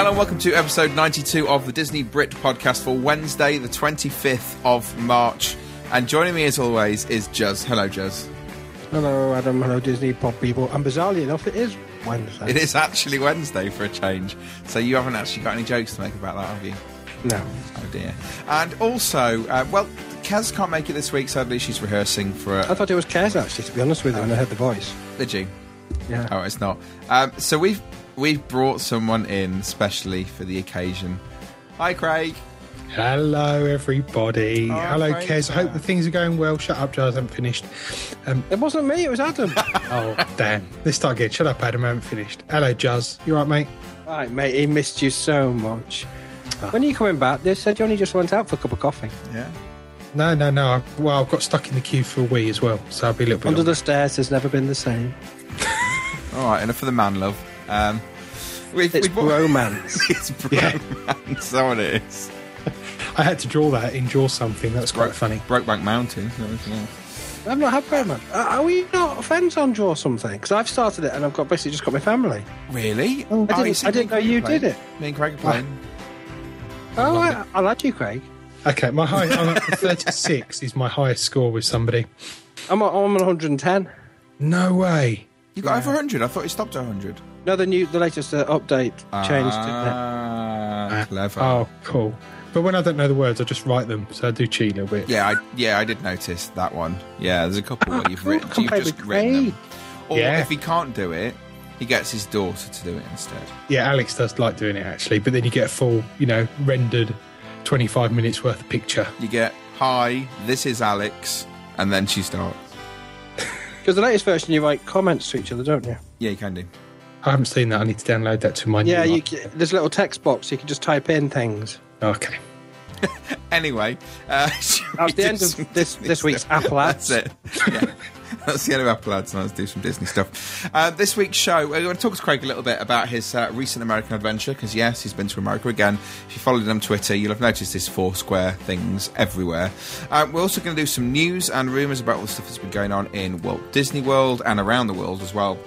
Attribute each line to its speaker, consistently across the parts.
Speaker 1: Hello and welcome to episode 92 of the Disney Brit podcast for Wednesday, the 25th of March. And joining me as always is Juz. Hello, Juz.
Speaker 2: Hello, Adam. Hello, Disney pop people. And bizarrely enough, it is Wednesday.
Speaker 1: It is actually Wednesday for a change. So you haven't actually got any jokes to make about that, have you?
Speaker 2: No.
Speaker 1: Oh dear. And also, uh, well, Kaz can't make it this week. Sadly, she's rehearsing for
Speaker 2: I
Speaker 1: a.
Speaker 2: thought it was Kez, actually, to be honest with you, when I heard the voice.
Speaker 1: Did you?
Speaker 2: Yeah.
Speaker 1: Oh, it's not. Um, so we've we've brought someone in specially for the occasion. Hi, Craig.
Speaker 3: Hello, everybody.
Speaker 1: Oh,
Speaker 3: Hello,
Speaker 1: great.
Speaker 3: Kez. I hope the things are going well. Shut up, Giles. I haven't finished. Um,
Speaker 2: It wasn't me, it was Adam.
Speaker 3: oh, damn. Let's start again. Shut up, Adam. I haven't finished. Hello, Juz. You right, mate?
Speaker 2: right, mate, he missed you so much.
Speaker 3: Ah.
Speaker 2: When are you coming back? They said you only just went out for a cup of coffee.
Speaker 1: Yeah.
Speaker 3: No, no, no. I, well, I've got stuck in the queue for a wee as well, so I'll be a little bit.
Speaker 2: Under
Speaker 3: longer.
Speaker 2: the stairs has never been the same.
Speaker 1: All right. Enough for the man love. Um, we've,
Speaker 2: It's
Speaker 1: we've brought-
Speaker 2: romance.
Speaker 1: it's bromance. So what it is.
Speaker 3: I had to draw that in Draw Something. That's quite funny.
Speaker 1: Brokeback Mountain. isn't it, everything else?
Speaker 2: I've not had romance. Uh, are we not friends on Draw Something? Because I've started it and I've got basically just got my family.
Speaker 1: Really?
Speaker 2: Oh, I didn't-
Speaker 1: see,
Speaker 2: I didn't know you
Speaker 1: playing.
Speaker 2: did it.
Speaker 1: Me and Craig are playing.
Speaker 2: Oh, I, I like you, Craig.
Speaker 3: Okay, my high, I'm up to 36 is my highest score with somebody.
Speaker 2: I'm on, I'm on 110.
Speaker 3: No way.
Speaker 1: You got over 100. I thought you stopped at 100.
Speaker 2: No, the new, the latest uh, update changed it.
Speaker 1: Ah, clever.
Speaker 3: Oh, cool. But when I don't know the words, I just write them, so I do cheat a little bit.
Speaker 1: Yeah, I, yeah, I did notice that one. Yeah, there's a couple where you've written, you've just written them. Or
Speaker 3: Yeah.
Speaker 1: if he can't do it, he gets his daughter to do it instead.
Speaker 3: Yeah, Alex does like doing it actually, but then you get a full, you know, rendered 25 minutes worth of picture.
Speaker 1: You get, hi, this is Alex, and then she starts.
Speaker 2: Because the latest version, you write comments to each other, don't you?
Speaker 1: Yeah, you can do.
Speaker 3: I haven't seen that. I need to download that to my
Speaker 2: Yeah,
Speaker 3: new
Speaker 2: you, c- there's a little text box. You can just type in things.
Speaker 3: Okay.
Speaker 1: Anyway, uh,
Speaker 2: That's the end of this this week's
Speaker 1: stuff?
Speaker 2: Apple ads.
Speaker 1: That's it. Yeah. That's the end of Apple ads. Now let's do some Disney stuff. Uh, this week's show, we're going to talk to Craig a little bit about his uh, recent American adventure, because yes, he's been to America again. If you followed him on Twitter, you'll have noticed his four square things everywhere. Uh, we're also going to do some news and rumours about all the stuff that's been going on in Walt Disney World and around the world as well.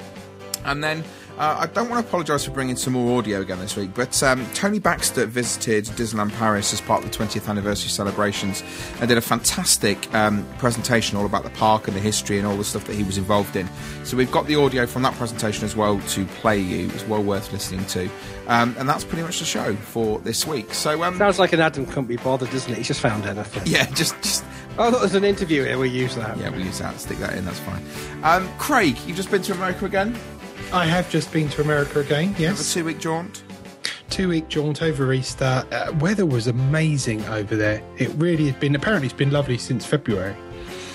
Speaker 1: And then uh, I don't want to apologise for bringing some more audio again this week, but um, Tony Baxter visited Disneyland Paris as part of the 20th anniversary celebrations and did a fantastic um, presentation all about the park and the history and all the stuff that he was involved in. So we've got the audio from that presentation as well to play you. It's well worth listening to. Um, and that's pretty much the show for this week. So um,
Speaker 2: Sounds like an Adam couldn't be bothered, doesn't it? He's just found anything.
Speaker 1: yeah, just just
Speaker 2: Oh, look, there's an interview here. We use that.
Speaker 1: yeah, we'll use that. Stick that in. That's fine. Um, Craig, you've just been to America again.
Speaker 3: I have just been to America again, yes.
Speaker 1: two-week jaunt.
Speaker 3: Two week jaunt over Easter. Uh, weather was amazing over there. It really has been, apparently, it's been lovely since February.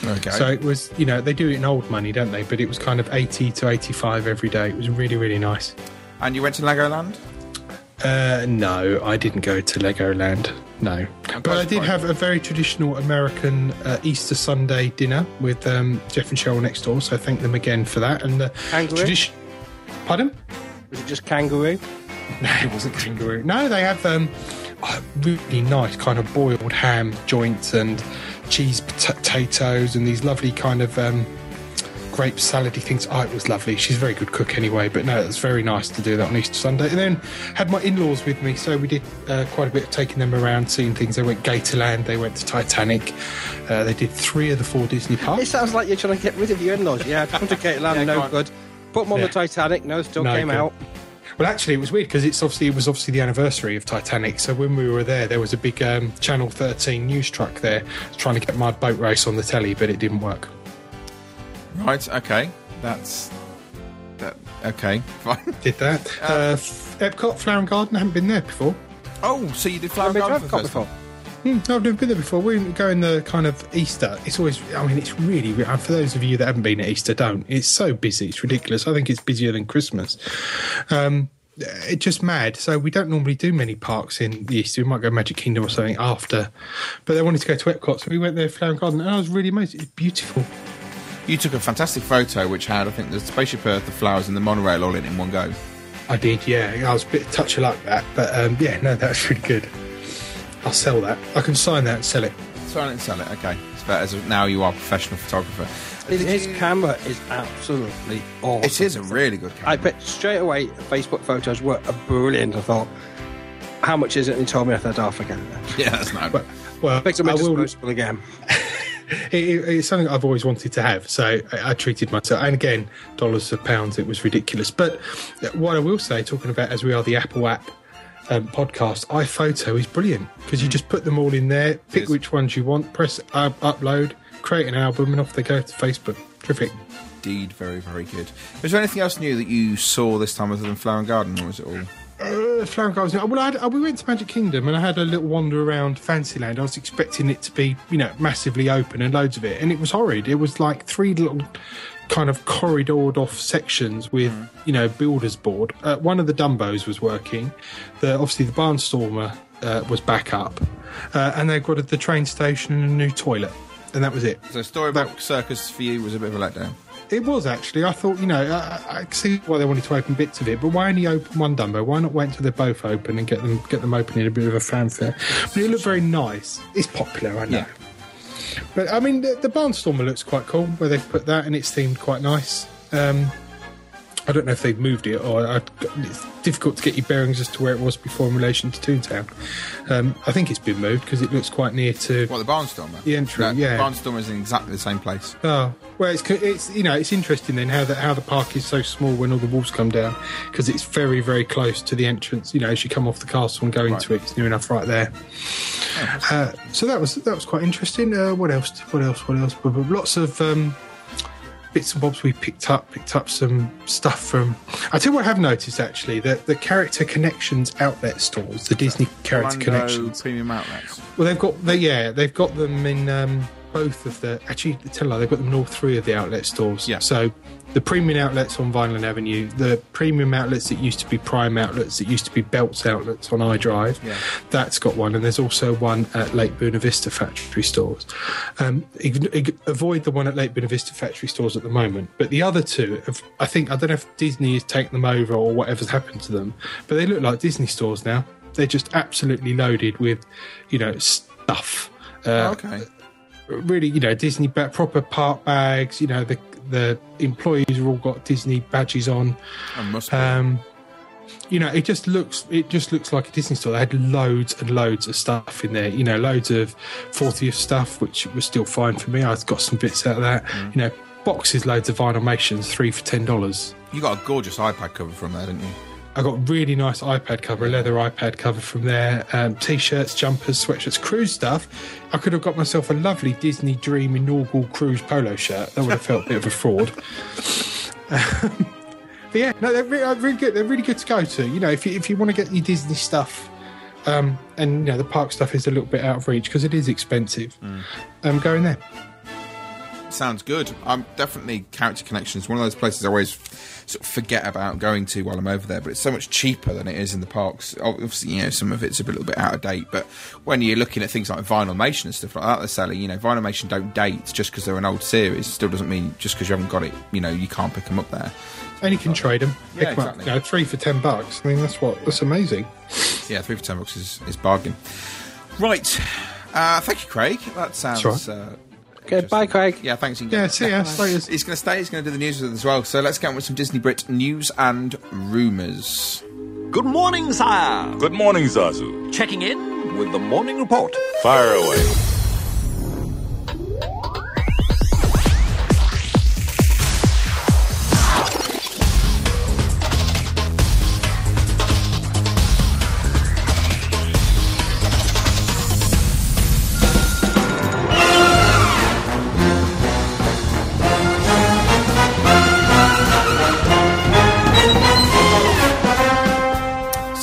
Speaker 1: Okay.
Speaker 3: So it was, you know, they do it in old money, don't they? But it was kind of 80 to 85 every day. It was really, really nice.
Speaker 1: and you went to Legoland.
Speaker 3: Uh, no, I didn't go to Legoland. No, but I did have a very traditional American uh, Easter Sunday dinner with um, Jeff and Cheryl next door. So thank them again for that. And the tradition. Pardon?
Speaker 2: Was it just kangaroo?
Speaker 3: No, it wasn't kangaroo. No, they have um, really nice kind of boiled ham joints and cheese potatoes and these lovely kind of um, grape salady things. Oh, it was lovely. She's a very good cook anyway, but no, it was very nice to do that on Easter Sunday. And then had my in-laws with me, so we did uh, quite a bit of taking them around, seeing things. They went Gatorland, they went to Titanic, uh, they did three of the four Disney parks.
Speaker 2: It sounds like you're trying to get rid of your in-laws. Yeah, come to Gatorland,
Speaker 1: Yeah,
Speaker 2: no good. Put them on
Speaker 3: Yeah.
Speaker 2: the Titanic, no, it still
Speaker 3: No
Speaker 2: came
Speaker 3: good.
Speaker 2: out.
Speaker 3: Well, actually, it was weird because it's obviously it was obviously the anniversary of Titanic. So when we were there, there was a big um, Channel 13 news truck there trying to get my boat race on the telly, but it didn't work.
Speaker 1: Right. Okay. That's that. Okay, fine.
Speaker 3: Did that. Uh, F- Epcot, Flower and Garden. I haven't been there before.
Speaker 1: Oh, so you did Flower
Speaker 2: I've been to
Speaker 1: Garden for the
Speaker 2: Epcot
Speaker 1: first time?
Speaker 2: before.
Speaker 3: No, I've never been there before. We go in the kind of Easter. It's always, I mean, it's really, re- for those of you that haven't been at Easter, don't. It's so busy. It's ridiculous. I think it's busier than Christmas. Um, it's just mad. So we don't normally do many parks in the Easter. We might go Magic Kingdom or something after. But they wanted to go to Epcot, so we went there, Flower Garden, and I was really amazed. It's beautiful.
Speaker 1: You took a fantastic photo which had, I think, the Spaceship Earth, the flowers, and the monorail all in in one go.
Speaker 3: I did, yeah. I was a bit touch of luck that, but um, yeah, no, that was really good. I'll sell that. I can sign that and sell it.
Speaker 1: Sign it and sell it. Okay, it's better as now you are a professional photographer.
Speaker 2: His,
Speaker 1: Did
Speaker 2: his
Speaker 1: you-
Speaker 2: camera is absolutely awesome.
Speaker 1: It is a really good camera.
Speaker 2: I bet straight away Facebook photos were brilliant. I thought, how much is it? And he told me I said, oh, forget it.
Speaker 1: yeah, that's no.
Speaker 3: But, well,
Speaker 2: Picked up my
Speaker 3: I will,
Speaker 2: disposable again.
Speaker 3: it, it- it's something I've always wanted to have. So I, I treated myself. And again, dollars of pounds, it was ridiculous. But what I will say, talking about as we are the Apple app um, podcast, iPhoto is brilliant because you just put them all in there, pick which ones you want, press up, upload, create an album, and off they go to Facebook. Terrific.
Speaker 1: Indeed, very, very good. Was there anything else new that you saw this time other than Flower and Garden, or was it all?
Speaker 3: Uh, Flower and Garden. Well, I had, uh, we went to Magic Kingdom and I had a little wander around Fantasyland. I was expecting it to be, you know, massively open and loads of it, and it was horrid. It was like three little kind of corridored off sections with, you know, builder's board. Uh, one of the Dumbos was working. The obviously the Barnstormer uh, was back up, uh, and they got the train station and a new toilet, and that was it.
Speaker 1: So, Storybook Circus for you was a bit of a letdown.
Speaker 3: It was actually. I thought, you know, I, I I see why they wanted to open bits of it, but why only open one Dumbo? Why not wait until they're both open and get them get them open in a bit of a fanfare? But it looked very nice. It's popular, I know.
Speaker 1: Yeah.
Speaker 3: But I mean, the, the Barnstormer looks quite cool where they've put that, and it's themed quite nice. Um, I don't know if they've moved it, or I, it's difficult to get your bearings as to where it was before in relation to Toontown. Um, I think it's been moved because it looks quite near to
Speaker 1: What, the Barnstormer?
Speaker 3: The entry,
Speaker 1: No,
Speaker 3: yeah.
Speaker 1: The Barnstormer is in exactly the same place.
Speaker 3: Oh well, it's it's you know it's interesting then how the how the park is so small when all the walls come down because it's very very close to the entrance. You know, as you come off the castle and go into it, it's near enough right there. Uh, so that was that was quite interesting. Uh, what else? What else? What else? Lots of um, bits and bobs we picked up. Picked up some stuff from. I tell you what I have noticed actually that the character connections outlet stores, the Disney character connections.
Speaker 1: Premium Outlets.
Speaker 3: Well, they've got they yeah they've got them in um, both of the actually tell you, they've got them in all three of the outlet stores.
Speaker 1: Yeah.
Speaker 3: So the premium outlets on Vineland Avenue, the premium outlets that used to be Prime outlets, that used to be Belz outlets on iDrive.
Speaker 1: Yeah.
Speaker 3: That's got one, and there's also one at Lake Buena Vista factory stores. Um, avoid the one at Lake Buena Vista factory stores at the moment, but the other two, have, I think I don't know if Disney has taken them over or whatever's happened to them, but they look like Disney stores now. They're just absolutely loaded with, you know, stuff. Uh,
Speaker 1: okay.
Speaker 3: really, you know, Disney proper park bags. You know, the the employees have all got Disney badges on.
Speaker 1: I.
Speaker 3: Um, you know, it just looks it just looks like a Disney store. They had loads and loads of stuff in there. You know, loads of 40th stuff, which was still fine for me. I've got some bits out of that.
Speaker 1: Mm.
Speaker 3: You know, boxes loads of Vinylmations, three for ten dollars.
Speaker 1: you got a gorgeous iPad cover from there, didn't you?
Speaker 3: I got really nice iPad cover, a leather iPad cover from there. Um, t-shirts, jumpers, sweatshirts, cruise stuff. I could have got myself a lovely Disney Dream inaugural cruise polo shirt. That would have felt a bit of a fraud. Um, but yeah, no, they're really, uh, really good. They're really good to go to. You know, if you if you want to get your Disney stuff, um, and you know the park stuff is a little bit out of reach because it is expensive. Um, go in there.
Speaker 1: Sounds good. I'm definitely character connections. One of those places I always sort of forget about going to while I'm over there, but it's so much cheaper than it is in the parks. Obviously, you know, some of it's a little bit out of date, but when you're looking at things like Vinyl Vinylmation and stuff like that, they're selling, you know, Vinyl Vinylmation don't date just because they're an old series. Still doesn't mean just because you haven't got it, you know, you can't pick them up there.
Speaker 3: And you can trade them.
Speaker 1: Yeah,
Speaker 3: Pick up.
Speaker 1: exactly.
Speaker 3: You know, three for ten bucks. I mean, that's what that's amazing.
Speaker 1: Yeah, three for ten bucks is, is bargain. Right. Uh, thank you, Craig. That sounds. Uh,
Speaker 2: Good, bye, Craig.
Speaker 1: yeah, thanks. You can
Speaker 3: Yeah, see ya. Later.
Speaker 1: He's going to stay. He's going to do the news with us as well. So let's get on with some Disney Brit news and rumours.
Speaker 4: Good morning, sire.
Speaker 5: Good morning, Zazu.
Speaker 4: Checking in with the morning report.
Speaker 5: Fire away.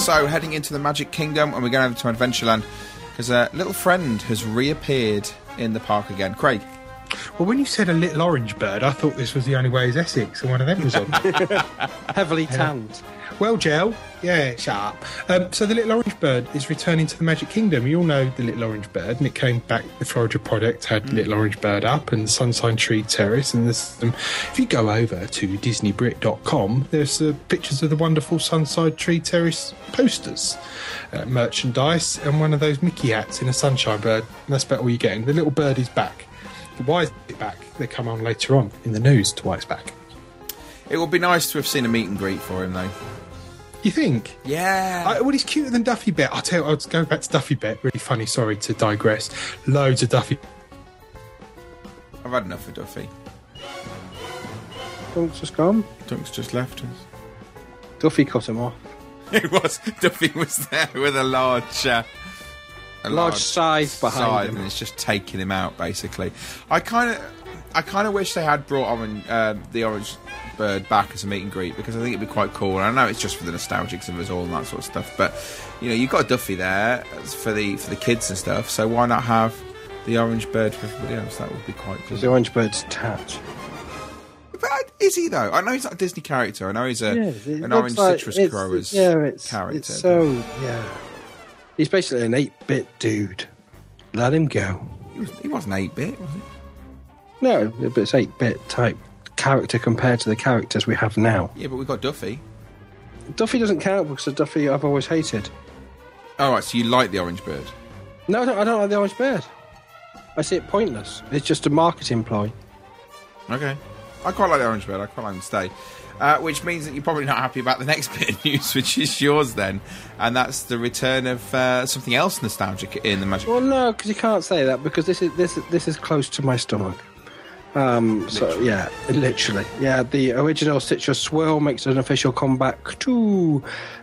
Speaker 1: We're heading into the Magic Kingdom and we're going over to Adventureland because a little friend has reappeared in the park again. Craig.
Speaker 3: Well, when you said a little orange bird, I thought this was the only way is Essex, and one of them was on.
Speaker 2: Heavily tanned.
Speaker 3: Well, Gel, yeah, shut up. Um, so the little orange bird is returning to the Magic Kingdom. You all know the little orange bird, and it came back. The Florida product had little orange bird up and Sunshine Tree Terrace, and there's um, if you go over to DisneyBrit.com, there's uh, pictures of the wonderful Sunshine Tree Terrace posters, uh, merchandise, and one of those Mickey hats in a sunshine bird. And that's about all you're getting. The little bird is back. Why is it back? They come on later on in the news to why it's back.
Speaker 1: It would be nice to have seen a meet and greet for him, though.
Speaker 3: You think?
Speaker 1: Yeah.
Speaker 3: I, well, he's cuter than Duffy Bet. I'll tell you, I'll go back to Duffy Bet. Really funny, sorry to digress. Loads of Duffy.
Speaker 1: I've had enough of Duffy.
Speaker 2: Dunk's just gone.
Speaker 1: Dunk's just left us.
Speaker 2: Duffy cut him off.
Speaker 1: It was Duffy was there with a large, uh, a
Speaker 2: Large scythe behind
Speaker 1: scythe
Speaker 2: him.
Speaker 1: and it's just taking him out. Basically, I kind of, I kind of wish they had brought orange, uh, the orange bird back as a meet and greet because I think it'd be quite cool. And I know it's just for the nostalgics of us all and that sort of stuff, but you know, you've got Duffy there for the for the kids and stuff. So why not have the orange bird for everybody else? That would be quite cool.
Speaker 2: Because the orange bird's attached.
Speaker 1: But is he though? I know he's not a Disney character. I know he's a
Speaker 2: Yeah,
Speaker 1: an orange
Speaker 2: like-
Speaker 1: citrus
Speaker 2: it's-
Speaker 1: grower's
Speaker 2: yeah, it's,
Speaker 1: character.
Speaker 2: It's so yeah. He's basically an eight-bit dude. Let him go.
Speaker 1: he, was, he wasn't eight bit, was he?
Speaker 2: No, but it's eight-bit type character compared to the characters we have now.
Speaker 1: Yeah, but we've got Duffy.
Speaker 2: Duffy doesn't count because the Duffy I've always hated.
Speaker 1: All right, so you like the orange bird?
Speaker 2: No, I don't, I don't like the orange bird. I see it pointless. It's just a marketing ploy.
Speaker 1: Okay. I quite like the orange bird. I quite like him to stay. Uh, which means that you're probably not happy about the next bit of news, which is yours then, and that's the return of uh, something else nostalgic in the Magic.
Speaker 2: Well, no, because you can't say that because this is this this is close to my stomach. Um, so yeah, literally, yeah. The original citrus swirl makes an official comeback too.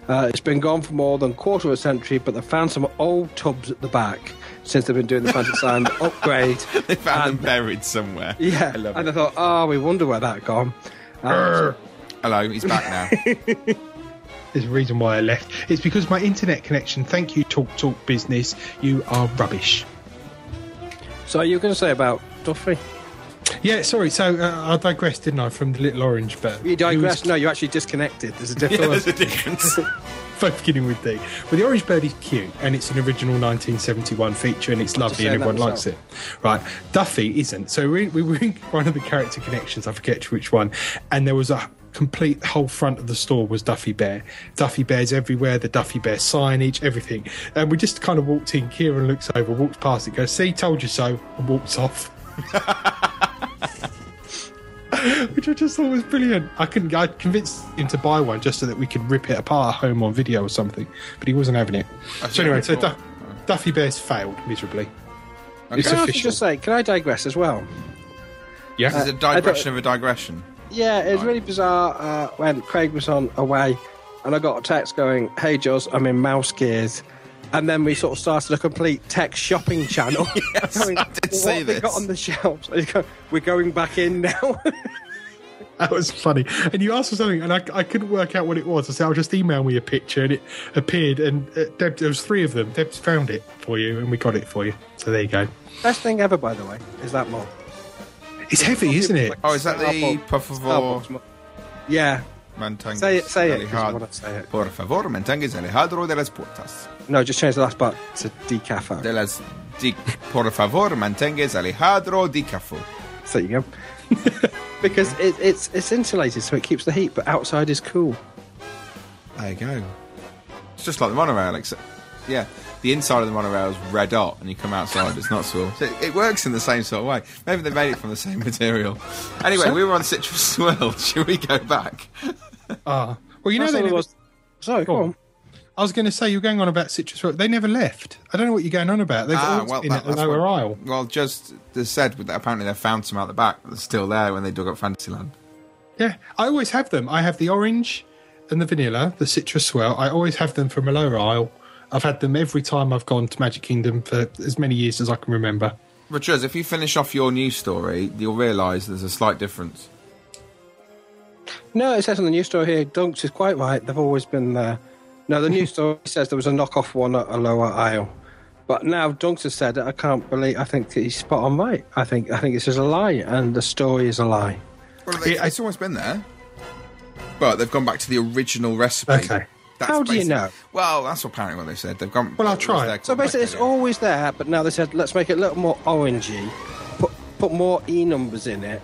Speaker 2: Uh, it's been gone for more than a quarter of a century, but they found some old tubs at the back since they've been doing the Fantasyland upgrade.
Speaker 1: they found
Speaker 2: and-
Speaker 1: them buried somewhere.
Speaker 2: Yeah,
Speaker 1: I love
Speaker 2: and
Speaker 1: it.
Speaker 2: I thought, oh, we wonder where that gone. Um,
Speaker 1: Hello, he's back now.
Speaker 3: There's a reason why I left. It's because my internet connection. Thank you, Talk Talk Business. You are rubbish.
Speaker 2: so you were going to say about Duffy?
Speaker 3: Yeah, sorry. So uh, I digressed, didn't I, from the little orange bird?
Speaker 2: You digressed.
Speaker 3: Who
Speaker 2: No, you actually disconnected. There's a
Speaker 1: yeah,
Speaker 2: difference.
Speaker 1: there's a difference.
Speaker 3: was Both beginning with D. But the orange bird is cute, and it's an original 1971 feature, and it's lovely, and everyone likes it. Right. Duffy isn't. So we, we were in one of the character connections. I forget which one, and there was a complete whole front of the store was Duffy Bear. Duffy Bears everywhere, the Duffy Bear signage, everything. And we just kind of walked in. Kieran looks over, walks past it, goes, "See, told you so," and walks off. Which I just thought was brilliant. I couldn't. I convinced him to buy one just so that we could rip it apart at home on video or something, but he wasn't having it.
Speaker 1: That's
Speaker 3: so anyway, so
Speaker 1: fault.
Speaker 3: Duff, Duffy Bears failed miserably. It's
Speaker 2: Can I also
Speaker 3: official.
Speaker 2: just say, can I digress as well?
Speaker 3: Yeah,
Speaker 1: This is a digression of a digression.
Speaker 2: Yeah, it was really bizarre uh, when Craig was on away, and I got a text going, "Hey, Joss, I'm in Mouse Gears." And then we sort of started a complete tech shopping channel.
Speaker 1: Yes, I did
Speaker 2: "What
Speaker 1: see
Speaker 2: have they got on the shelves? Go, We're going back in now.
Speaker 3: that was funny. And you asked for something, and I, I couldn't work out what it was. I said, "I'll just email me a picture," and it appeared. And uh, Deb, there was three of them. Deb's found it for you, and we got it for you. So there you go.
Speaker 2: Best thing ever, by the way, is that mod.
Speaker 3: It's heavy, isn't it?
Speaker 1: Oh, is that the
Speaker 2: Starbucks-
Speaker 1: por favor
Speaker 2: Starbucks mod. Yeah, say it, say it. I want to say it.
Speaker 1: Por favor, mantengas alejado de las puertas.
Speaker 2: No, just change the last part to decaf.
Speaker 1: De las di, por favor, mantengas alejado de café.
Speaker 2: So there you go. because it, it's it's insulated, so it keeps the heat, but outside is cool.
Speaker 1: There you go. It's just like the monorail, except yeah, the inside of the monorail is red hot, and you come outside, it's not swirl. So it, it works in the same sort of way. Maybe they made it from the same material. Anyway, we were on Citrus Swirl. Should we go back?
Speaker 3: Ah, well, you know
Speaker 2: That's
Speaker 3: they
Speaker 2: all it
Speaker 3: never,
Speaker 2: was. Sorry, go
Speaker 3: Go on.
Speaker 2: on.
Speaker 3: I was going to say you're going on about Citrus Rock. They never left. I don't know what you're going on about. They've
Speaker 1: Ah,
Speaker 3: always
Speaker 1: well,
Speaker 3: been
Speaker 1: that-
Speaker 3: at the
Speaker 1: that's
Speaker 3: lower
Speaker 1: what-
Speaker 3: aisle.
Speaker 1: Well, just they said that apparently they found some out the back that's still there when they dug up Fantasyland.
Speaker 3: Yeah, I always have them. I have the orange and the vanilla, the citrus swirl. I always have them from Aloha Isle. I've had them every time I've gone to Magic Kingdom for as many years as I can remember.
Speaker 1: Richard, if you finish off your news story, you'll realise there's a slight difference.
Speaker 2: No, it says on the news story here, Dunks is quite right. They've always been there. No, the news story says there was a knockoff one at Aloha Isle. But now Dunks has said it. I can't believe. I think he's spot on right. I think I think this is a lie, and the story is a lie.
Speaker 1: Well, they,
Speaker 3: Yeah, I-
Speaker 1: it's always been there, but they've gone back to the original recipe.
Speaker 3: Okay.
Speaker 2: How do you know?
Speaker 1: Well, that's apparently what they said. They've gone.
Speaker 3: Well, I'll try it.
Speaker 2: So basically, it's always there, but now they said let's make it a little more orangey, put put more e numbers in it,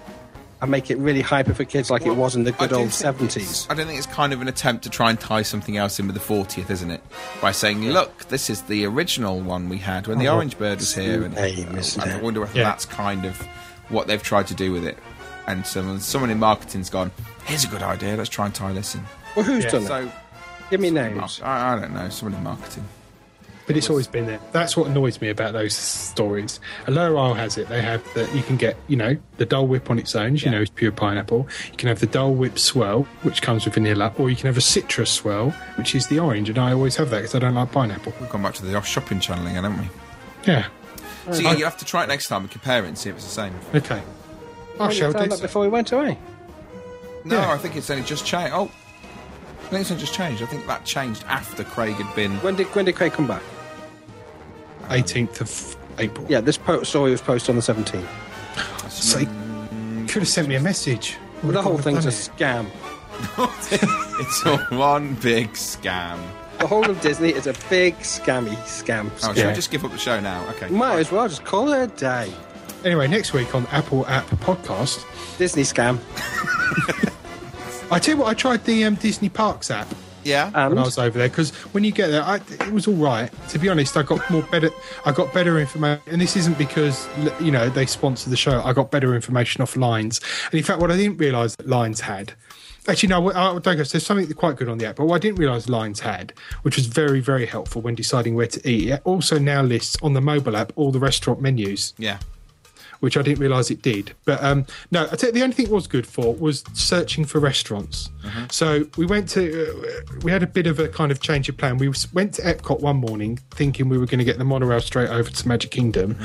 Speaker 2: and make it really hyper for kids like it was in the good old seventies.
Speaker 1: it's- I don't think it's kind of an attempt to try and tie something else in with the 40th, isn't it? By saying, look, this is the original one we had when the
Speaker 2: Oh,
Speaker 1: Orange Bird was here. And uh,
Speaker 2: lame, isn't
Speaker 1: I
Speaker 2: it?
Speaker 1: wonder whether
Speaker 3: Yeah.
Speaker 1: that's kind of what they've tried to do with it. And someone, someone in marketing's gone, here's a good idea, let's try and tie this in.
Speaker 2: Well, who's
Speaker 3: Yeah.
Speaker 2: done it?
Speaker 1: So,
Speaker 2: Give me names.
Speaker 1: I, I don't know, someone in marketing.
Speaker 3: But it's always been there. That's what annoys me about those stories. Aloha Isle has it. They have that you can get, you know, the Dole Whip on its own, as you know, it's pure pineapple. You can have the Dole Whip swell, which comes with vanilla, or you can have a citrus swirl, which is the orange. And I always have that because I don't like pineapple.
Speaker 1: We've gone back to the off shopping channel again, haven't we?
Speaker 3: Yeah.
Speaker 1: So yeah, you have to try it next time and compare it and see if it's the same.
Speaker 3: Okay. I
Speaker 2: Oh, you
Speaker 3: shall do
Speaker 2: that
Speaker 3: so.
Speaker 2: before we went away.
Speaker 1: No,
Speaker 3: Yeah.
Speaker 1: I think it's only just changed. Oh, I think it's only just changed. I think that changed after Craig had been.
Speaker 2: When did when did Craig come back?
Speaker 3: 18th of April.
Speaker 2: Yeah, this po- story was posted on the seventeenth.
Speaker 3: So you could have sent me a message.
Speaker 2: Well, the whole thing's a scam.
Speaker 1: it's all one big scam.
Speaker 2: The whole of Disney is a big scammy scam.
Speaker 1: Oh, should
Speaker 3: Yeah.
Speaker 1: we just give up the show now? Okay.
Speaker 2: Might as well just call it a day.
Speaker 3: Anyway, next week on Apple App Podcast,
Speaker 2: Disney scam.
Speaker 3: I tell you what, I tried the um, Disney Parks app.
Speaker 1: Yeah.
Speaker 2: And
Speaker 3: when I was over there because when you get there, I, it was all right. To be honest, I got more better. I got better information, and this isn't because you know they sponsor the show. I got better information off Lines, and in fact, what I didn't realise that Lines had. Actually, no, I don't go. There's something quite good on the app, but what I didn't realise Lines had, which was very, very helpful when deciding where to eat. It also now lists on the mobile app all the restaurant menus
Speaker 1: yeah.
Speaker 3: Which I didn't realise it did. But um, no, I tell you, the only thing it was good for was searching for restaurants. So we went to, uh, we had a bit of a kind of change of plan. We went to Epcot one morning thinking we were going to get the monorail straight over to Magic Kingdom,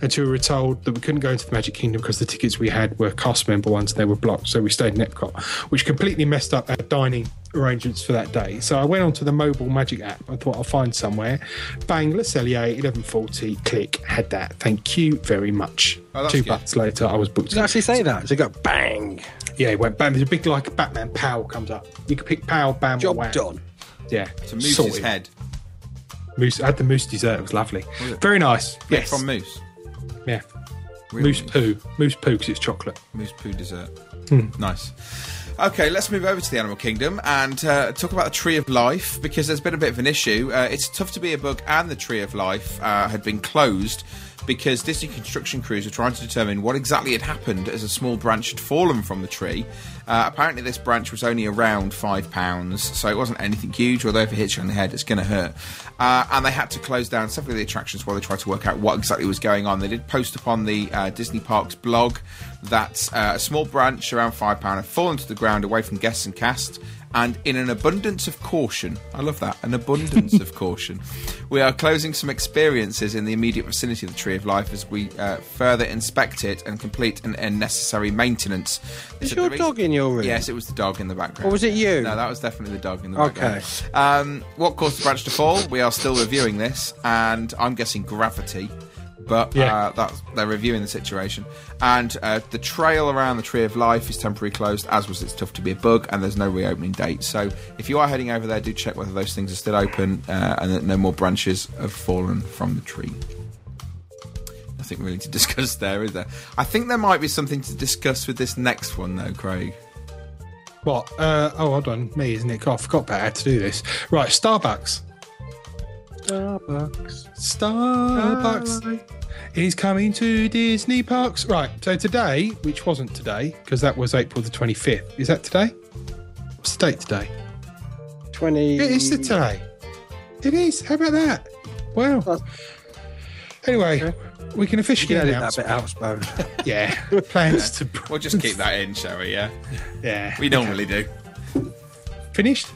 Speaker 3: until we were told that we couldn't go into the Magic Kingdom because the tickets we had were cast member ones and they were blocked. So we stayed in Epcot, which completely messed up our dining arrangements for that day. So I went onto the mobile Magic app. I thought I'll find somewhere. Bang, Le Cellier, 1140, click, had that. Thank you very much.
Speaker 1: Oh, that's
Speaker 3: Two
Speaker 1: good.
Speaker 3: bucks later, I was booked.
Speaker 2: Did it actually say that? Does it go bang?
Speaker 3: Yeah, it went bam. There's a big like Batman pow comes up. You can pick pow, bam, or
Speaker 2: Job
Speaker 3: wham.
Speaker 2: done.
Speaker 3: Yeah,
Speaker 1: To Moose's
Speaker 3: Sorted.
Speaker 1: head.
Speaker 3: Moose. I had the moose dessert. It was lovely. Very nice.
Speaker 1: Yeah,
Speaker 3: Yes.
Speaker 1: from Moose.
Speaker 3: yeah.
Speaker 1: Real
Speaker 3: Moose poo. Moose poo because it's chocolate.
Speaker 1: Moose poo dessert. Hmm. Nice. Okay, let's move over to the animal kingdom and uh, talk about the tree of life because there's been a bit of an issue. Uh, it's tough to be a bug, and the tree of life uh, had been closed because Disney construction crews were trying to determine what exactly had happened as a small branch had fallen from the tree. Uh, apparently, this branch was only around five pounds, so it wasn't anything huge. Although if it hits you on the head, it's going to hurt. Uh, and they had to close down several of the attractions while they tried to work out what exactly was going on. They did post upon the uh, Disney Parks blog that uh, a small branch around five pound had fallen to the ground away from guests and cast. And in an abundance of caution, I love that, an abundance of caution, we are closing some experiences in the immediate vicinity of the Tree of Life as we uh, further inspect it and complete an unnecessary maintenance.
Speaker 2: Is your
Speaker 1: reason-
Speaker 2: dog in your room?
Speaker 1: Yes, it was the dog in the background.
Speaker 2: Or was it you?
Speaker 1: No, that was definitely the dog in the
Speaker 2: Okay.
Speaker 1: background. Um, what caused the branch to fall? We are still reviewing this, and I'm guessing gravity. But
Speaker 3: Yeah.
Speaker 1: uh, that's, they're reviewing the situation. And uh, the trail around the Tree of Life is temporarily closed, as was It's Tough to Be a Bug, and there's no reopening date. So if you are heading over there, do check whether those things are still open uh, and that no more branches have fallen from the tree. Nothing really to discuss there, is there? I think there might be something to discuss with this next one, though, Craig.
Speaker 3: What? Uh, oh, hold on. Me, isn't it? God, I forgot about how to do this. Right, Starbucks.
Speaker 2: Starbucks.
Speaker 3: Starbucks is coming to Disney Parks. Right, so today, which wasn't today, because that was April the 25th. Is that today? What's the date today?
Speaker 2: 20.
Speaker 3: It is the today. It is. How about that? Wow.
Speaker 2: That's- uh,
Speaker 3: Anyway, we can
Speaker 2: You
Speaker 3: officially
Speaker 2: can
Speaker 3: announce.
Speaker 2: that bit out, suppose.
Speaker 3: Yeah, plans to.
Speaker 1: We'll just keep that in, shall we? Yeah,
Speaker 3: Yeah.
Speaker 1: we normally do.
Speaker 3: Finished?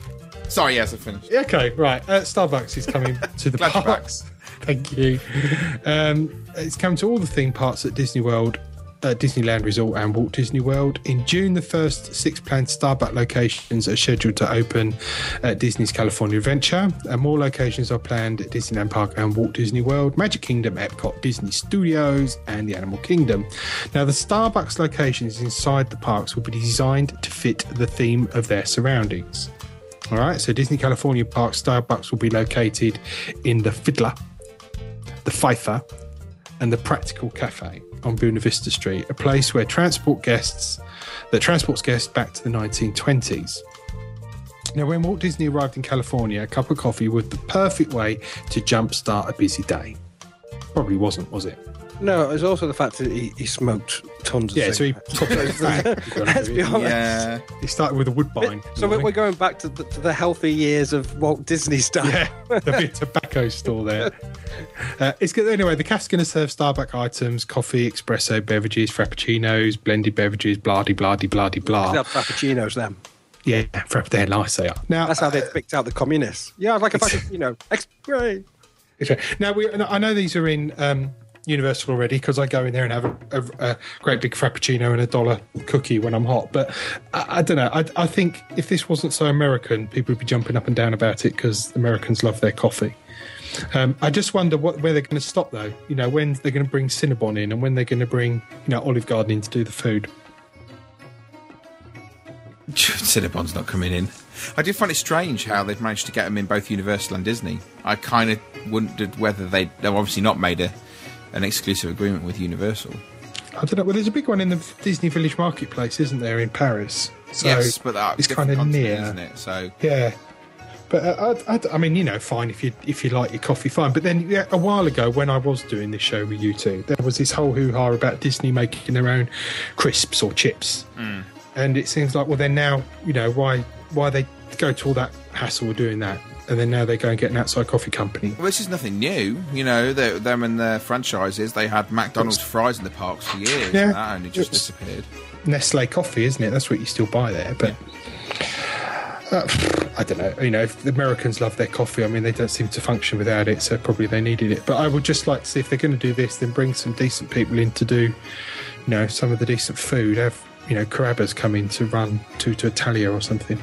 Speaker 1: Sorry, yes, I finished.
Speaker 3: Okay, right. Uh, Starbucks is coming to the parks. Thank you. Um, it's come to all the theme parks at Disney World uh, Disneyland Resort and Walt Disney World. In June, the first six planned Starbucks locations are scheduled to open at Disney's California Adventure, and more locations are planned at Disneyland Park and Walt Disney World, Magic Kingdom, Epcot, Disney Studios, and the Animal Kingdom. Now, the Starbucks locations inside the parks will be designed to fit the theme of their surroundings. All right, so Disney California Park Starbucks will be located in the Fiddler, the Fifer, and the Practical Cafe on Buena Vista Street, a place where transport guests that transports guests back to the 1920s. Now, when Walt Disney arrived in California, a cup of coffee was the perfect way to jumpstart a busy day. Probably wasn't, was it?
Speaker 2: No, it's also the fact that he, he smoked tons of
Speaker 3: Yeah, so he
Speaker 2: cigarettes.
Speaker 3: took it back.
Speaker 2: Let's be honest.
Speaker 1: Yeah.
Speaker 3: He started with a woodbine.
Speaker 2: So we're, we're going back to the, to the healthy years of Walt Disney stuff.
Speaker 3: Yeah, the big tobacco store there. Uh, it's good. Anyway, the cafe's going to serve Starbucks items, coffee, espresso beverages, frappuccinos, blended beverages, blah de blah de blah de blah.
Speaker 2: have frappuccinos then.
Speaker 3: Yeah, frapp- they're nice. They are. Now,
Speaker 2: That's how they picked out the communists. Yeah, I'd like a frappuccino. Ex- great.
Speaker 3: Okay. Now we, I know these are in um, Universal already because I go in there and have a, a, a great big frappuccino and a dollar cookie when I'm hot. But I, I don't know. I, I think if this wasn't so American, people would be jumping up and down about it because Americans love their coffee. Um, I just wonder what, where they're going to stop though. You know, when they're going to bring Cinnabon in and when they're going to bring you know Olive Garden in to do the food.
Speaker 1: Cinnabon's not coming in. I do find it strange how they've managed to get them in both Universal and Disney. I kind of wondered whether they they've obviously not made a an exclusive agreement with Universal.
Speaker 3: I don't know. Well, there's a big one in the Disney Village Marketplace, isn't there, in Paris? So
Speaker 1: yes, but that
Speaker 3: it's kind of near.
Speaker 1: isn't it? So
Speaker 3: Yeah, but uh, I, I, I mean, you know, fine if you if you like your coffee, fine. But then yeah, a while ago, when I was doing this show with you two, there was this whole hoo ha about Disney making their own crisps or chips, and it seems like well, then now you know why why they go to all that hassle doing that, and then now they go and get an outside coffee company.
Speaker 1: Well, this is nothing new. You know, they, them and their franchises, they had McDonald's fries in the parks for years.
Speaker 3: Yeah.
Speaker 1: and that only just
Speaker 3: It's-
Speaker 1: disappeared.
Speaker 3: Nestle coffee, isn't it? That's what you still buy there, but. Uh, I don't know. You know, if the Americans love their coffee, I mean, they don't seem to function without it, so probably they needed it. But I would just like to see if they're going to do this, then bring some decent people in to do, you know, some of the decent food. Have you know, Carrabba's come in to run Tutto Italia or something.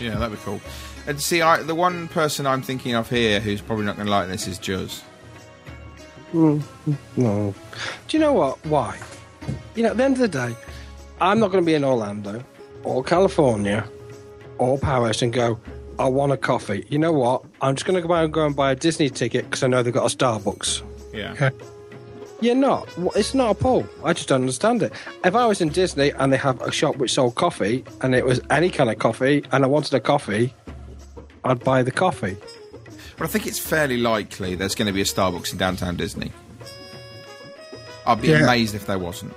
Speaker 1: Yeah, that'd be cool. And see, I, the one person I'm thinking of here who's probably not going to like this is Juz. Mm.
Speaker 2: No. Do you know what? Why? You know, at the end of the day, I'm not going to be in Orlando or California or Paris and go, I want a coffee. You know what? I'm just going to go out and go and buy a Disney ticket because I know they've got a Starbucks.
Speaker 1: Yeah.
Speaker 3: Okay.
Speaker 2: You're not. It's not a pull. I just don't understand it. If I was in Disney and they have a shop which sold coffee and it was any kind of coffee and I wanted a coffee, I'd buy the coffee.
Speaker 1: But I think it's fairly likely there's going to be a Starbucks in downtown Disney. I'd be
Speaker 3: Yeah.
Speaker 1: amazed if there wasn't.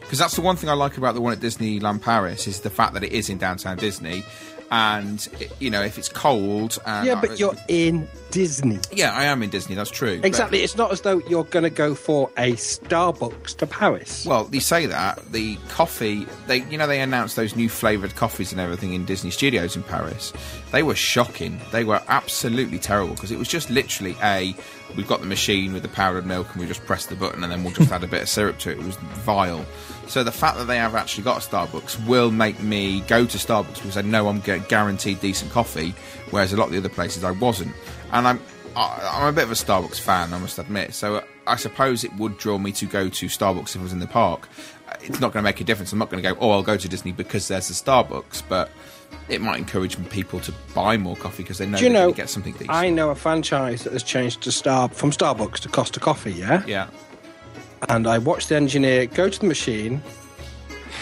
Speaker 1: Because that's the one thing I like about the one at Disneyland Paris is the fact that it is in downtown Disney, and you know if it's cold. And
Speaker 2: Yeah, but you're in Disney.
Speaker 1: Yeah, I am in Disney. That's true. but-
Speaker 2: Exactly. It's not as though you're going to go for a Starbucks to Paris.
Speaker 1: Well, you say that the coffee they you know they announced those new flavored coffees and everything in Disney Studios in Paris. They were shocking. They were absolutely terrible because it was just literally a we've got the machine with the powdered milk and we just press the button and then we'll just add a bit of syrup to it. It was vile. So the fact that they have actually got a Starbucks will make me go to Starbucks because I know I'm getting guaranteed decent coffee, whereas a lot of the other places I wasn't. And I'm I- I'm a bit of a Starbucks fan, I must admit. So uh, I suppose it would draw me to go to Starbucks if I was in the park. Uh, It's not going to make a difference. I'm not going to go, oh, I'll go to Disney because there's a Starbucks, but it might encourage people to buy more coffee because they know
Speaker 2: Do you know,
Speaker 1: get something decent.
Speaker 2: I know a franchise that has changed to Star from Starbucks to Costa Coffee, yeah?
Speaker 1: yeah.
Speaker 2: And I watched the engineer go to the machine,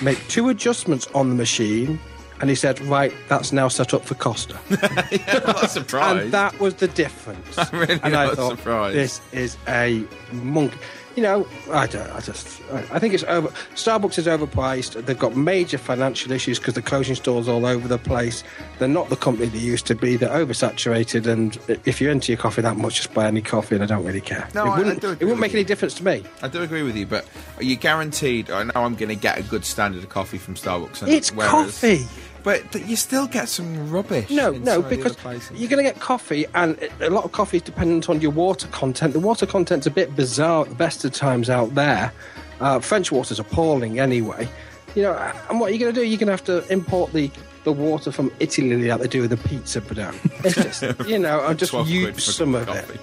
Speaker 2: make two adjustments on the machine, and he said, Right, that's now set up for Costa.
Speaker 1: I'm not surprised.
Speaker 2: and that was the difference.
Speaker 1: I'm really
Speaker 2: and I thought,
Speaker 1: surprised.
Speaker 2: This is a monk. You know, I don't. I just. I I think it's over. Starbucks is overpriced. They've got major financial issues because they're closing stores all over the place. They're not the company they used to be. They're oversaturated, and if you're into your coffee that much, just buy any coffee, and I don't really care.
Speaker 1: No,
Speaker 2: it
Speaker 1: I- I
Speaker 2: wouldn't.
Speaker 1: do
Speaker 2: it wouldn't make any difference to me.
Speaker 1: I do agree with you, but are you guaranteed? I know I'm going to get a good standard of coffee from Starbucks. and
Speaker 2: It's
Speaker 1: whereas-
Speaker 2: coffee.
Speaker 1: But th- you still get some rubbish.
Speaker 2: No, no,
Speaker 1: some of the
Speaker 2: because you're going to get coffee, and a lot of coffee is dependent on your water content. The water content's a bit bizarre at the best of times out there, Uh, French water's appalling anyway. You know, and what are you going to do? You're going to have to import the, the water from Italy like they do with the pizza dough. It's just, you know, I'll just
Speaker 1: 12 quid
Speaker 2: use some of
Speaker 1: coffee.
Speaker 2: it.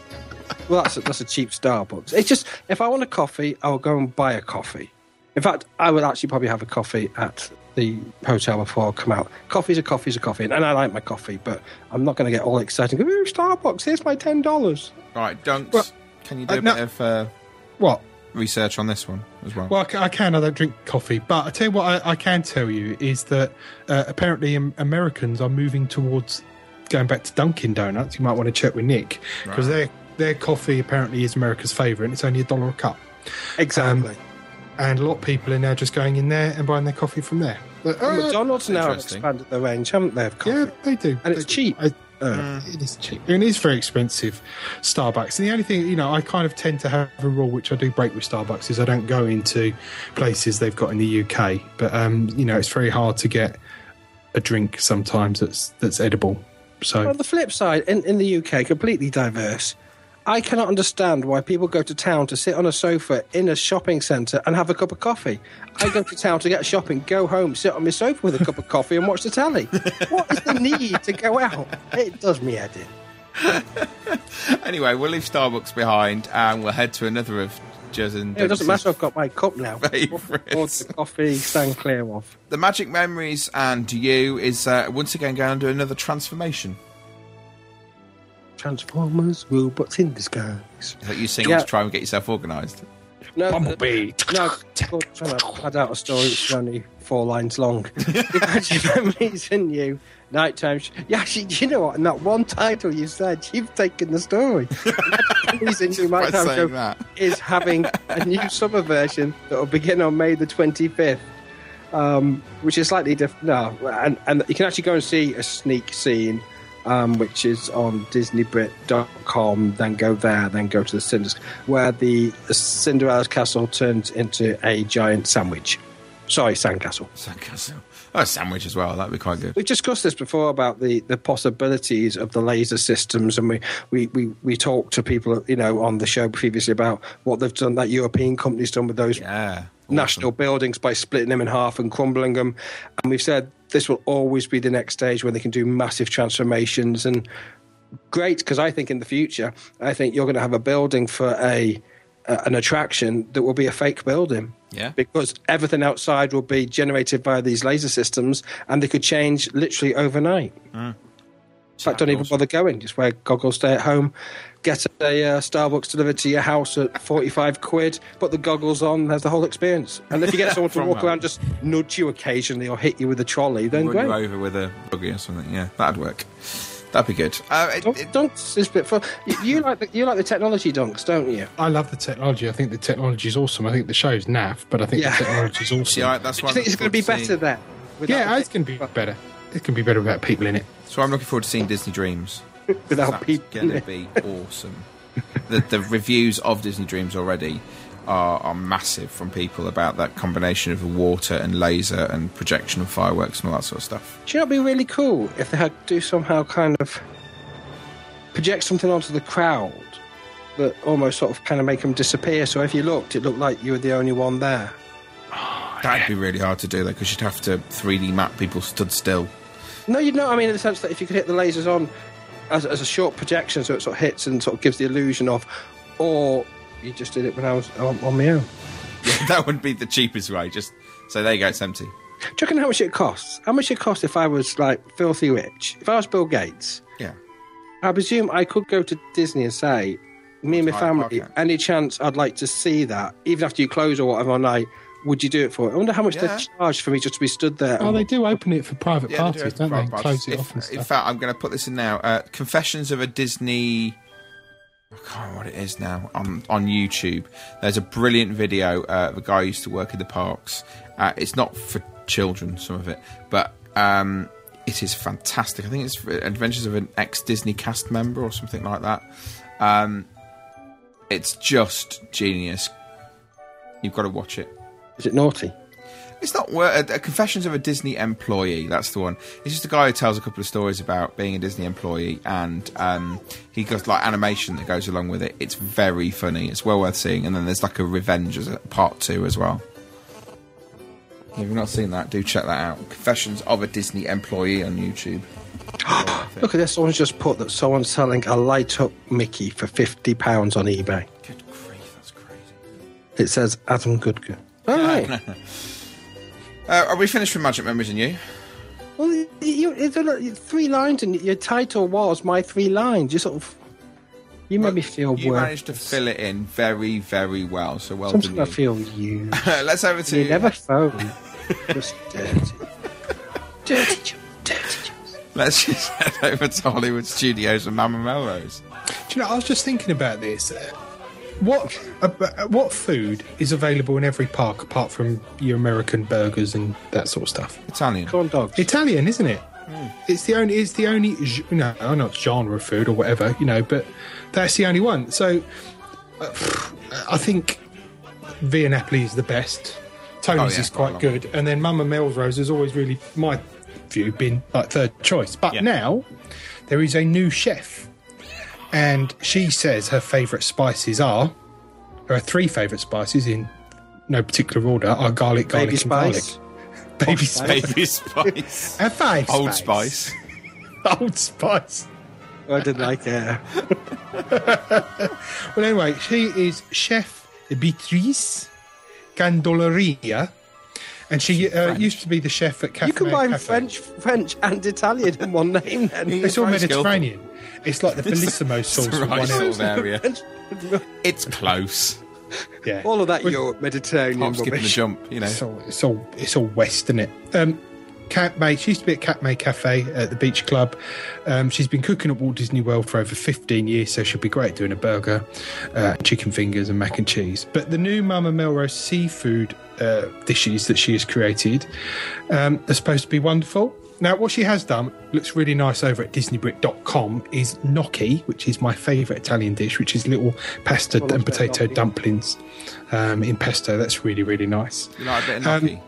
Speaker 2: Well, that's a, that's a cheap Starbucks. It's just if I want a coffee, I'll go and buy a coffee. In fact, I would actually probably have a coffee at the hotel before I come out. Coffee's a coffee's a coffee, and I like my coffee, but I'm not going to get all excited. Go, Ooh, Starbucks! Here's my ten dollars.
Speaker 1: Right, Dunks,
Speaker 3: Well,
Speaker 1: can you do
Speaker 3: uh,
Speaker 1: a
Speaker 3: no-
Speaker 1: bit of uh,
Speaker 3: What?
Speaker 1: research on this one as well?
Speaker 3: Well, I I can. I don't drink coffee, but I tell you what, I, I can tell you is that uh, apparently um, Americans are moving towards going back to Dunkin' Donuts. You might want to check with Nick because their their coffee apparently is America's favourite, and it's only a dollar a cup.
Speaker 2: Exactly.
Speaker 3: And a lot of people are now just going in there and buying their coffee from there. But, uh,
Speaker 2: McDonald's now have expanded their range, haven't they? Of coffee?
Speaker 3: yeah, they do,
Speaker 2: And it's
Speaker 3: They do.
Speaker 2: cheap.
Speaker 3: I-
Speaker 2: Uh,
Speaker 3: It is cheap. And it is very expensive, Starbucks. And the only thing, you know, I kind of tend to have a rule, which I do break with Starbucks, is I don't go into places they've got in the UK. But, um, you know, it's very hard to get a drink sometimes that's that's edible. So,
Speaker 2: On the flip side, in, in the UK, completely diverse. I cannot understand why people go to town to sit on a sofa in a shopping centre and have a cup of coffee. I go to town to get shopping, go home, sit on my sofa with a cup of coffee and watch the telly. What is the need to go out? It does me head in.
Speaker 1: Anyway, we'll leave Starbucks behind and we'll head to another of Jez and
Speaker 2: It doesn't matter, I've got my cup now. The coffee stand clear of.
Speaker 1: The Magic Memories and You is uh, once again going under another transformation.
Speaker 2: Transformers, robots in disguise.
Speaker 1: Is that you singing
Speaker 2: Yeah.
Speaker 1: to try and get yourself organised?
Speaker 2: No,
Speaker 3: Bumblebee.
Speaker 2: No, I'm trying to pad out a story which is only four lines long. Imagine memories in you. Nighttime. Sh- yeah, actually, you know what? In that one title you said, you've taken the story. Memories in you.
Speaker 1: By
Speaker 2: Nighttime Show
Speaker 1: that.
Speaker 2: is having a new summer version that will begin on May the 25th. Um, which is slightly different. No, and, and you can actually go and see a sneak scene, um, which is on DisneyBrit.com. Then go there, then go to the Cinders, where the Cinderella's castle turns into a giant sandwich. Sorry, sandcastle.
Speaker 1: Sandcastle. Oh, a sandwich as well. That'd be quite good.
Speaker 2: We've discussed this before about the, the possibilities of the laser systems, and we, we, we, we talked to people, you know, on the show previously about what they've done, that European company's done with those
Speaker 1: Yeah.
Speaker 2: national buildings by splitting them in half and crumbling them. And we've said this will always be the next stage where they can do massive transformations. And great, because I think in the future, I think you're going to have a building for a uh, an attraction that will be a fake building.
Speaker 1: Yeah.
Speaker 2: Because everything outside will be generated by these laser systems, and they could change literally overnight. In fact, don't even bother going. Just wear goggles, stay at home, get a uh, Starbucks delivered to your house at 45 quid, put the goggles on, there's the whole experience. And if you get someone to walk around, just nudge you occasionally or hit you with a trolley, then
Speaker 1: Run you
Speaker 2: great.
Speaker 1: over with a buggy or something. Yeah, that'd work. That'd be good. Uh, it-
Speaker 2: Dunk-
Speaker 1: it-
Speaker 2: Dunks is a bit fun. You, you like the, you like the technology dunks, don't you?
Speaker 3: I love the technology. I think the technology is awesome. I think the show's naff, but I think
Speaker 2: Yeah.
Speaker 3: the technology is awesome.
Speaker 1: see, I, that's
Speaker 2: Do
Speaker 1: why
Speaker 2: you think
Speaker 1: I'm
Speaker 2: it's going to be better
Speaker 1: to
Speaker 2: then?
Speaker 3: yeah,
Speaker 2: the-
Speaker 3: it's going to be better. It can be better without people in it.
Speaker 1: So I'm looking forward to seeing Disney Dreams.
Speaker 2: without
Speaker 1: That's going to be awesome. the, the reviews of Disney Dreams already are, are massive from people about that combination of water and laser and projection of fireworks and all that sort of stuff.
Speaker 2: Do you know it'd be really cool if they had do somehow kind of project something onto the crowd that almost sort of kind of make them disappear? So if you looked, it looked like you were the only one there.
Speaker 1: That'd be really hard to do though, because you'd have to 3D map people stood still.
Speaker 2: No, you know, I mean, in the sense that if you could hit the lasers on as, as a short projection, so it sort of hits and sort of gives the illusion of, or you just did it when I was on, on my own.
Speaker 1: Yeah, that would be the cheapest way. Just so there you go, it's empty.
Speaker 2: Do you reckon how much it costs? How much it costs if I was like filthy rich? If I was Bill Gates,
Speaker 1: Yeah.
Speaker 2: I presume I could go to Disney and say, me and my family, any chance I'd like to see that, even after you close or whatever on night, would you do it for it? I wonder how much
Speaker 1: Yeah.
Speaker 2: they charge for me just to be stood there.
Speaker 3: Oh, they do open it for private
Speaker 1: Yeah, they
Speaker 3: parties,
Speaker 1: do
Speaker 3: don't they?
Speaker 1: have
Speaker 3: And
Speaker 1: private
Speaker 3: Close
Speaker 1: parties.
Speaker 3: it off and
Speaker 1: If- In fact, I'm going to put this in now. Uh, Confessions of a Disney. I can't remember what it is now. On on YouTube, there's a brilliant video. Uh, of a guy who used to work in the parks. Uh, it's not for children, some of it, but um, it is fantastic. I think it's Adventures of an ex Disney cast member or something like that. Um, it's just genius. You've got to watch it.
Speaker 2: Is it naughty?
Speaker 1: It's not uh, uh, Confessions of a Disney Employee. That's the one. It's just a guy who tells a couple of stories about being a Disney employee, and um, he got like animation that goes along with it. It's very funny. It's well worth seeing. And then there's like a Revenge as a part two as well. If you've not seen that, do check that out. Confessions of a Disney Employee on YouTube.
Speaker 2: Look at this. Someone's just put that someone's selling a light up Mickey for fifty pounds on eBay.
Speaker 1: Good grief, that's crazy.
Speaker 2: It says Adam Goodger. All right.
Speaker 1: Uh, are we finished with Magic Memories and you?
Speaker 2: Well, you, you, it's a- three lines, and your title was my three lines. You sort of, you made me feel
Speaker 1: You
Speaker 2: worse.
Speaker 1: managed to fill it in very, very well. So well
Speaker 2: Sometimes
Speaker 1: done.
Speaker 2: I
Speaker 1: You.
Speaker 2: feel you.
Speaker 1: Let's over to
Speaker 2: you never phone. Just dirty, dirty, jo- dirty. jokes.
Speaker 1: Let's just head over to Hollywood Studios and Mama Melrose.
Speaker 3: Do you know? I was just thinking about this. Uh, What uh, uh, what food is available in every park apart from your American burgers and that sort of stuff?
Speaker 1: Italian.
Speaker 2: Corn dogs.
Speaker 3: Italian, isn't it? It's the only. It's the only. No, I know it's genre of food or whatever, you know, but that's the only one. So, uh, I think Via Napoli is the best. Tony's
Speaker 1: Oh, yeah,
Speaker 3: is
Speaker 1: quite
Speaker 3: quite
Speaker 1: a lot.
Speaker 3: good, and then Mama Melrose has always really, my view, been like third choice. But
Speaker 1: Yeah.
Speaker 3: now there is a new chef, and she says her favourite spices are. There are three favourite spices in no particular order: are garlic, garlic,
Speaker 2: Baby
Speaker 3: and garlic.
Speaker 2: spice.
Speaker 3: Baby spice.
Speaker 1: Baby Spice.
Speaker 3: And five
Speaker 1: Old
Speaker 3: spice.
Speaker 1: Spice.
Speaker 3: Old Spice.
Speaker 2: I didn't like it.
Speaker 3: Well, anyway, she is Chef Beatrice Candoleria, and she uh, used to be the chef at Cafe.
Speaker 2: You combine
Speaker 3: Cafe.
Speaker 2: French, French, and Italian in one name. Then
Speaker 3: It's all Mediterranean. It's like the Bellissimo sauce
Speaker 1: the
Speaker 3: with one
Speaker 1: sort
Speaker 3: else.
Speaker 1: of area. It's close.
Speaker 3: Yeah.
Speaker 2: All of that
Speaker 3: Well,
Speaker 2: Europe, Mediterranean
Speaker 1: Hop, skip, and the jump. You know.
Speaker 3: It's all, it's all, it's all West, isn't it? Um, Cape May, she used to be at Cape May Cafe at the Beach Club. Um, she's been cooking at Walt Disney World for over 15 years, so she'll be great doing a burger, uh, chicken fingers, and mac and cheese. But the new Mama Melrose seafood uh, dishes that she has created um, are supposed to be wonderful. Now, what she has done looks really nice over at DisneyBrit.com is gnocchi, which is my favourite Italian dish, which is little pasta
Speaker 2: love a
Speaker 3: and potato dumplings um, in pesto. That's really, really nice.
Speaker 1: You like a bit of
Speaker 3: Um.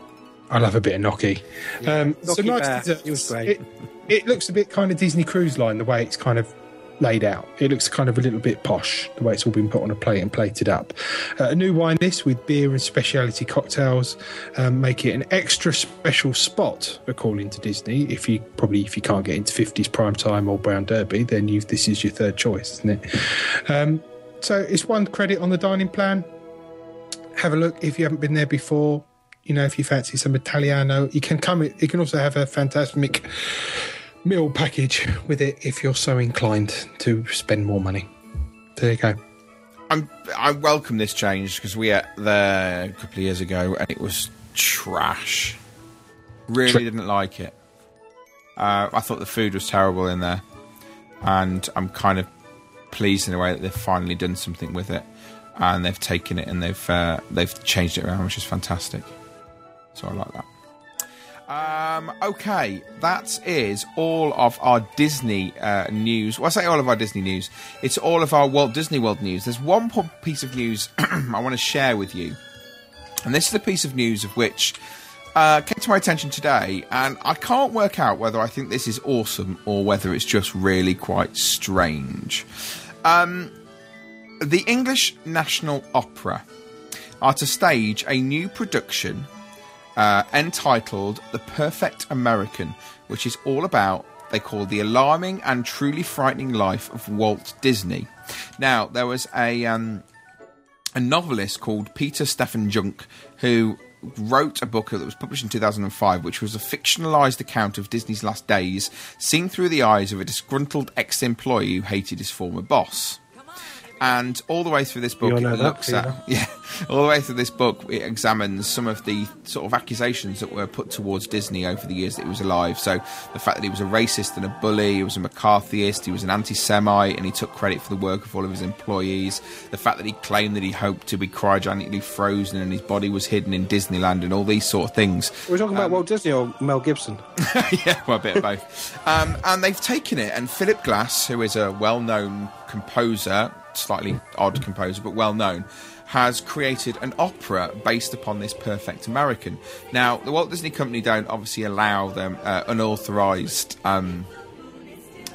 Speaker 3: I love a bit of gnocchi. Um, so nice
Speaker 2: bear. was great.
Speaker 3: It, it looks a bit kind of Disney Cruise Line the way it's kind of laid out. It looks kind of a little bit posh the way it's all been put on a plate and plated up. Uh, a new wine list with beer and specialty cocktails um, make it an extra special spot according to Disney. If you probably if you can't get into 50s prime time or Brown Derby, then you this is your third choice, isn't it? Um, so it's one credit on the dining plan have a look if you haven't been there before. You know, if you fancy some Italiano, you can come. You can also have a fantastic meal package with it if you're so inclined to spend more money. There you go.
Speaker 1: I'm, I welcome this change because we ate there a couple of years ago and it was trash. Really
Speaker 3: Tra-
Speaker 1: didn't like it. Uh, I thought the food was terrible in there, and I'm kind of pleased in a way that they've finally done something with it, and they've taken it and they've uh, they've changed it around, which is fantastic. So I like that. Um, okay, that is all of our Disney uh, news. Well, I say all of our Disney news. It's all of our Walt Disney World news. There's one piece of news I want to share with you, and this is a piece of news of which uh, came to my attention today, and I can't work out whether I think this is awesome or whether it's just really quite strange. Um, the English National Opera are to stage a new production uh, entitled The Perfect American, which is all about, they call the alarming and truly frightening life of Walt Disney. Now, there was a, um, a novelist called Peter Stephan Jungk who wrote a book that was published in 2005, which was a fictionalized account of Disney's last days, seen through the eyes of a disgruntled ex employee who hated his former boss. And all the way through this book, it looks at yeah, all the way through this book, it examines some of the sort of accusations that were put towards Disney over the years that he was alive. So the fact that he was a racist and a bully, he was a McCarthyist, he was an anti-Semite, and he took credit for the work of all of his employees. The fact that he claimed that he hoped to be cryogenically frozen and his body was hidden in Disneyland, and all these sort of things.
Speaker 2: We're talking about Walt Disney or Mel Gibson.
Speaker 1: yeah, well, a bit of both. Um, and they've taken it, and Philip Glass, who is a well known composer, slightly odd composer, but well known, has created an opera based upon this perfect American. Now, the Walt Disney Company don't obviously allow them uh, unauthorized. Um,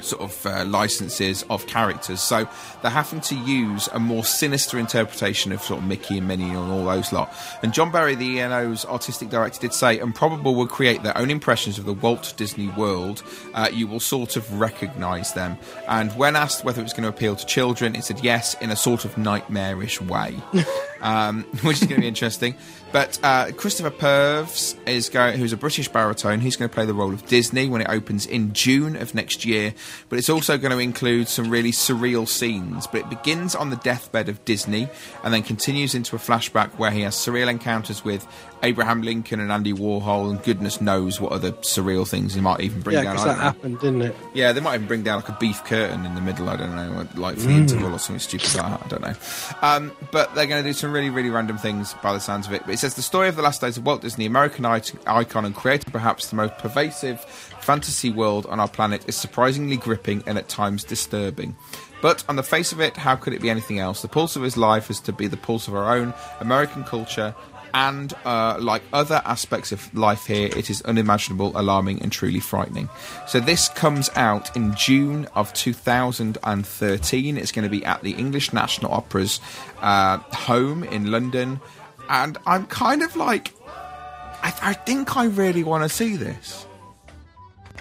Speaker 1: sort of uh, licenses of characters. So they're having to use a more sinister interpretation of sort of Mickey and Minnie and all those lot. And John Berry, the ENO's artistic director, did say, Improbable will create their own impressions of the Walt Disney world. Uh, you will sort of recognise them. And when asked whether it was going to appeal to children, it said yes, in a sort of nightmarish way, um, which is going to be interesting. But uh, Christopher Purves is going, who's a British baritone. He's going to play the role of Disney when it opens in June of next year. But it's also going to include some really surreal scenes. But it begins on the deathbed of Disney and then continues into a flashback where he has surreal encounters with Abraham Lincoln and Andy Warhol, and goodness knows what other surreal things he might even bring
Speaker 2: Yeah,
Speaker 1: down. I
Speaker 2: that
Speaker 1: know.
Speaker 2: happened, didn't it?
Speaker 1: Yeah, they might even bring down like a beef curtain in the middle. I don't know, like for the interval or something stupid like that. I don't know. Um, but they're going to do some really, really random things by the sounds of it. But it says the story of the last days of Walt Disney, American icon and creator, perhaps the most pervasive fantasy world on our planet, is surprisingly gripping and at times disturbing. But on the face of it, how could it be anything else? The pulse of his life is to be the pulse of our own American culture. And uh, like other aspects of life here, it is unimaginable, alarming, and truly frightening. So this comes out in June of 2013. It's going to be at the English National Opera's uh, home in London, and I'm kind of like, I, I think I really want to see this.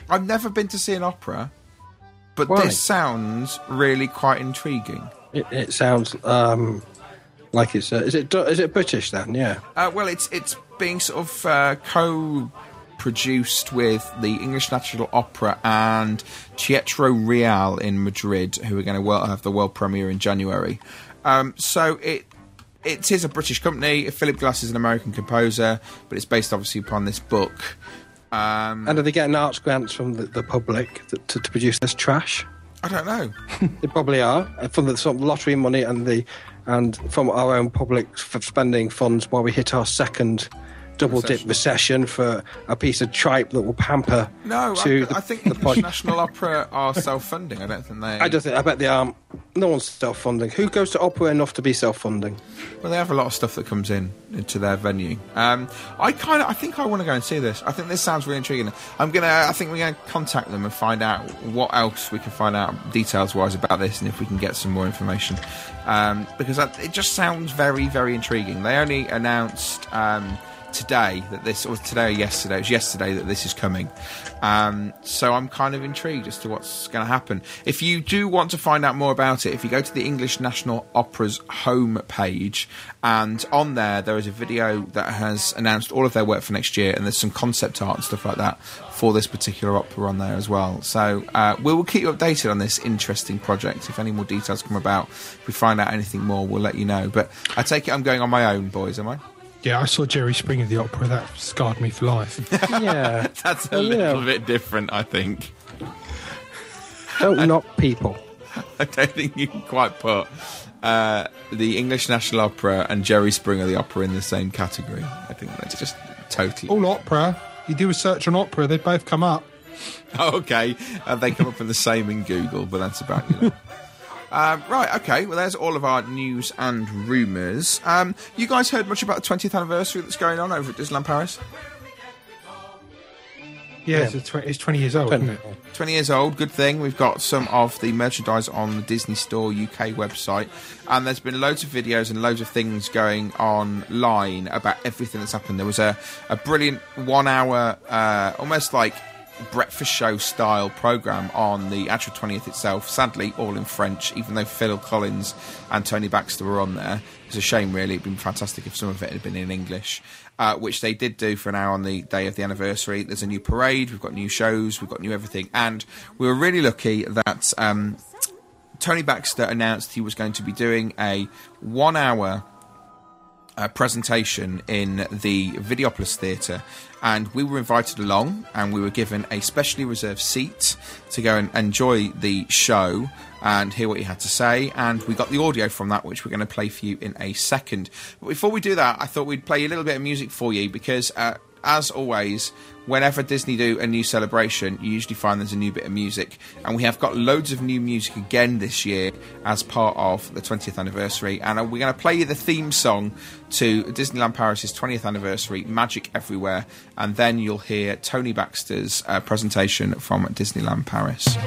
Speaker 1: I've never been to see an opera, but
Speaker 2: Why?
Speaker 1: this sounds really quite intriguing.
Speaker 2: It, it sounds um, like it's. Uh, is it is it British then? Yeah.
Speaker 1: Uh, well, it's it's being sort of uh, co-produced with the English National Opera and Teatro Real in Madrid, who are going to have the world premiere in January. Um, so it it is a British company. Philip Glass is an American composer, but it's based obviously upon this book. Um,
Speaker 2: And are they getting arts grants from the, the public to, to, to produce this trash?
Speaker 1: I don't know.
Speaker 2: They probably are from the sort of lottery money and the and from our own public spending funds while we hit our second double dip recession for a piece of tripe that will pamper
Speaker 1: No,
Speaker 2: to
Speaker 1: I,
Speaker 2: the,
Speaker 1: I think
Speaker 2: the
Speaker 1: English National Opera are self-funding. I don't think they.
Speaker 2: I don't think. I bet they aren't. No one's self-funding. Who goes to opera enough to be self-funding?
Speaker 1: Well, they have a lot of stuff that comes in into their venue. Um, I kind of, I think I want to go and see this. I think this sounds really intriguing. I'm gonna, I think we're gonna contact them and find out what else we can find out details-wise about this, and if we can get some more information, um, because that, it just sounds very, very intriguing. They only announced. Um, Today that this, or today or yesterday, it was yesterday that this is coming. Um, so I'm kind of intrigued as to what's going to happen. If you do want to find out more about it, if you go to the English National Opera's home page, and on there there is a video that has announced all of their work for next year, and there's some concept art and stuff like that for this particular opera on there as well. So uh, we will keep you updated on this interesting project. If any more details come about, if we find out anything more, we'll let you know. But I take it I'm going on my own, boys, am I?
Speaker 3: Yeah, I saw Jerry Springer the opera. That scarred me for life.
Speaker 2: Yeah.
Speaker 1: That's a
Speaker 2: Well, you
Speaker 1: little bit different, I think.
Speaker 2: Don't knock people.
Speaker 1: I don't think you can quite put uh, the English National Opera and Jerry Springer the opera in the same category. I think that's just totally.
Speaker 3: All opera. You do a search on opera, they both come up.
Speaker 1: Oh, okay, uh, they come up in the same in Google, but that's about you. know. Um, right, okay. Well, there's all of our news and rumours. Um, you guys heard much about the 20th anniversary that's going on over at Disneyland Paris?
Speaker 3: Yeah, It's, a tw- it's 20 years old, isn't it?
Speaker 1: 20 years old, good thing. We've got some of the merchandise on the Disney Store UK website, and there's been loads of videos and loads of things going online about everything that's happened. There was a, a brilliant one hour, uh, almost like breakfast show style program on the actual 20th itself. Sadly, all in French, even though Phil Collins and Tony Baxter were on there. It's a shame, really. It'd been fantastic if some of it had been in English, uh, which they did do for an hour on the day of the anniversary. There's a new parade, we've got new shows, we've got new everything, and we were really lucky that um, Tony Baxter announced he was going to be doing a one hour uh, presentation in the Videopolis Theatre, and we were invited along, and we were given a specially reserved seat to go and enjoy the show and hear what he had to say. And we got the audio from that, which we're going to play for you in a second. But before we do that, I thought we'd play a little bit of music for you because. Uh,
Speaker 6: as always, whenever Disney do a new celebration, you usually find there's a new bit of music, and we have got loads of new music again this year as part of the 20th anniversary. And we're going to play you the theme song to Disneyland Paris's 20th anniversary, Magic Everywhere, and then you'll hear Tony Baxter's uh, presentation from Disneyland Paris.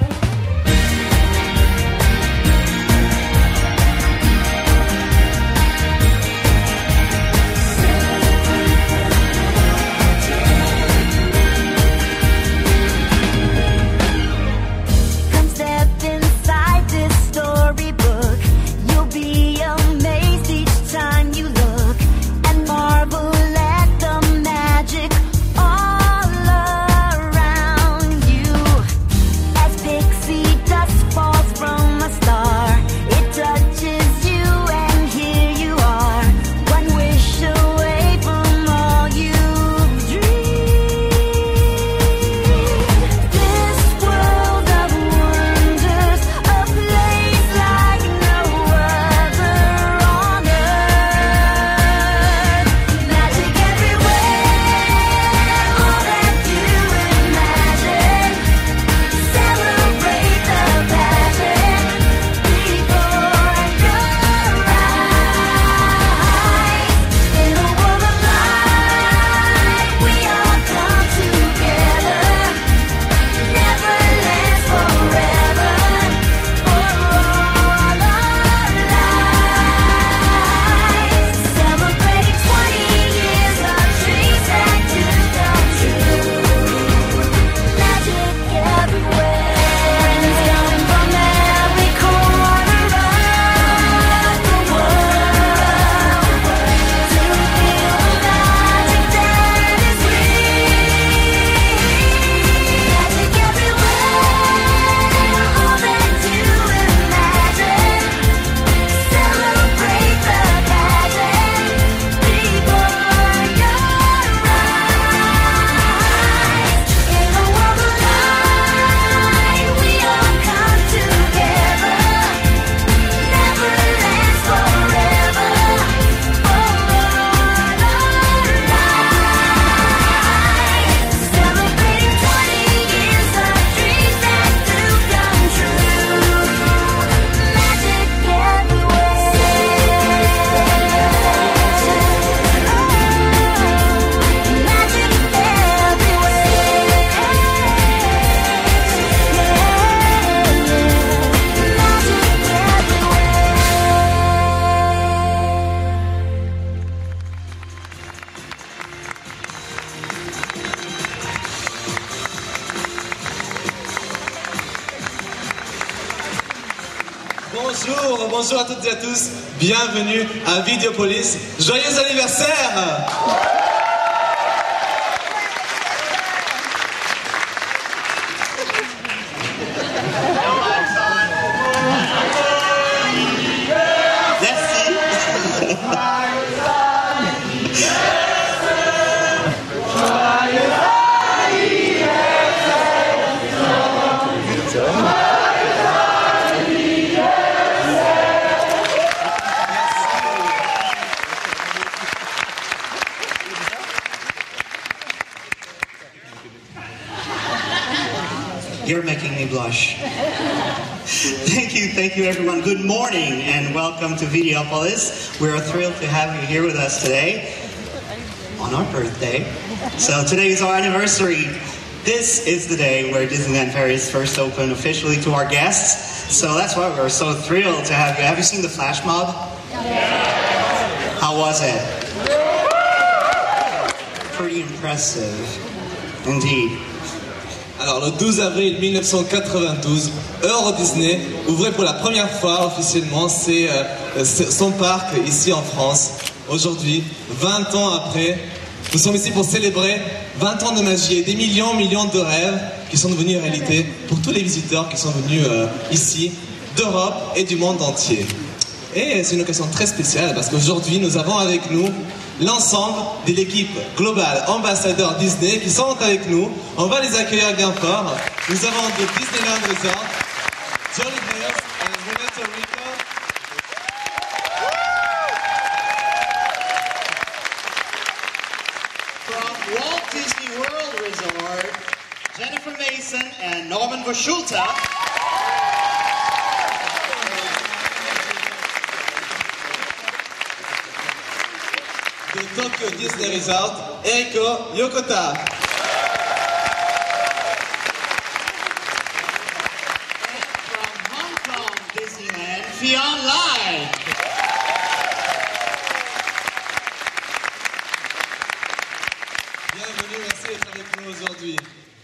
Speaker 7: À
Speaker 8: us today on our birthday. So today is our anniversary. This is the day where Disneyland Paris first opened officially to our guests. So that's why we're so thrilled to have you. Have you seen the flash mob? Yeah. How was it? Pretty impressive, indeed.
Speaker 7: Alors, le 12 avril 1992, Euro Disney ouvrait pour la première fois officiellement ses, euh, ses- son parc ici en France. Aujourd'hui, 20 ans après, nous sommes ici pour célébrer 20 ans de magie et des millions, millions de rêves qui sont devenus réalité pour tous les visiteurs qui sont venus euh, ici d'Europe et du monde entier. Et c'est une occasion très spéciale parce qu'aujourd'hui, nous avons avec nous l'ensemble de l'équipe globale ambassadeur Disney qui sont avec nous. On va les accueillir bien fort. Nous avons de Disneyland Resort,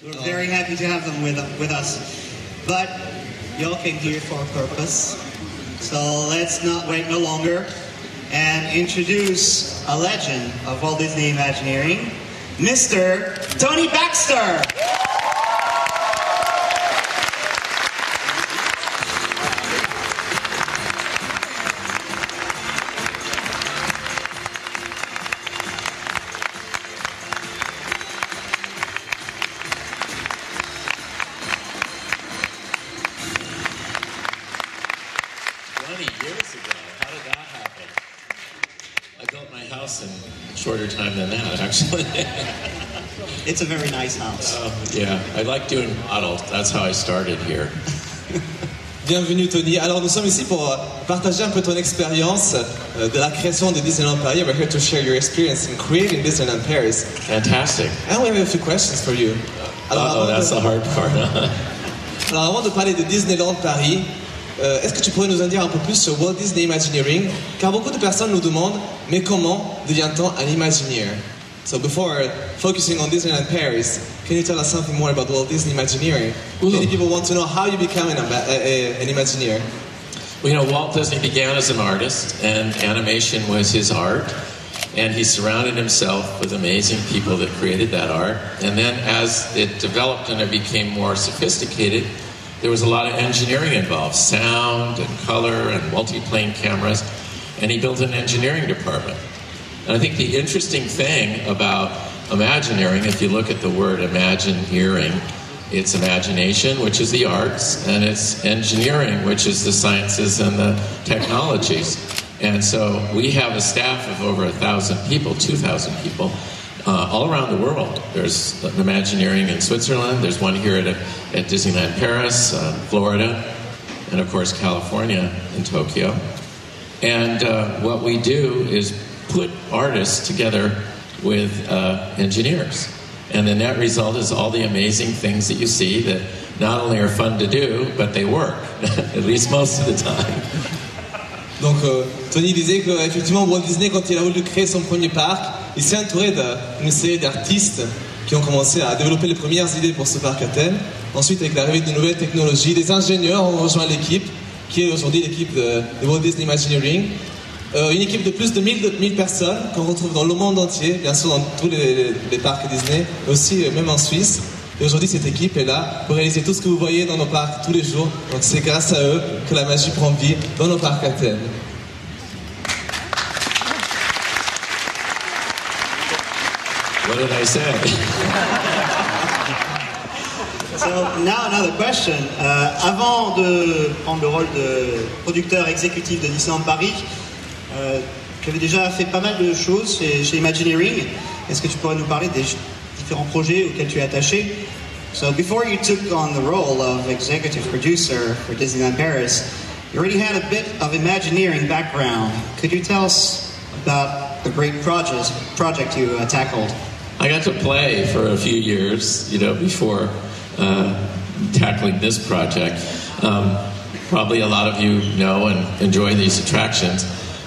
Speaker 8: We're very happy to have them with, with us. But y'all came here for a purpose. So let's not wait no longer and introduce a legend of Walt Disney Imagineering, Mr. Tony Baxter. It's a very nice house.
Speaker 9: Oh, yeah, I like doing. That's how I started here.
Speaker 7: Bienvenue Tony. Alors nous sommes ici pour euh, partager un peu ton expérience euh, de la création de Disneyland Paris. We're here to share your experience in creating Disneyland Paris.
Speaker 9: Fantastic.
Speaker 7: And we have a few questions for you. Alors,
Speaker 9: Oh, that's
Speaker 7: de-
Speaker 9: the hard part.
Speaker 7: Alors avant de parler de Disneyland Paris, euh, est-ce que tu pourrais nous en dire un peu plus sur Walt Disney Imagineering? Car beaucoup de personnes nous demandent, mais comment devient-on un Imagineer? So before focusing on Disneyland Paris, can you tell us something more about Walt Disney Imagineering? Many people want to know how you become an, an Imagineer.
Speaker 9: Well, you know, Walt Disney began as an artist, and animation was his art. And he surrounded himself with amazing people that created that art. And then, as it developed and it became more sophisticated, there was a lot of engineering involved sound and color and multi-plane cameras. And he built an engineering department. And I think the interesting thing about Imagineering, if you look at the word Imagineering, it's imagination, which is the arts, and it's engineering, which is the sciences and the technologies. And so we have a staff of over a thousand people, 2,000 people, uh, all around the world. There's Imagineering in Switzerland, there's one here at, at Disneyland Paris, uh, Florida, and of course California in Tokyo. And uh, what we do is put artists together with uh, engineers. And the net result is all the amazing things that you see that not only are fun to do, but they work, at least most of the time.
Speaker 7: Donc euh, Tony disait que effectivement Walt Disney quand il a voulu créer son premier parc, il s'est entouré d'une série d'artistes qui ont commencé à développer les premières idées pour ce parc à thème. Ensuite avec l'arrivée de nouvelles technologies, des ingénieurs ont rejoint l'équipe qui est aujourd'hui l'équipe de, de Walt Disney Imagineering. Euh, une équipe de plus de 1000, de- 1000 personnes qu'on retrouve dans le monde entier, bien sûr dans tous les, parcs Disney, mais aussi euh, même en Suisse. Et aujourd'hui, cette équipe est là pour réaliser tout ce que vous voyez dans nos parcs tous les jours. Donc c'est grâce à eux que la magie prend vie dans nos parcs à thème.
Speaker 9: What did I say?
Speaker 8: So now another question. Euh, avant de prendre le rôle de producteur exécutif de Disneyland Paris, euh, tu avais déjà fait pas mal de choses chez, chez Imagineering. Est-ce que tu pourrais nous parler des différents projets auxquels tu es attaché So before you took on the role of executive producer for Disneyland Paris, you already had a bit of Imagineering background. Could you tell us about the great project project you uh, tackled?
Speaker 9: I got to play for a few years, you know, before uh, tackling this project. Um, probably a lot of you know and enjoy these attractions.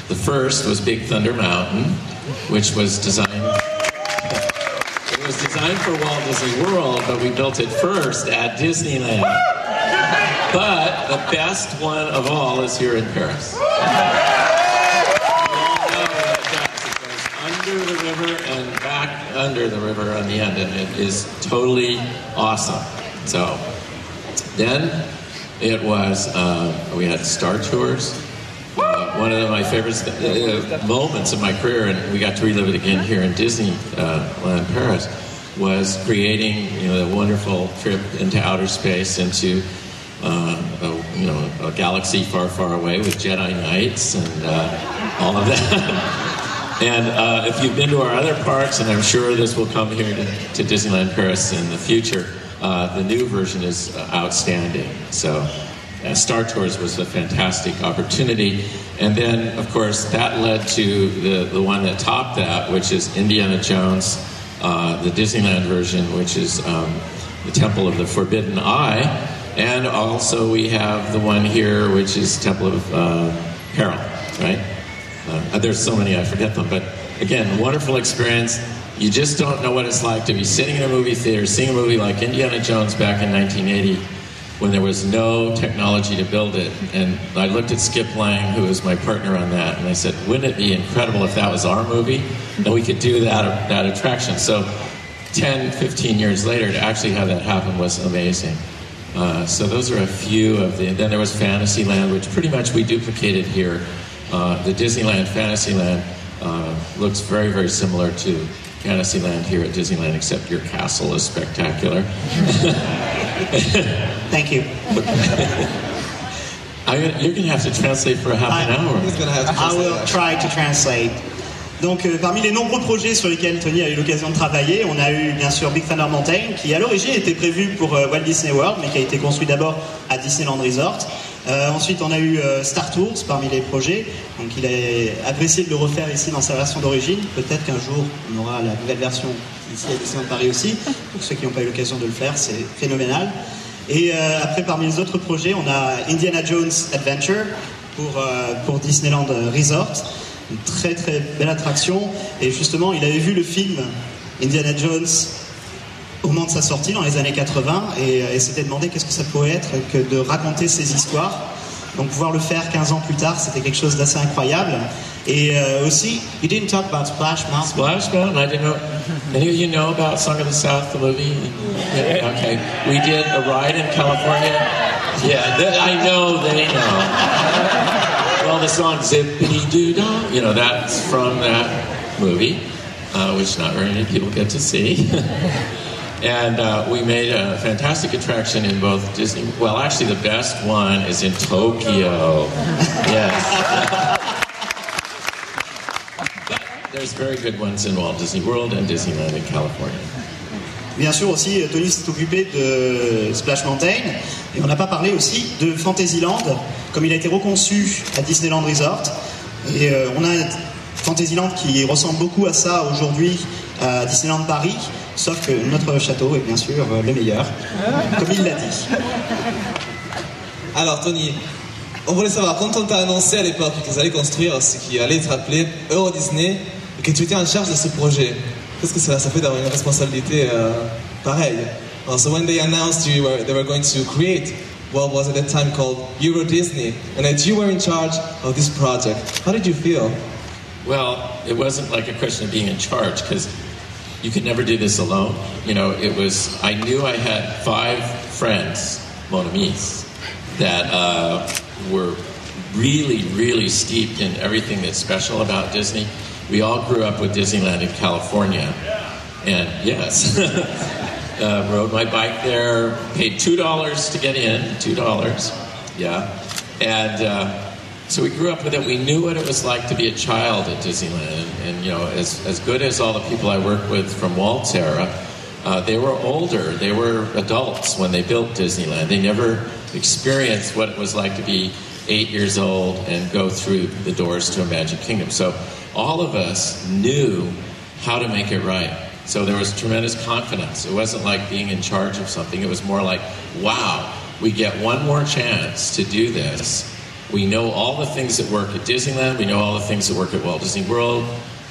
Speaker 9: The first was Big Thunder Mountain, which was designed. It was designed for Walt Disney World, but we built it first at Disneyland. But the best one of all is here in Paris. under the river and back under the river on the end, and it is totally awesome. So then it was, uh, we had Star Tours. Uh, one of my favorite uh, moments of my career, and we got to relive it again here in Disneyland Paris, was creating you know, the wonderful trip into outer space, into uh, a, you know a galaxy far, far away with Jedi Knights and uh, all of that. And uh, if you've been to our other parks, and I'm sure this will come here to, to Disneyland Paris in the future, uh, the new version is uh, outstanding. So, uh, Star Tours was a fantastic opportunity. And then, of course, that led to the, the one that topped that, which is Indiana Jones, uh, the Disneyland version, which is um, the Temple of the Forbidden Eye. And also, we have the one here, which is Temple of uh, Peril, right? Uh, there's so many, I forget them. But again, wonderful experience. You just don't know what it's like to be sitting in a movie theater, seeing a movie like Indiana Jones back in 1980 when there was no technology to build it. And I looked at Skip Lange, who was my partner on that, and I said, wouldn't it be incredible if that was our movie and we could do that, that attraction? So 10, 15 years later, to actually have that happen was amazing. Uh, so those are a few of the. Then there was Fantasyland, which pretty much we duplicated here. Uh, the Disneyland Fantasyland uh, looks very, very similar to Fantasyland here at Disneyland, except your castle is spectacular.
Speaker 8: Thank you.
Speaker 9: Gonna, you're going to have to translate for a half an hour.
Speaker 8: I will try to translate. Donc, euh, parmi les nombreux projets sur lesquels Tony a eu l'occasion de travailler, on a eu bien sûr Big Thunder Mountain, qui à l'origine était prévu pour euh, Walt Disney World, mais qui a été construit d'abord à Disneyland Resort. Euh, ensuite, on a eu euh, Star Tours parmi les projets. Donc, il a apprécié de le refaire ici dans sa version d'origine. Peut-être qu'un jour, on aura la nouvelle version ici à Disneyland Paris aussi. Pour ceux qui n'ont pas eu l'occasion de le faire, c'est phénoménal. Et euh, après, parmi les autres projets, on a Indiana Jones Adventure pour, pour Disneyland Resort. Une très très belle attraction. Et justement, il avait vu le film Indiana Jones au moment de sa sortie dans les années 80 et, et s'était demandé qu'est-ce que ça pourrait être que de raconter ces histoires. Donc pouvoir le faire 15 ans plus tard, c'était quelque chose d'assez incroyable. Et euh, aussi, you didn't talk about Splash Mountain.
Speaker 9: Splash Mountain, I didn't know. Any of you know about Song of the South, the movie? Yeah, okay. We did a ride in California. Yeah, I know they know. Well, the song Zippity Doo Dah, you know, that's from that movie, uh, which not very many people get to see. and uh, we made a fantastic attraction in both Disney. Well, actually, the best one is in Tokyo. Yes. But there's very good ones in Walt Disney World and Disneyland in California.
Speaker 8: Bien sûr aussi, Tony s'est occupé de Splash Mountain. Et on n'a pas parlé aussi de Fantasyland, comme il a été reconçu à Disneyland Resort. Et euh, on a Fantasyland qui ressemble beaucoup à ça aujourd'hui à Disneyland Paris, sauf que notre château est bien sûr euh, le meilleur, comme il l'a dit.
Speaker 7: Alors Tony, on voulait savoir, quand on t'a annoncé à l'époque que vous allez construire ce qui allait être appelé Euro Disney et que tu étais en charge de ce projet, qu'est-ce que ça, ça fait d'avoir une responsabilité euh, pareille? Uh, So when they announced you were, they were going to create what was at that time called Euro Disney and that you were in charge of this project, how did you feel?
Speaker 9: Well, it wasn't like a question of being in charge because you could never do this alone. You know, it was, I knew I had five friends, mon amis, that uh, were really, really steeped in everything that's special about Disney. We all grew up with Disneyland in California. And yes, uh, rode my bike there, paid $2 to get in, $2, yeah. And, uh, so we grew up with it. We knew what it was like to be a child at Disneyland. And, you know, as, as good as all the people I worked with from Walt's era, uh, they were older. They were adults when they built Disneyland. They never experienced what it was like to be eight years old and go through the doors to a Magic Kingdom. So all of us knew how to make it right. So there was tremendous confidence. It wasn't like being in charge of something. It was more like, wow, we get one more chance to do this. We know all the things that work at Disneyland. We know all the things that work at Walt Disney World.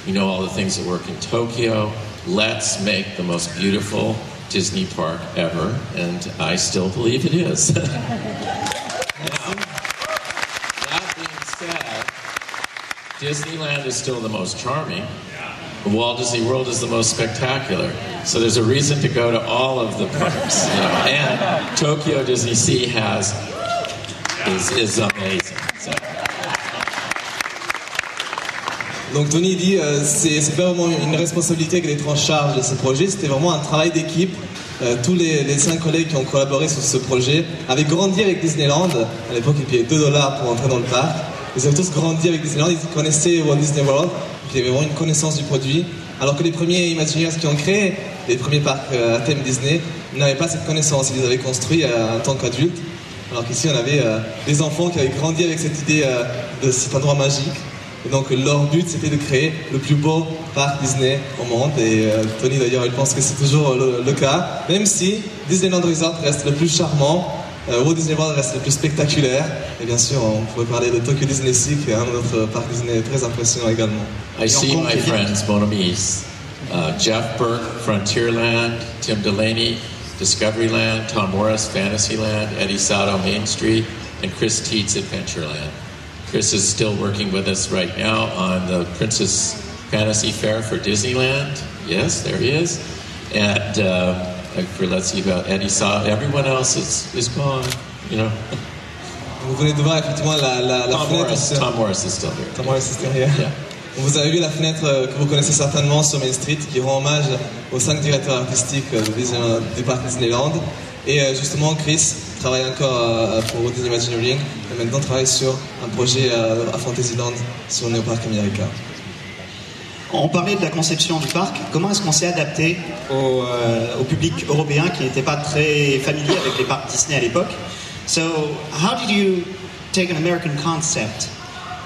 Speaker 9: We know all the things that work in Tokyo. Let's make the most beautiful Disney park ever. And I still believe it is. that said, Disneyland is still the most charming. Walt Disney World is the most spectacular. So there's a reason to go to all of the parks. You know, and Tokyo Disney Sea has is, is.
Speaker 7: Donc Tony dit euh, c'est pas vraiment une responsabilité que d'être en charge de ce projet, c'était vraiment un travail d'équipe. Euh, tous les, les cinq collègues qui ont collaboré sur ce projet avaient grandi avec Disneyland. À l'époque, ils payaient 2 dollars pour entrer dans le parc. Ils avaient tous grandi avec Disneyland, ils connaissaient Walt Disney World, ils avaient vraiment une connaissance du produit. Alors que les premiers Imagineers qui ont créé les premiers parcs euh, à thème Disney n'avaient pas cette connaissance. Ils les avaient construits euh, en tant qu'adultes. Alors qu'ici, on avait euh, des enfants qui avaient grandi avec cette idée euh, de cet endroit magique. Et donc leur but, c'était de créer le plus beau parc Disney au monde. Et euh, Tony, d'ailleurs, il pense que c'est toujours le, le cas. Même si Disneyland Resort reste le plus charmant, Walt Disney World reste le plus spectaculaire. Et bien sûr, on pourrait parler de Tokyo Disney Sea, qui est un autre parc Disney très impressionnant également.
Speaker 9: I see my friends, Mon Amis, uh, Jeff Burke, Frontierland, Tim Delaney, Discoveryland, Tom Morris, Fantasyland, Eddie Sotto, Main Street, and Chris Tietz, Adventureland. Chris is still working with us right now on the Princess Fantasy Fair for Disneyland. Yes, there he is. And uh, for, let's see about Eddie Sotto. Everyone else is, is gone, you know.
Speaker 7: Vous venez de voir effectivement la, la, la
Speaker 9: Tom. Morris, Tom Morris is still here.
Speaker 7: Tom Morris is still here.
Speaker 9: Yeah.
Speaker 7: Vous avez vu la fenêtre euh, que vous connaissez certainement sur Main Street qui rend hommage aux cinq directeurs artistiques euh, Disneyland- du parc Disneyland. Et euh, justement, Chris travaille encore euh, pour Disney Imagineering et maintenant travaille sur un projet euh, à Fantasyland sur le Néoparc America.
Speaker 8: On parlait de la conception du parc. Comment est-ce qu'on s'est adapté au, euh, au public européen qui n'était pas très familier avec les parcs Disney à l'époque? So, how did you take an American concept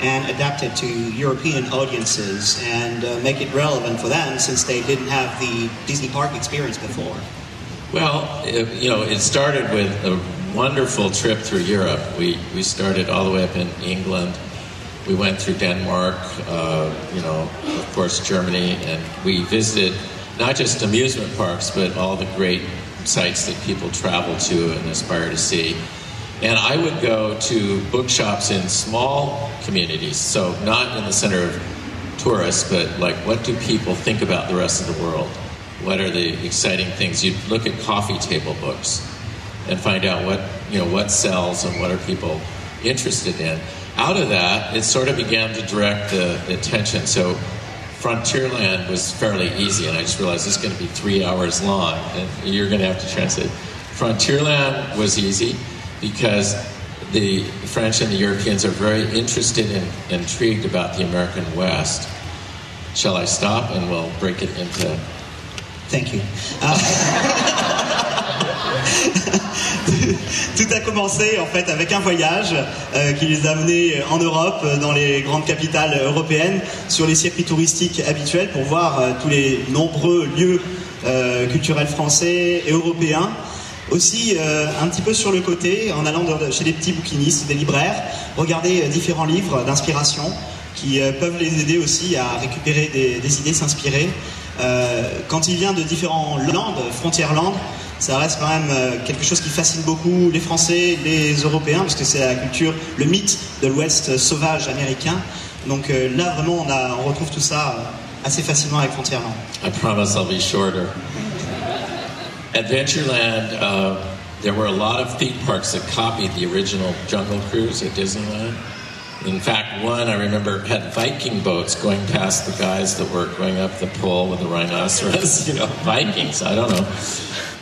Speaker 8: and adapt it to European audiences and uh, make it relevant for them since they didn't have the Disney park experience before?
Speaker 9: Well, it, you know, it started with a wonderful trip through Europe. We, we started all the way up in England. We went through Denmark, uh, you know, of course, Germany, and we visited not just amusement parks, but all the great sites that people travel to and aspire to see. And I would go to bookshops in small communities, so not in the center of tourists, but like what do people think about the rest of the world? What are the exciting things? You look at coffee table books and find out what you know what sells and what are people interested in. Out of that, it sort of began to direct the, the attention. So Frontierland was fairly easy, and I just realized this is going to be three hours long, and you're going to have to translate. Frontierland was easy because the French and the Europeans are very interested and intrigued about the American West. Shall I stop and we'll break it into
Speaker 8: Thank you. Tout a commencé en fait avec un voyage euh, qui les a amenés en Europe, euh, dans les grandes capitales européennes, sur les circuits touristiques habituels pour voir euh, tous les nombreux lieux euh, culturels français et européens. Aussi, euh, un petit peu sur le côté, en allant chez des petits bouquinistes, des libraires, regarder euh, différents livres d'inspiration qui euh, peuvent les aider aussi à récupérer des, idées, s'inspirer. Quand il vient de différents landes, frontières-landes, ça reste quand même quelque chose qui fascine beaucoup les Français, les Européens, parce que c'est la culture, le mythe de l'Ouest sauvage américain. Donc là, vraiment, on, retrouve tout ça assez facilement avec Frontierland.
Speaker 9: I promise I'll be shorter. Adventureland, uh, there were a lot of theme parks that copied the original Jungle Cruise at Disneyland. In fact, one I remember had Viking boats going past the guys that were going up the pole with the rhinoceros. You know, Vikings. I don't know.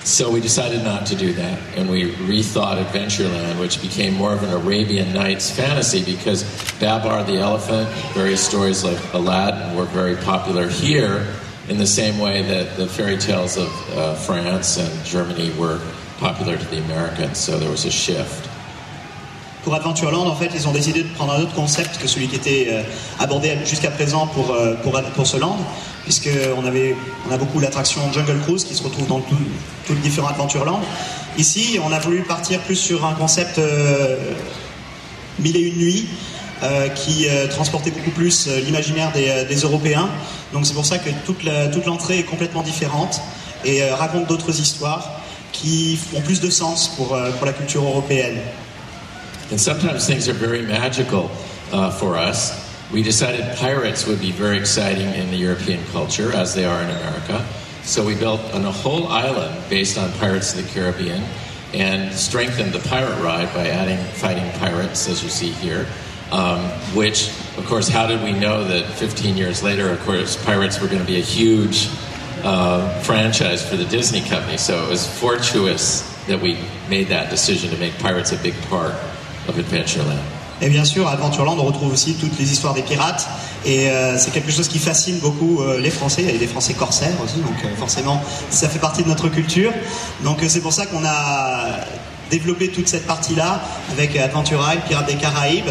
Speaker 9: So we decided not to do that, and we rethought Adventureland, which became more of an Arabian Nights fantasy because Babar the elephant, various stories like Aladdin were very popular here, in the same way that the fairy tales of uh, France and Germany were popular to the Americans. So there was a shift.
Speaker 8: Pour Adventureland, en fait, ils ont décidé de prendre un autre concept que celui qui était euh, abordé jusqu'à présent pour, euh, pour, pour ce land, puisqu'on on a beaucoup l'attraction Jungle Cruise qui se retrouve dans tout- tous les différents Adventureland. Ici, on a voulu partir plus sur un concept euh, mille et une nuits, euh, qui euh, transportait beaucoup plus euh, l'imaginaire des, euh, des Européens. Donc c'est pour ça que toute la- toute l'entrée est complètement différente et euh, raconte d'autres histoires qui ont plus de sens pour, pour la culture européenne.
Speaker 9: And sometimes things are very magical uh, for us. We decided pirates would be very exciting in the European culture, as they are in America. So we built on a whole island based on Pirates of the Caribbean and strengthened the pirate ride by adding fighting pirates, as you see here. Um, which, of course, how did we know that 15 years later, of course, pirates were going to be a huge uh, franchise for the Disney company? So it was fortuitous that we made that decision to make pirates a big part of Adventureland.
Speaker 8: Et bien sûr, à Adventureland, on retrouve aussi toutes les histoires des pirates. Et euh, c'est quelque chose qui fascine beaucoup euh, les Français. Il y a des Français corsaires aussi, donc euh, forcément, ça fait partie de notre culture. Donc euh, c'est pour ça qu'on a développé toute cette partie-là avec Adventure Isle, Pirates des Caraïbes.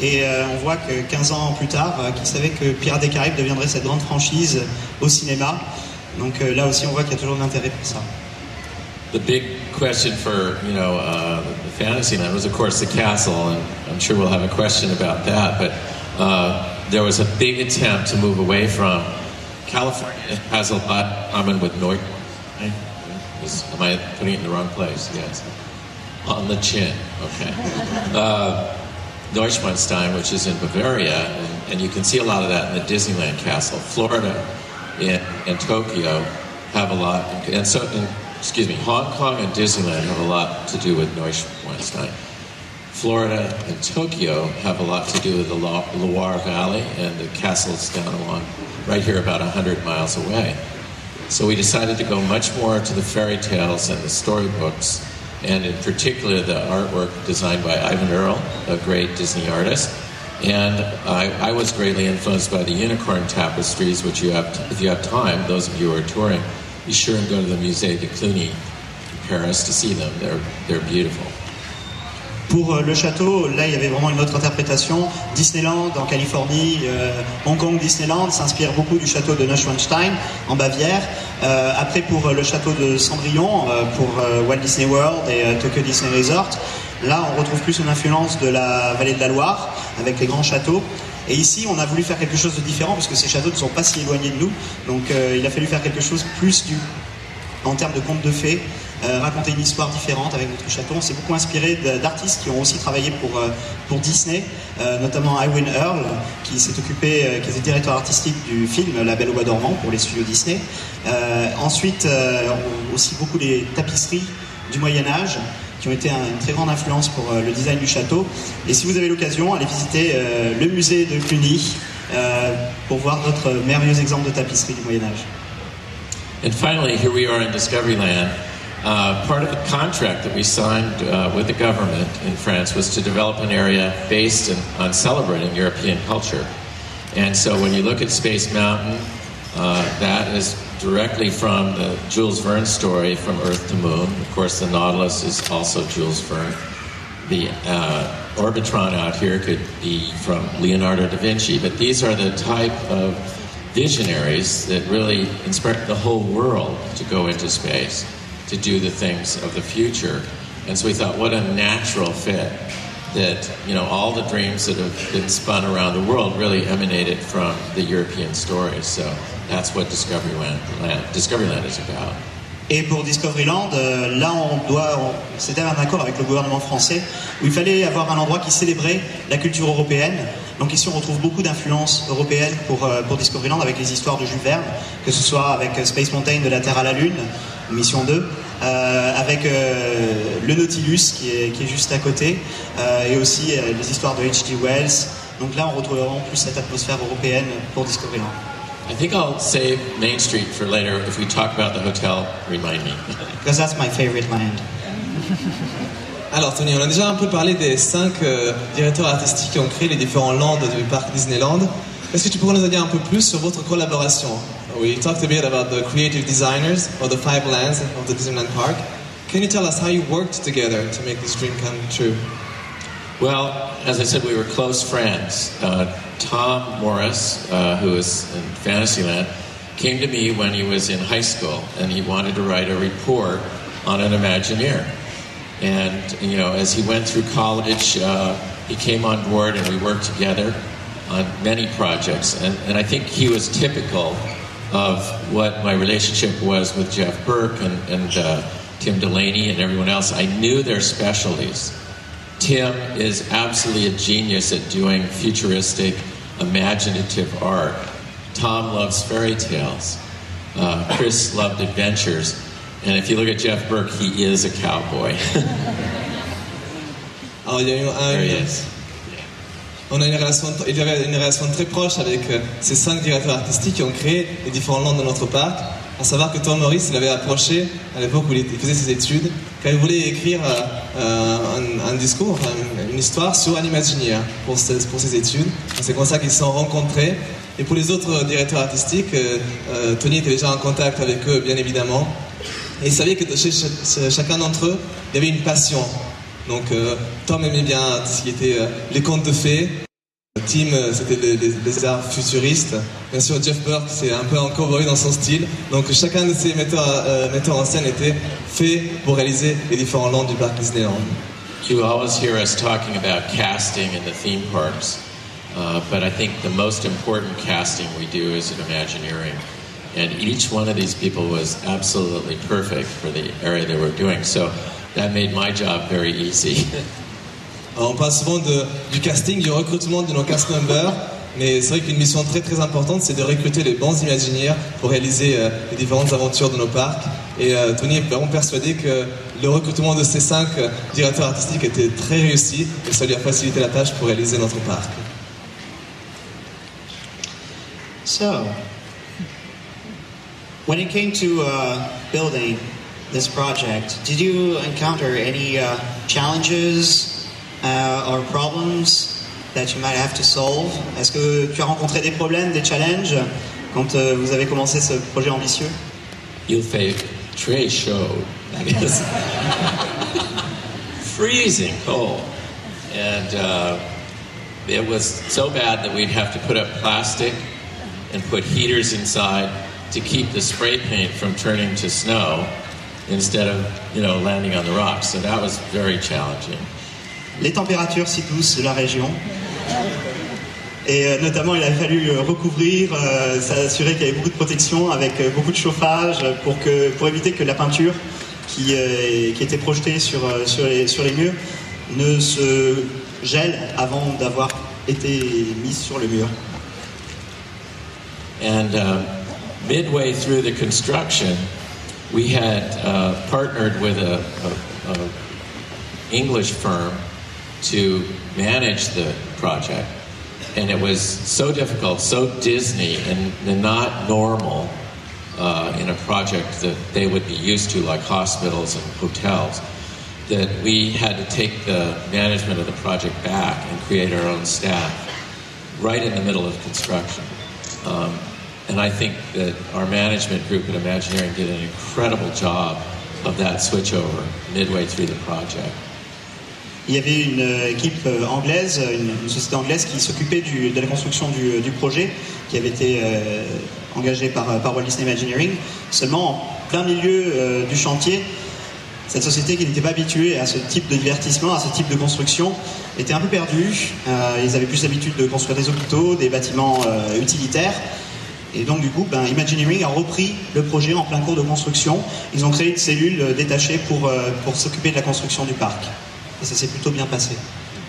Speaker 8: Et euh, on voit que 15 ans plus tard, euh, qui savait que Pirates des Caraïbes deviendrait cette grande franchise au cinéma. Donc euh, là aussi, on voit qu'il y a toujours de l'intérêt pour ça.
Speaker 9: The big question for you know uh, Fantasyland was, of course, the castle, and I'm sure we'll have a question about that. But uh, there was a big attempt to move away from California. Has a lot in common with Neukölln. right? Am I putting it in the wrong place? Yes, on the chin. Okay. Uh, Neuschwanstein, which is in Bavaria, and, and you can see a lot of that in the Disneyland castle. Florida and, and Tokyo have a lot, and so, and, excuse me, Hong Kong and Disneyland have a lot to do with Neuschwanstein. Florida and Tokyo have a lot to do with the Loire Valley and the castles down along right here about 100 miles away. So we decided to go much more to the fairy tales and the storybooks, and in particular the artwork designed by Eyvind Earle, a great Disney artist. And I, I was greatly influenced by the unicorn tapestries, which you have, if you have time, those of you who are touring, be sure and go to the Musée de Cluny in Paris to see them. They're, they're beautiful.
Speaker 8: Pour euh, le château, là, il y avait vraiment une autre interprétation. Disneyland en Californie, euh, Hong Kong Disneyland s'inspire beaucoup du château de Neuschwanstein en Bavière. Euh, après, pour le château de Cendrillon, pour Walt Disney World et Tokyo Disney Resort, là, on retrouve plus une influence de la vallée de la Loire avec les grands châteaux. Et ici, on a voulu faire quelque chose de différent parce que ces châteaux ne sont pas si éloignés de nous. Donc, il a fallu faire quelque chose plus du, en termes de contes de fées, euh, raconter une histoire différente avec notre château. On s'est beaucoup inspiré d'artistes qui ont aussi travaillé pour, euh, pour Disney, euh, notamment Iwin Earl, qui s'est occupé, qui était directeur artistique du film La Belle au Bois dormant pour les studios Disney. Ensuite, aussi beaucoup les tapisseries du Moyen Âge qui ont été un- une très grande influence pour le design du château. Et si vous avez l'occasion, allez visiter le musée de Cluny pour voir notre merveilleux exemple de tapisserie du Moyen Âge.
Speaker 9: And finally, here we are in Discoveryland. Uh, part of the contract that we signed uh, with the government in France was to develop an area based in, on celebrating European culture. And so when you look at Space Mountain, uh, that is directly from the Jules Verne story, From Earth to Moon. Of course, the Nautilus is also Jules Verne. The uh, Orbitron out here could be from Leonardo da Vinci, but these are the type of visionaries that really inspired the whole world to go into space, to do the things of the future. And so we thought, what a natural fit that, you know, all the dreams that have been spun around the world really emanated from the European stories. So that's what Discoveryland, Land, Discoveryland is about.
Speaker 8: Et pour Discoveryland, euh, là, on doit, on- c'était un accord avec le gouvernement français où il fallait avoir un endroit qui célébrait la culture européenne. Donc ici, on retrouve beaucoup d'influences européennes pour, euh, pour Discoveryland avec les histoires de Jules Verne, que ce soit avec euh, Space Mountain de la Terre à la Lune, mission 2, euh, avec euh, le Nautilus qui est, qui est juste à côté, euh, et aussi euh, les histoires de H.G. Wells. Donc là, on retrouve vraiment plus cette atmosphère européenne pour Discoveryland.
Speaker 9: I think I'll save Main Street for later. If we talk about the hotel, remind me.
Speaker 8: Because that's my favorite land.
Speaker 7: Alors Tony, on a déjà un peu parlé des cinq euh, directeurs artistiques qui ont créé les différents lands du parc Disneyland. Est-ce que tu pourrais nous en dire un peu plus sur votre collaboration? We talked a bit about the creative designers of the five lands of the Disneyland Park. Can you tell us how you worked together to make this dream come true?
Speaker 9: Well, as I said, we were close friends. Uh, Tom Morris, uh, who is in Fantasyland, came to me when he was in high school and he wanted to write a report on an Imagineer. And, you know, as he went through college, uh, he came on board and we worked together on many projects. And, and I think he was typical of what my relationship was with Jeff Burke and, and uh, Tim Delaney and everyone else. I knew their specialties. Tim is absolutely a genius at doing futuristic, imaginative art. Tom loves fairy tales. Uh, Chris loved adventures. And if you look at Jeff Burke, he is a cowboy.
Speaker 7: Alors il y a eu
Speaker 9: There he is.
Speaker 7: On a une relation, il y avait une relation très proche avec euh, ces cinq directeurs artistiques qui ont créé les différents lands de notre parc. à savoir que Tom Morris il avait approché à l'époque où il faisait ses études, quand il voulait écrire euh, un, discours, une, histoire sur un Imagineer pour ses, pour ses études. C'est comme ça qu'ils se sont rencontrés. Et pour les autres directeurs artistiques, euh, Tony était déjà en contact avec eux, bien évidemment. Et il savait que chez ch- chacun d'entre eux, il y avait une passion. Donc euh, Tom aimait bien ce qui était euh, les contes de fées. Tim, euh, c'était les, les- les arts futuristes. Bien sûr, Jeff Burke, c'est un peu en cowboy dans son style. Donc chacun de ces metteurs, euh, metteurs en scène était fait pour réaliser les différents lands du parc Disneyland.
Speaker 9: You always hear us talking about casting in the theme parks, uh, but I think the most important casting we do is at Imagineering. And each one of these people was absolutely perfect for the area they were doing. So that made my job very easy.
Speaker 7: Alors, on parle souvent de- du casting, du recrutement de nos cast members, mais c'est vrai qu'une mission très très importante, c'est de recruter les bons imaginaires pour réaliser euh, les différentes aventures de nos parcs. Et euh, Tony est vraiment persuadé que le recrutement de ces cinq euh, directeurs artistiques était très réussi et ça lui a facilité la tâche pour réaliser notre parc.
Speaker 8: So, when it came to uh, building this project, did you encounter any uh, challenges uh, or problems that you might have to solve? Est-ce que tu as rencontré des problèmes, des challenges quand euh, vous avez commencé ce projet ambitieux?
Speaker 9: You'll say Trey showed. That is freezing cold. And uh, it was so bad that we'd have to put up plastic and put heaters inside to keep the spray paint from turning to snow instead of, you know, landing on the rocks. So that was very challenging.
Speaker 8: Les températures si douces de la région. Et euh, notamment, il a fallu euh, recouvrir, euh, s'assurer qu'il y avait beaucoup de protection avec euh, beaucoup de chauffage pour, que, pour éviter que la peinture qui, qui était projetée sur, sur, les, sur les murs ne se gèle avant d'avoir été mise sur le mur.
Speaker 9: And uh, midway through the construction, we had uh, partnered with a, a, a English firm to manage the project, and it was so difficult, so Disney, and, not normal uh, in a project that they would be used to, like hospitals and hotels, that we had to take the management of the project back and create our own staff right in the middle of construction. Um, and I think that our management group at Imagineering did an incredible job of that switchover midway through the project.
Speaker 8: Il y avait une euh, équipe euh, anglaise, une, société anglaise qui s'occupait de la construction du, du projet, qui avait été euh, engagée par, par Walt Disney Imagineering. Seulement, en plein milieu euh, du chantier, cette société qui n'était pas habituée à ce type de divertissement, à ce type de construction, était un peu perdue. Euh, ils avaient plus l'habitude de construire des hôpitaux, des bâtiments euh, utilitaires. Et donc, du coup, ben, Imagineering a repris le projet en plein cours de construction. Ils ont créé une cellule euh, détachée pour, euh, pour s'occuper de la construction du parc. Et ça s'est plutôt bien passé.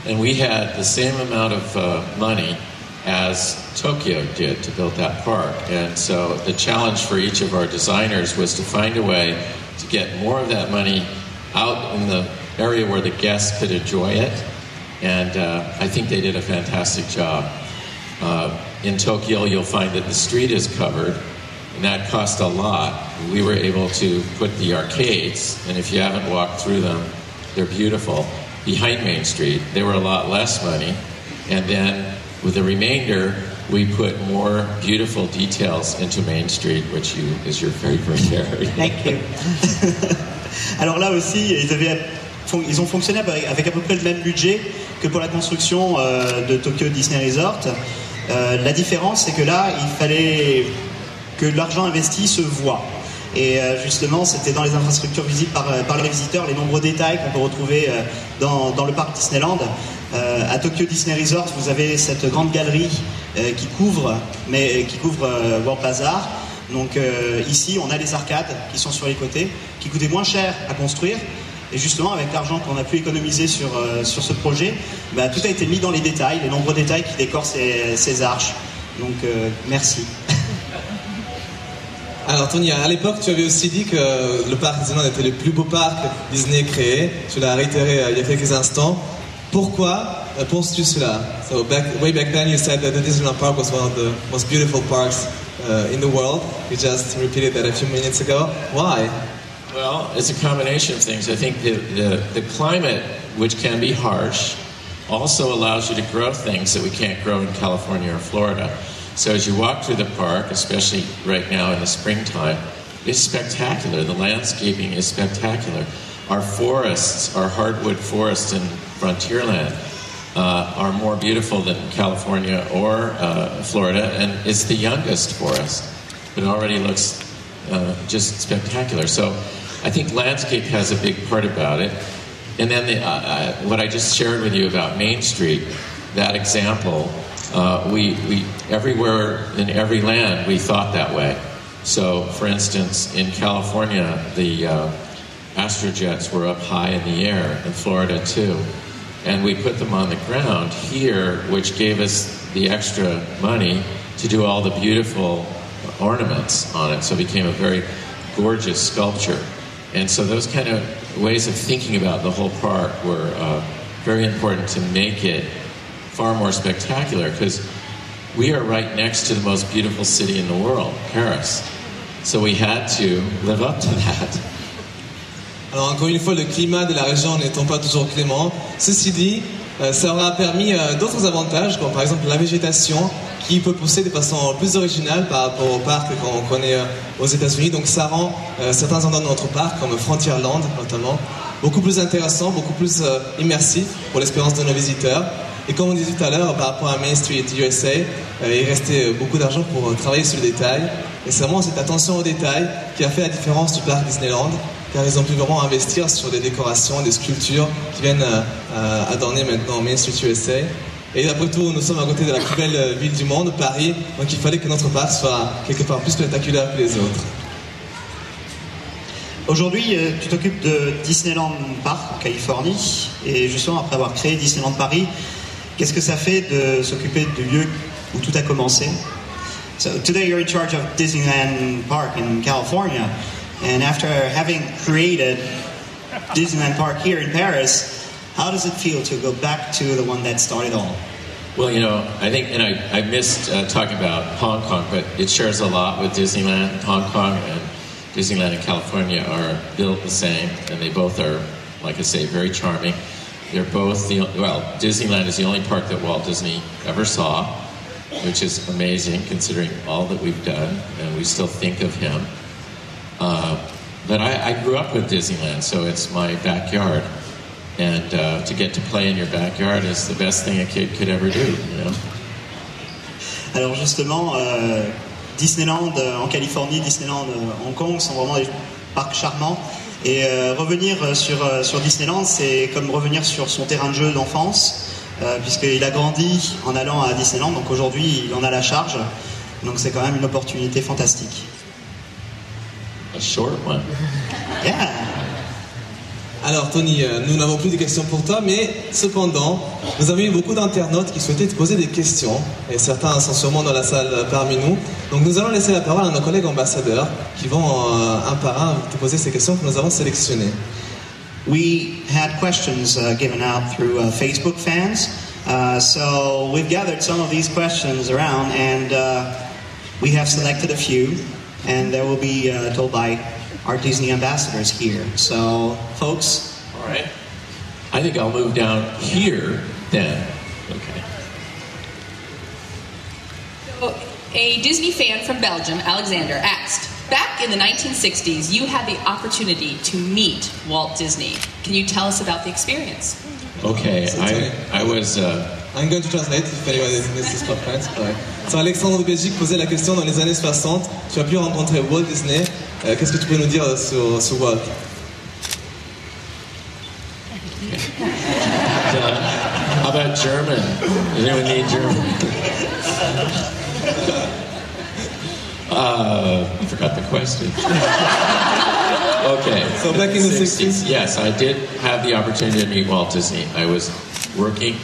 Speaker 9: And we had the same amount of uh, money as Tokyo did to build that park. And so the challenge for each of our designers was to find a way to get more of that money out in the area where the guests could enjoy it. And uh, I think they did a fantastic job. Uh, in Tokyo, you'll find that the street is covered, and that cost a lot. We were able to put the arcades, and if you haven't walked through them, they're beautiful, behind Main Street. They were a lot less money. And then with the remainder, we put more beautiful details into Main Street, which you, is your favorite area.
Speaker 8: Thank you. Alors là aussi, ils, avaient, ils ont fonctionné avec, à peu près le même budget que pour la construction euh, de Tokyo Disney Resort. Euh, la différence, c'est que là, il fallait que l'argent investi se voit. Et euh, justement, c'était dans les infrastructures visibles par, par les visiteurs, les nombreux détails qu'on peut retrouver euh, dans, le parc Disneyland. Euh, à Tokyo Disney Resort, vous avez cette grande galerie euh, qui couvre, mais qui couvre euh, World Bazaar. Donc euh, ici, on a les arcades qui sont sur les côtés, qui coûtaient moins cher à construire. Et justement, avec l'argent qu'on a pu économiser sur, euh, sur ce projet, bah, tout a été mis dans les détails, les nombreux détails qui décorent ces, ces arches. Donc euh, merci.
Speaker 7: Alors Tony, à l'époque, tu avais aussi dit que le parc Disneyland était le plus beau parc Disney créé. Tu l'as réitéré euh, il y a quelques instants. Pourquoi penses-tu cela? So way back then, you said that the Disneyland Park was one of the most beautiful parks uh, in the world. You just repeated that a few minutes ago. Why?
Speaker 9: Well, it's a combination of things. I think the, the, the climate, which can be harsh, also allows you to grow things that we can't grow in California or Florida. So as you walk through the park, especially right now in the springtime, it's spectacular. The landscaping is spectacular. Our forests, our hardwood forests in Frontierland, uh, are more beautiful than California or uh, Florida, and it's the youngest forest, but it already looks uh, just spectacular. So I think landscape has a big part about it. And then the, uh, uh, what I just shared with you about Main Street, that example, uh, we, we everywhere in every land we thought that way. So, for instance, in California, the uh, astrojets were up high in the air, in Florida too, and we put them on the ground here, which gave us the extra money to do all the beautiful ornaments on it. So it became a very gorgeous sculpture. And so those kind of ways of thinking about the whole park were uh, very important to make it far more spectacular because we are right next to the most beautiful city in the world, Paris. So we had to live up to that.
Speaker 7: Alors encore une fois, le climat de la région n'étant pas toujours clément, ceci dit, euh, ça aura permis euh, d'autres avantages, comme par exemple la végétation, qui peut pousser de façon plus originale par rapport au parc qu'on connaît euh, aux États-Unis. Donc ça rend euh, certains endroits de notre parc, comme Frontierland notamment, beaucoup plus intéressants, beaucoup plus euh, immersifs pour l'expérience de nos visiteurs. Et comme on disait tout à l'heure, par rapport à Main Street USA, euh, il restait beaucoup d'argent pour travailler sur le détail. Et c'est vraiment cette attention au détail qui a fait la différence du parc Disneyland, car ils ont pu vraiment investir sur des décorations, des sculptures qui viennent adorner maintenant Main Street USA. Et après tout, nous sommes à côté de la plus belle euh, ville du monde, Paris, donc il fallait que notre parc soit quelque part plus spectaculaire que les autres.
Speaker 8: Aujourd'hui, euh, tu t'occupes de Disneyland Park en Californie. Et justement, après avoir créé Disneyland Paris, qu'est-ce que ça fait de s'occuper du lieu où tout a commencé? So today you're in charge of Disneyland Park in California. And after having created Disneyland Park here in Paris, how does it feel to go back to the one that started all?
Speaker 9: Well, you know, I think, and I, I missed uh, talking about Hong Kong, but it shares a lot with Disneyland. Hong Kong and Disneyland in California are built the same, and they both are, like I say, very charming. They're both the well, Disneyland is the only park that Walt Disney ever saw, which is amazing considering all that we've done, and we still think of him. Uh, but I, I grew up with Disneyland, so it's my backyard. And uh, to get to play in your backyard is the best thing a kid could ever do, you know?
Speaker 8: Alors justement, euh, Disneyland euh, en Californie, Disneyland euh, Hong Kong sont vraiment des parcs charmants. Et revenir sur, sur Disneyland, c'est comme revenir sur son terrain de jeu d'enfance, puisqu'il a grandi en allant à Disneyland, donc aujourd'hui il en a la charge. Donc c'est quand même une opportunité fantastique.
Speaker 9: A short one.
Speaker 8: Yeah.
Speaker 7: Alors Tony, euh, nous n'avons plus de questions pour toi, mais cependant, nous avons eu beaucoup d'internautes qui souhaitaient te poser des questions, et certains sont sûrement dans la salle euh, parmi nous. Donc nous allons laisser la parole à nos collègues ambassadeurs qui vont euh, un par un te poser ces questions que nous avons sélectionnées.
Speaker 8: We had questions uh, given out through uh, Facebook fans. Uh, so we've gathered some of these questions around and we have selected a few and they will be told by our Disney ambassadors here. So, folks.
Speaker 9: All right. I think I'll move down here then. Okay.
Speaker 10: So, a Disney fan from Belgium, Alexander, asked Back in the 1960s, you had the opportunity to meet Walt Disney. Can you tell us about the experience?
Speaker 9: Okay, I, I was. Uh,
Speaker 7: I'm going to translate if anyone needs to stop French. Ouais. So Alexandre de Belgique posait la question dans les années 60. Tu as pu rencontrer Walt Disney. Euh, Qu'est-ce que tu peux nous dire sur,
Speaker 9: How about German? Does anyone need German? Uh, I forgot the question. okay.
Speaker 7: So back in the 60s?
Speaker 9: Yes, I did have the opportunity to meet Walt Disney. I was working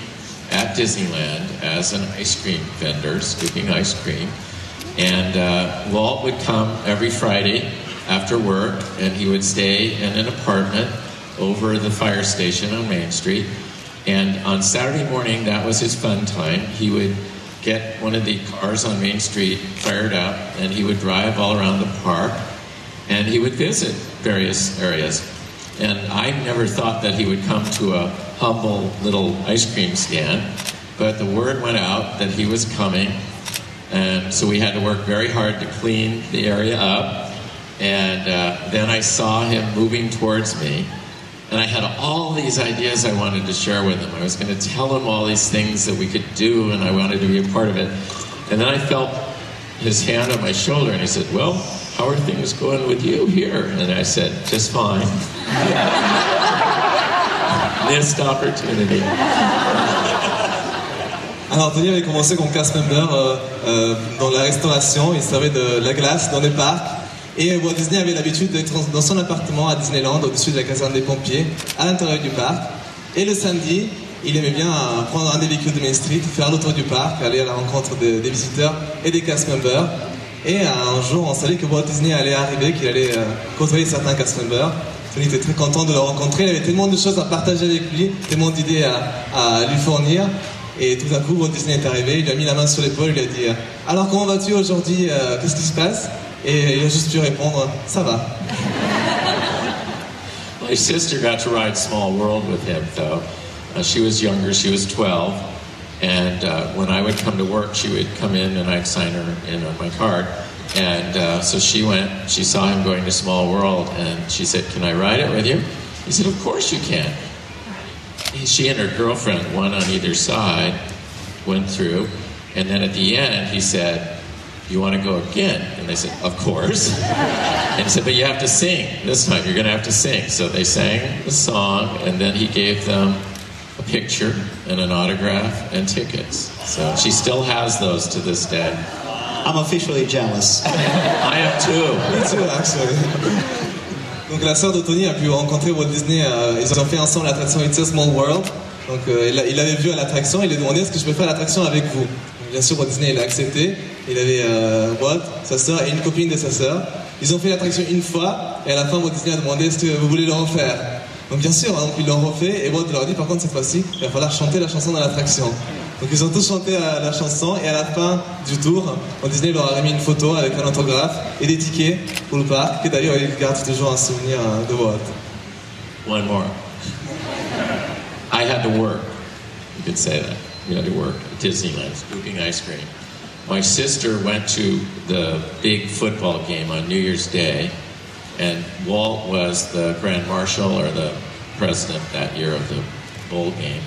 Speaker 9: at Disneyland as an ice cream vendor, scooping ice cream. And uh, Walt would come every Friday after work, and he would stay in an apartment over the fire station on Main Street. And on Saturday morning, that was his fun time. He would get one of the cars on Main Street fired up, and he would drive all around the park, and he would visit various areas. And I never thought that he would come to a humble little ice cream stand, but the word went out that he was coming, and so we had to work very hard to clean the area up. And uh, then I saw him moving towards me, and I had all these ideas I wanted to share with him. I was going to tell him all these things that we could do, and I wanted to be a part of it. And then I felt his hand on my shoulder, and he said, Well, how are things going with you here? And I said, Just fine. Missed opportunity.
Speaker 7: Alors Tony avait commencé comme cast member euh, euh, dans la restauration, il servait de la glace dans les parcs. Et Walt Disney avait l'habitude d'être dans son appartement à Disneyland, au-dessus de la caserne des pompiers, à l'intérieur du parc. Et le samedi, il aimait bien euh, prendre un des véhicules de Main Street, faire le tour du parc, aller à la rencontre des, visiteurs et des cast members. Et euh, un jour, on savait que Walt Disney allait arriver, qu'il allait euh, côtoyer certains cast members. Tony était très content de le rencontrer. Il avait tellement de choses à partager avec lui, tellement d'idées à, lui fournir. Et tout à coup, Walt Disney est arrivé, il lui a mis la main sur l'épaule, il lui a dit Alors, comment vas-tu aujourd'hui Qu'est-ce qui se passe? Et il a juste pu répondre Ça va.
Speaker 9: My sister got to ride Small World with him, though. Uh, she was younger, she was 12. And uh, when I would come to work, she would come in and I'd sign her in on my card. And uh, so she went, she saw him going to Small World, and she said, Can I ride it with you? He said, Of course you can. She and her girlfriend, one on either side, went through. And then at the end, he said, You want to go again? And they said, Of course. and he said, But you have to sing. This time you're going to have to sing. So they sang the song, and then he gave them a picture and an autograph and tickets. So she still has those to this day.
Speaker 8: I'm officially jealous.
Speaker 9: I am too.
Speaker 7: Me too, actually. Donc la sœur de Tony a pu rencontrer Walt Disney, euh, ils ont fait ensemble l'attraction It's a Small World. Donc euh, il, a- il l'avait vu à l'attraction, il lui a demandé est-ce que je peux faire l'attraction avec vous. Donc, Bien sûr, Walt Disney il a accepté. Il avait euh, Walt, sa sœur et une copine de sa sœur. Ils ont fait l'attraction une fois et à la fin Walt Disney a demandé est-ce que vous voulez le refaire? Donc bien sûr, hein, ils l'ont refait et Walt leur a dit par contre cette fois-ci il va falloir chanter la chanson dans l'attraction. Donc ils ont tous chanté euh, la chanson et à la fin du tour, Walt Disney leur a remis une photo avec un autographe et des tickets pour le parc. Et d'ailleurs ils gardent toujours un souvenir euh, de Walt.
Speaker 9: One more. I had to work. You could say that. We had to work at Disneyland, scooping ice cream. My sister went to the big football game on New Year's Day, and Walt was the grand marshal or the president that year of the bowl game.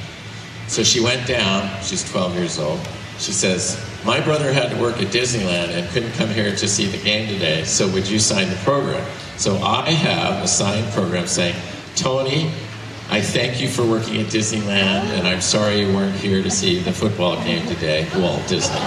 Speaker 9: So she went down, she's 12 years old. She says, My brother had to work at Disneyland and couldn't come here to see the game today, so would you sign the program? So I have a signed program saying, Tony, I thank you for working at Disneyland, and I'm sorry you weren't here to see the football game today, Walt Disney.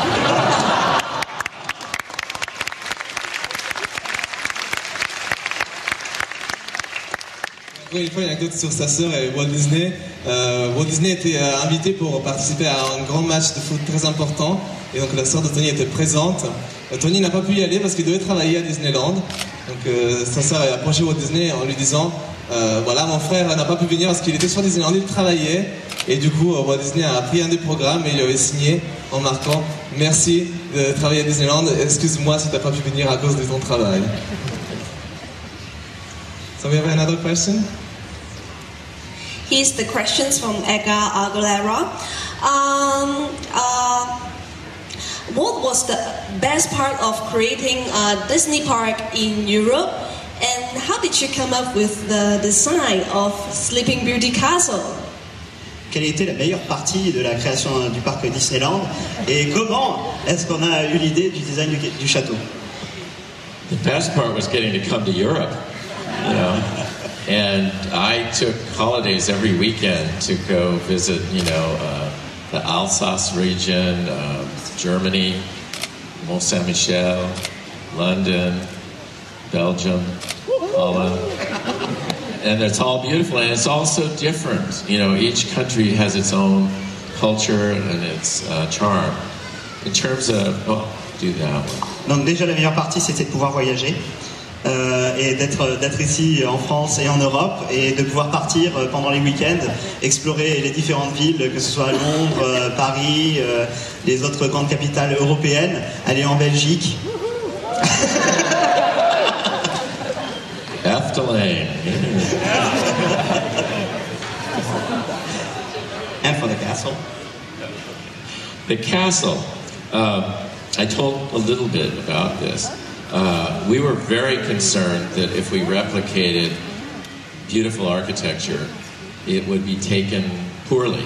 Speaker 7: Une fois, une anecdote sur sa sœur et Walt Disney. Euh, Walt Disney était euh, invité pour participer à un grand match de foot très important. Et donc la sœur de Tony était présente. Euh, Tony n'a pas pu y aller parce qu'il devait travailler à Disneyland. Donc euh, sa sœur a approché Walt Disney en lui disant euh, Voilà, mon frère n'a pas pu venir parce qu'il était sur Disneyland, il travaillait. Et du coup, euh, Walt Disney a pris un des programmes et il avait signé en marquant Merci de travailler à Disneyland. Excuse-moi si tu n'as pas pu venir à cause de ton travail. So we have another question?
Speaker 6: Here's the questions from Edgar Aguilera. Um, uh, what was the best part of creating a Disney park in Europe? And how did you come up with the design of Sleeping Beauty Castle?
Speaker 8: Quelle était la meilleure partie de la création du parc Disneyland Et comment est-ce qu'on a eu l'idée du design du, du château
Speaker 9: The best part was getting to come to Europe, you know. And I took holidays every weekend to go visit, you know, uh, the Alsace region, uh, Germany, Mont Saint Michel, London, Belgium, Holland. And it's all beautiful and it's all so different. You know, each country has its own culture and its uh, charm. In terms of, well, do that one.
Speaker 8: Donc déjà la meilleure partie c'était de pouvoir voyager euh, et d'être d'être ici en France et en Europe et de pouvoir partir euh, pendant les week-ends, explorer les différentes villes, que ce soit Londres, euh, Paris, euh, les autres grandes capitales européennes, aller en Belgique. castle.
Speaker 9: The castle. Um, I told a little bit about this. Uh, we were very concerned that if we replicated beautiful architecture, it would be taken poorly.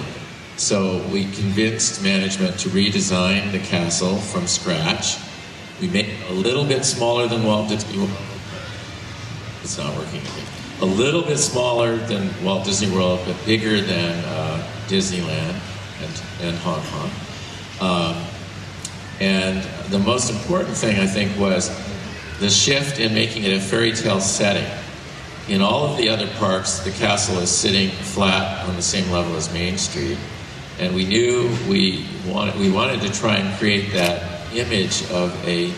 Speaker 9: So we convinced management to redesign the castle from scratch. We made it a little bit smaller than Walt Disney World. It's not working. A little bit smaller than Walt Disney World, but bigger than uh, Disneyland and, and Hong Kong. Um, and the most important thing, I think, was the shift in making it a fairy tale setting. In all of the other parks, the castle is sitting flat on the same level as Main Street. And we knew we wanted, we wanted to try and create that image of a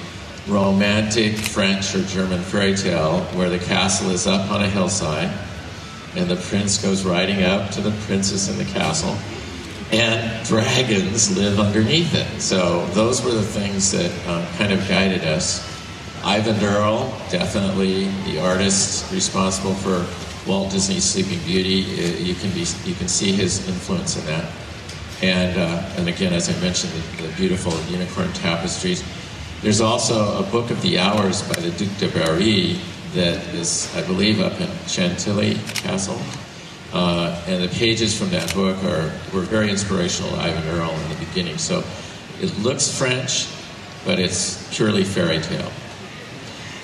Speaker 9: romantic French or German fairy tale where the castle is up on a hillside and the prince goes riding up to the princess in the castle and dragons live underneath it. So those were the things that um, kind of guided us. Eyvind Earle, definitely the artist responsible for Walt Disney's Sleeping Beauty. Uh, You can be you can see his influence in that. And uh, and again, as I mentioned, the, the beautiful unicorn tapestries. There's also a book of the hours by the Duc de Berry that is, I believe, up in Chantilly Castle. Uh, and the pages from that book are were very inspirational to Ivan Earl in the beginning. So it looks French, but it's purely fairy tale.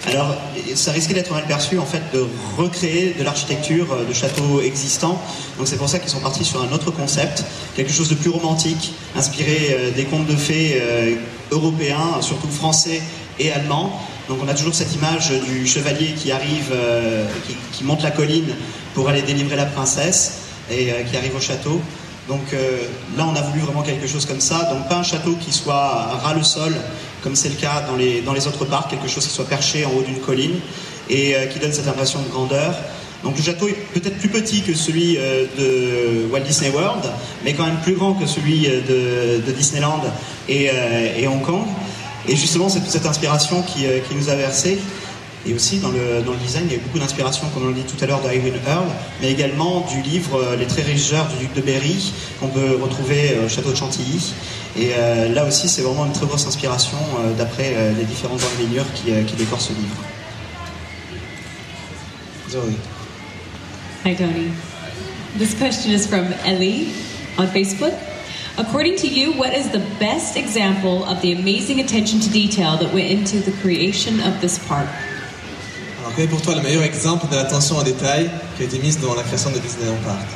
Speaker 8: Alors, ça risquait d'être mal perçu en fait de recréer de l'architecture euh, de châteaux existants. Donc c'est pour ça qu'ils sont partis sur un autre concept, quelque chose de plus romantique, inspiré euh, des contes de fées euh, européens, surtout français et allemands. Donc on a toujours cette image du chevalier qui arrive, euh, qui, monte la colline pour aller délivrer la princesse et euh, qui arrive au château. Donc euh, là, on a voulu vraiment quelque chose comme ça. Donc pas un château qui soit ras le sol, comme c'est le cas dans les, dans les autres parcs, quelque chose qui soit perché en haut d'une colline et qui donne cette impression de grandeur. Donc le château est peut-être plus petit que celui de Walt Disney World, mais quand même plus grand que celui de, Disneyland et Hong Kong. Et justement, c'est toute cette inspiration qui, euh, qui nous a versé. Et aussi dans le, dans le design, il y a beaucoup d'inspiration, comme on l'a dit tout à l'heure, d'Irwin Earl, mais également du livre euh, Les Très Régisseurs du Duc de Berry, qu'on peut retrouver euh, au château de Chantilly. Et là aussi, c'est vraiment une très grosse inspiration d'après les différents ingénieurs qui, qui décorent ce livre. Zoé.
Speaker 11: Hi, Tony. This question is from Ellie on Facebook. According to you, what is the best example of the amazing attention to detail that went into the creation of this park?
Speaker 7: Alors, quel est pour toi le meilleur exemple de l'attention au détail qui a été mise dans la création de Disneyland Park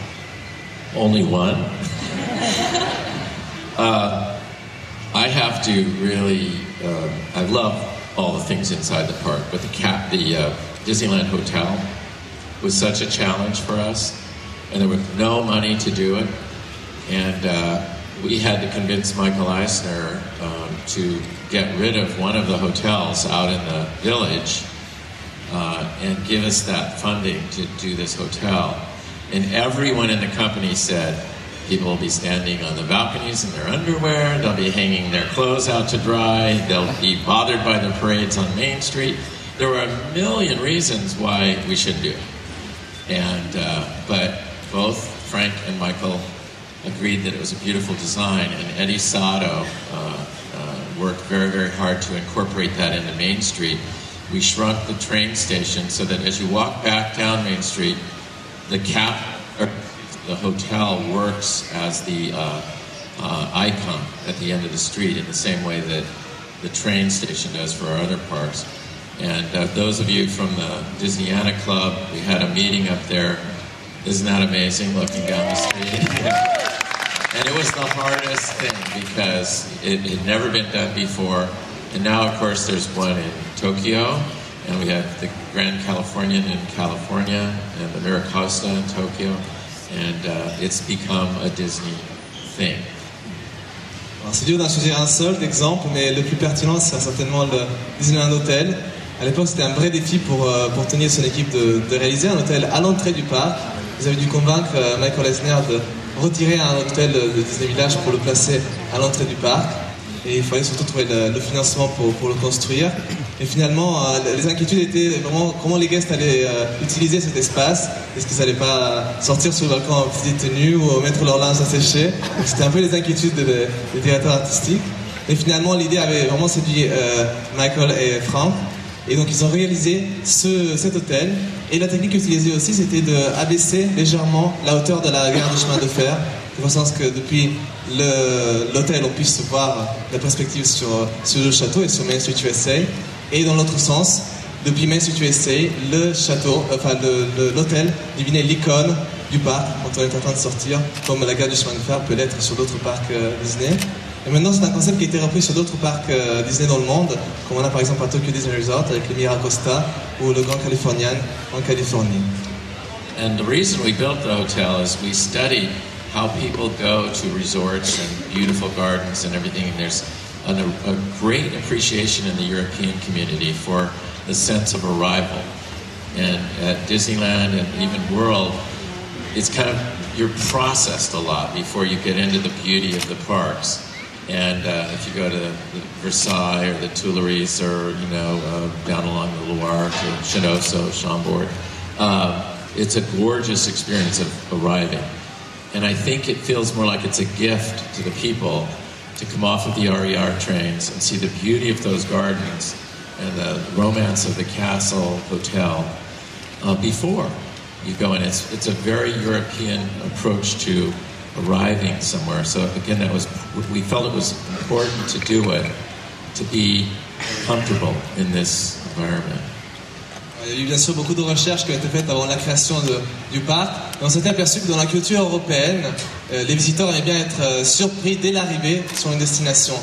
Speaker 9: Only one. uh, I have to really. Uh, I love all the things inside the park, but the cap, the uh, Disneyland Hotel, was such a challenge for us, and there was no money to do it, and uh, we had to convince Michael Eisner um, to get rid of one of the hotels out in the village uh, and give us that funding to do this hotel. And everyone in the company said people will be standing on the balconies in their underwear, they'll be hanging their clothes out to dry, they'll be bothered by the parades on Main Street. There were a million reasons why we should do it. And, uh, but both Frank and Michael agreed that it was a beautiful design, and Eddie Sotto uh, uh, worked very, very hard to incorporate that into Main Street. We shrunk the train station so that as you walk back down Main Street, the cap, the hotel works as the uh, uh, icon at the end of the street in the same way that the train station does for our other parks. And uh, those of you from the Disneyana Club, we had a meeting up there. Isn't that amazing looking down the street? And it was the hardest thing because it had never been done before. And now, of course, there's one in Tokyo, and we have the Grand Californian in California, and the Miracosta in Tokyo, and uh, it's become a Disney thing.
Speaker 7: C'est dur d'en choisir un seul d'exemple, mais le plus pertinent, c'est certainement le Disneyland Hotel. À l'époque, c'était un vrai défi pour, euh, pour et son équipe de, de réaliser un hôtel à l'entrée du parc. Ils avaient dû convaincre euh, Michael Eisner de retirer un hôtel de Disney Village pour le placer à l'entrée du parc. et il fallait surtout trouver le, financement pour, le construire. Et finalement, euh, les inquiétudes étaient vraiment comment les guests allaient euh, utiliser cet espace. Est-ce qu'ils n'allaient pas sortir sur le balcon en petite tenue ou mettre leur linge à sécher? C'était un peu les inquiétudes des, directeurs artistiques. Et finalement, l'idée avait vraiment séduit Michael et Frank. Et donc, ils ont réalisé ce, cet hôtel. Et la technique utilisée aussi, c'était d'abaisser légèrement la hauteur de la gare de chemin de fer, de façon à ce que depuis l'hôtel, on puisse voir la perspective sur, sur le château et sur Main Street USA. Et dans l'autre sens, depuis Main Street USA, le château, enfin l'hôtel devenait l'icône du parc quand on est en train de sortir, comme la gare du chemin de fer peut l'être sur d'autres parcs euh, Disney. Et maintenant, c'est un concept qui a été repris sur d'autres parcs euh, Disney dans le monde, comme on a par exemple à Tokyo Disney Resort avec le Miracosta ou le Grand Californian en Californie.
Speaker 9: And the reason we built the hotel is we studied how people go to resorts and beautiful gardens and everything. And there's an, a great appreciation in the European community for the sense of arrival. And at Disneyland and even World, it's kind of you're processed a lot before you get into the beauty of the parks. And uh, if you go to Versailles or the Tuileries or you know uh, down along the Loire to Chenonceau, Chambord, uh, it's a gorgeous experience of arriving. And I think it feels more like it's a gift to the people to come off of the RER trains and see the beauty of those gardens and the romance of the castle hotel uh, before you go in. It's, it's a very European approach to arriving somewhere. So again, that was we felt it was important to do it to be comfortable in this environment.
Speaker 7: Il y a eu bien sûr beaucoup de recherches qui ont été faites avant la création du parc. Et on s'était aperçu que dans la culture européenne, euh, les visiteurs aimaient bien être euh, surpris dès l'arrivée sur une destination.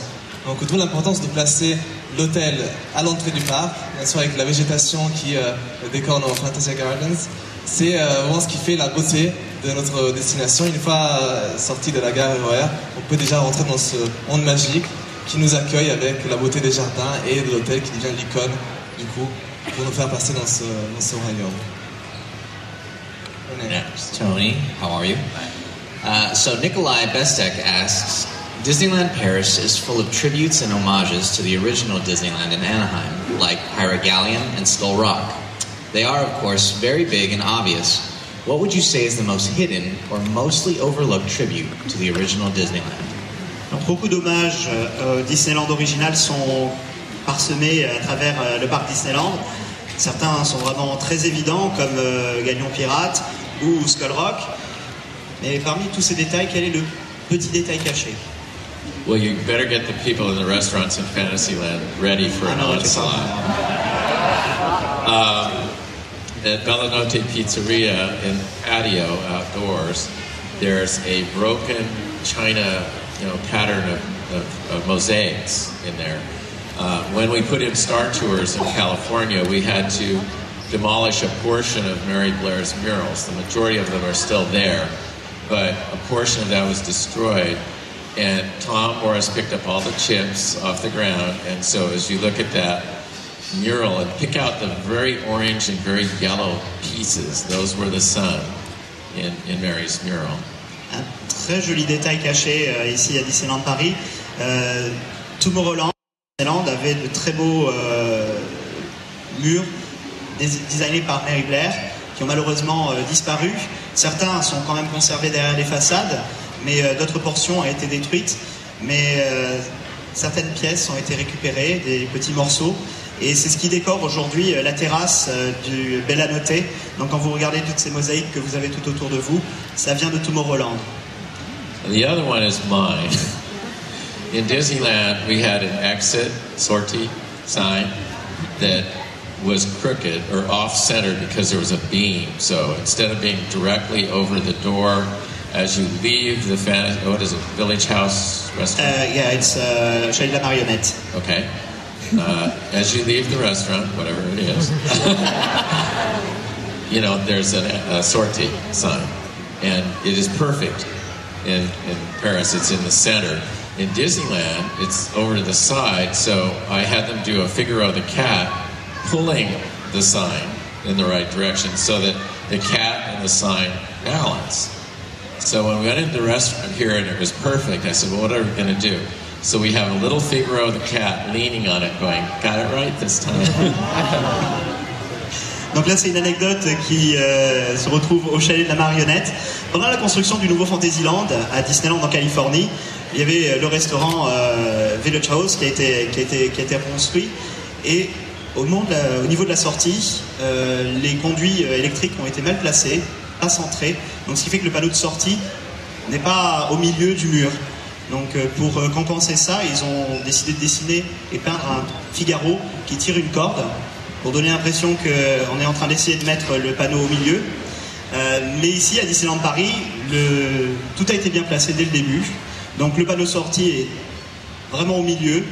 Speaker 7: Donc d'où l'importance de placer l'hôtel à l'entrée du parc, bien sûr avec la végétation qui euh, décore nos Fantasy Gardens. C'est euh, vraiment ce qui fait la beauté de notre destination. Une fois euh, sorti de la gare RER, on peut déjà rentrer dans ce monde magique qui nous accueille avec la beauté des jardins et de l'hôtel qui devient l'icône du coup pour nous faire passer dans ce, dans ce royaume.
Speaker 12: Next, Tony, how are you? Uh, so Nikolai Bestek asks, Disneyland Paris is full of tributes and homages to the original Disneyland in Anaheim, like Pirate Galleon and Skull Rock. They are, of course, very big and obvious. What would you say is the most hidden or mostly overlooked tribute to the original Disneyland?
Speaker 8: Donc, beaucoup d'hommages euh, au Disneyland original sont parsemés à travers euh, le parc Disneyland. Certains sont vraiment très évidents, comme euh, Gagnon Pirate ou Skull Rock. Mais parmi tous ces détails, quel est le petit détail caché?
Speaker 9: Well, you better get the people in the restaurants in Fantasyland ready for an onslaught. Um, at Bella Notte Pizzeria in patio outdoors, there's a broken china, you know, pattern of, of, of mosaics in there. Uh, when we put in Star Tours in California, we had to demolish a portion of Mary Blair's murals. The majority of them are still there, but a portion of that was destroyed. And Tom Morris picked up all the chips off the ground. And so as you look at that mural and pick out the very orange and very yellow pieces, those were the sun in, in Mary's mural.
Speaker 8: Un très joli détail caché euh, ici à Disneyland Paris. Euh, Tomorrowland, Disneyland avait de très beaux euh, murs designés par Mary Blair qui ont malheureusement euh, disparu. Certains sont quand même conservés derrière les façades, mais d'autres portions ont été détruites. Mais certaines pièces ont été récupérées, des petits morceaux. Et c'est ce qui décore aujourd'hui euh, la terrasse euh, du Bella Notte. Donc quand vous regardez toutes ces mosaïques que vous avez tout autour de vous, ça vient de Tomorrowland.
Speaker 9: And the other one is mine. In Disneyland, we had an exit sortie sign that was crooked or off center because there was a beam. So instead of being directly over the door as you leave the fan, what is it, Village House? Restaurant?
Speaker 8: Uh, yeah, it's uh, de la Marionnette.
Speaker 9: Okay. Uh, as you leave the restaurant, whatever it is, you know, there's an, a sortie sign. And it is perfect in, in Paris. It's in the center. In Disneyland, it's over to the side. So I had them do a Figaro the cat pulling the sign in the right direction so that the cat and the sign balance. So when we went into the restaurant here and it was perfect, I said, well, what are we going to do? So we have a little Figaro the cat leaning on it, going, "Got it right this time."
Speaker 8: Donc là, c'est une anecdote qui euh, se retrouve au chalet de la marionnette. Pendant la construction du nouveau Fantasyland à Disneyland en Californie, il y avait euh, le restaurant euh, Village House qui a été, qui a été, qui a été construit. Et au, au niveau de la sortie, les conduits électriques ont été mal placés, pas centrés. Donc ce qui fait que le panneau de sortie n'est pas au milieu du mur. Donc euh, pour euh, compenser ça, ils ont décidé de dessiner et peindre un Figaro qui tire une corde pour donner l'impression qu'on est en train d'essayer de mettre le panneau au milieu. Euh, mais ici, à Disneyland Paris, tout a été bien placé dès le début. Donc le panneau sortie est vraiment au milieu.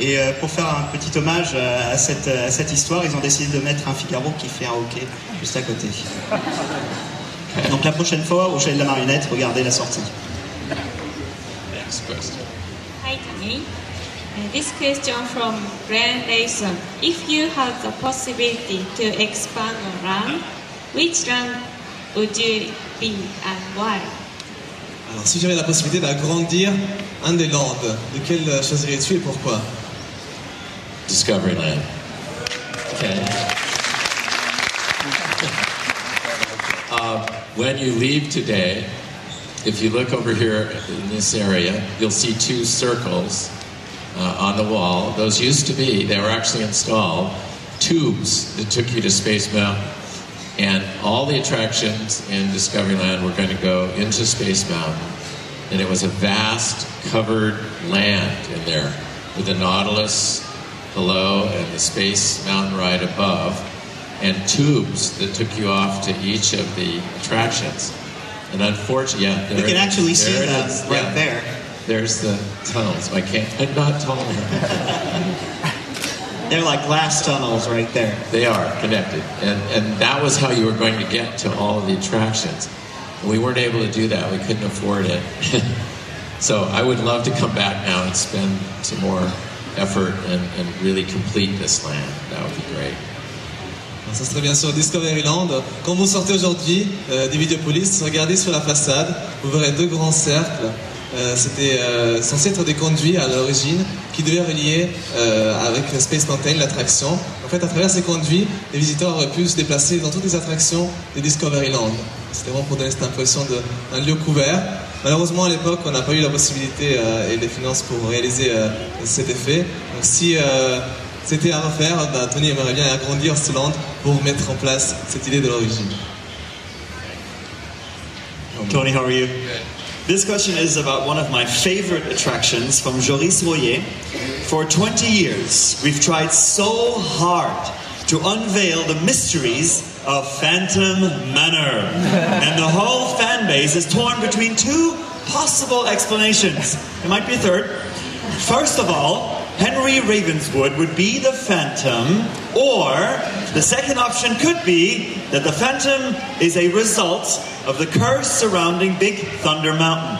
Speaker 8: Et euh, pour faire un petit hommage à, cette, histoire, ils ont décidé de mettre un Figaro qui fait un hockey juste à côté. Donc la prochaine fois, au chalet de la marionnette, regardez la sortie.
Speaker 9: Next question.
Speaker 13: Hi, Tony. Uh, this question from Grand Rayson. If you had the possibility to expand a land, which land would you be and why?
Speaker 7: Alors, si j'avais la possibilité d'agrandir un des landes, lequel euh, choisirais-tu et pourquoi
Speaker 9: Discoveryland. Okay. Uh, when you leave today, if you look over here in this area, you'll see two circles uh, on the wall. Those used to be, they were actually installed, tubes that took you to Space Mountain. And all the attractions in Discoveryland were going to go into Space Mountain. And it was a vast covered land in there with the Nautilus below and the Space Mountain ride above, and tubes that took you off to each of the attractions. And unfortunately, yeah,
Speaker 8: We
Speaker 9: there
Speaker 8: can actually see
Speaker 9: there is.
Speaker 8: right
Speaker 9: Yeah.
Speaker 8: there.
Speaker 9: There's the tunnels. I can't. I'm not taller.
Speaker 8: They're like glass tunnels right there.
Speaker 9: They are connected, and and that was how you were going to get to all of the attractions. We weren't able to do that. We couldn't afford it. so I would love to come back now and spend some more effort and, and really complete this land. That would be great.
Speaker 7: Ça serait bien sûr Discoveryland. Quand vous sortez aujourd'hui euh, des Videopolis, regardez sur la façade, vous verrez deux grands cercles. Euh, C'était euh, censé être des conduits à l'origine qui devaient relier avec Space Mountain, l'attraction. En fait, à travers ces conduits, les visiteurs auraient pu se déplacer dans toutes les attractions de Discoveryland. C'était vraiment pour donner cette impression d'un lieu couvert. Malheureusement, à l'époque, on n'a pas eu la possibilité et les finances pour réaliser cet effet. Donc, si c'était à refaire, bah, Tony aimerait bien agrandir ce land pour mettre en place cette idée de l'origine.
Speaker 8: Tony, how are you?
Speaker 14: This question is about one of my favorite attractions from Joris Royer. For 20 years, we've tried so hard to unveil the mysteries of Phantom Manor. and the whole fan base is torn between two possible explanations. There might be a third. First of all, Henry Ravenswood would be the Phantom, or the second option could be that the Phantom is a result of the curse surrounding Big Thunder Mountain.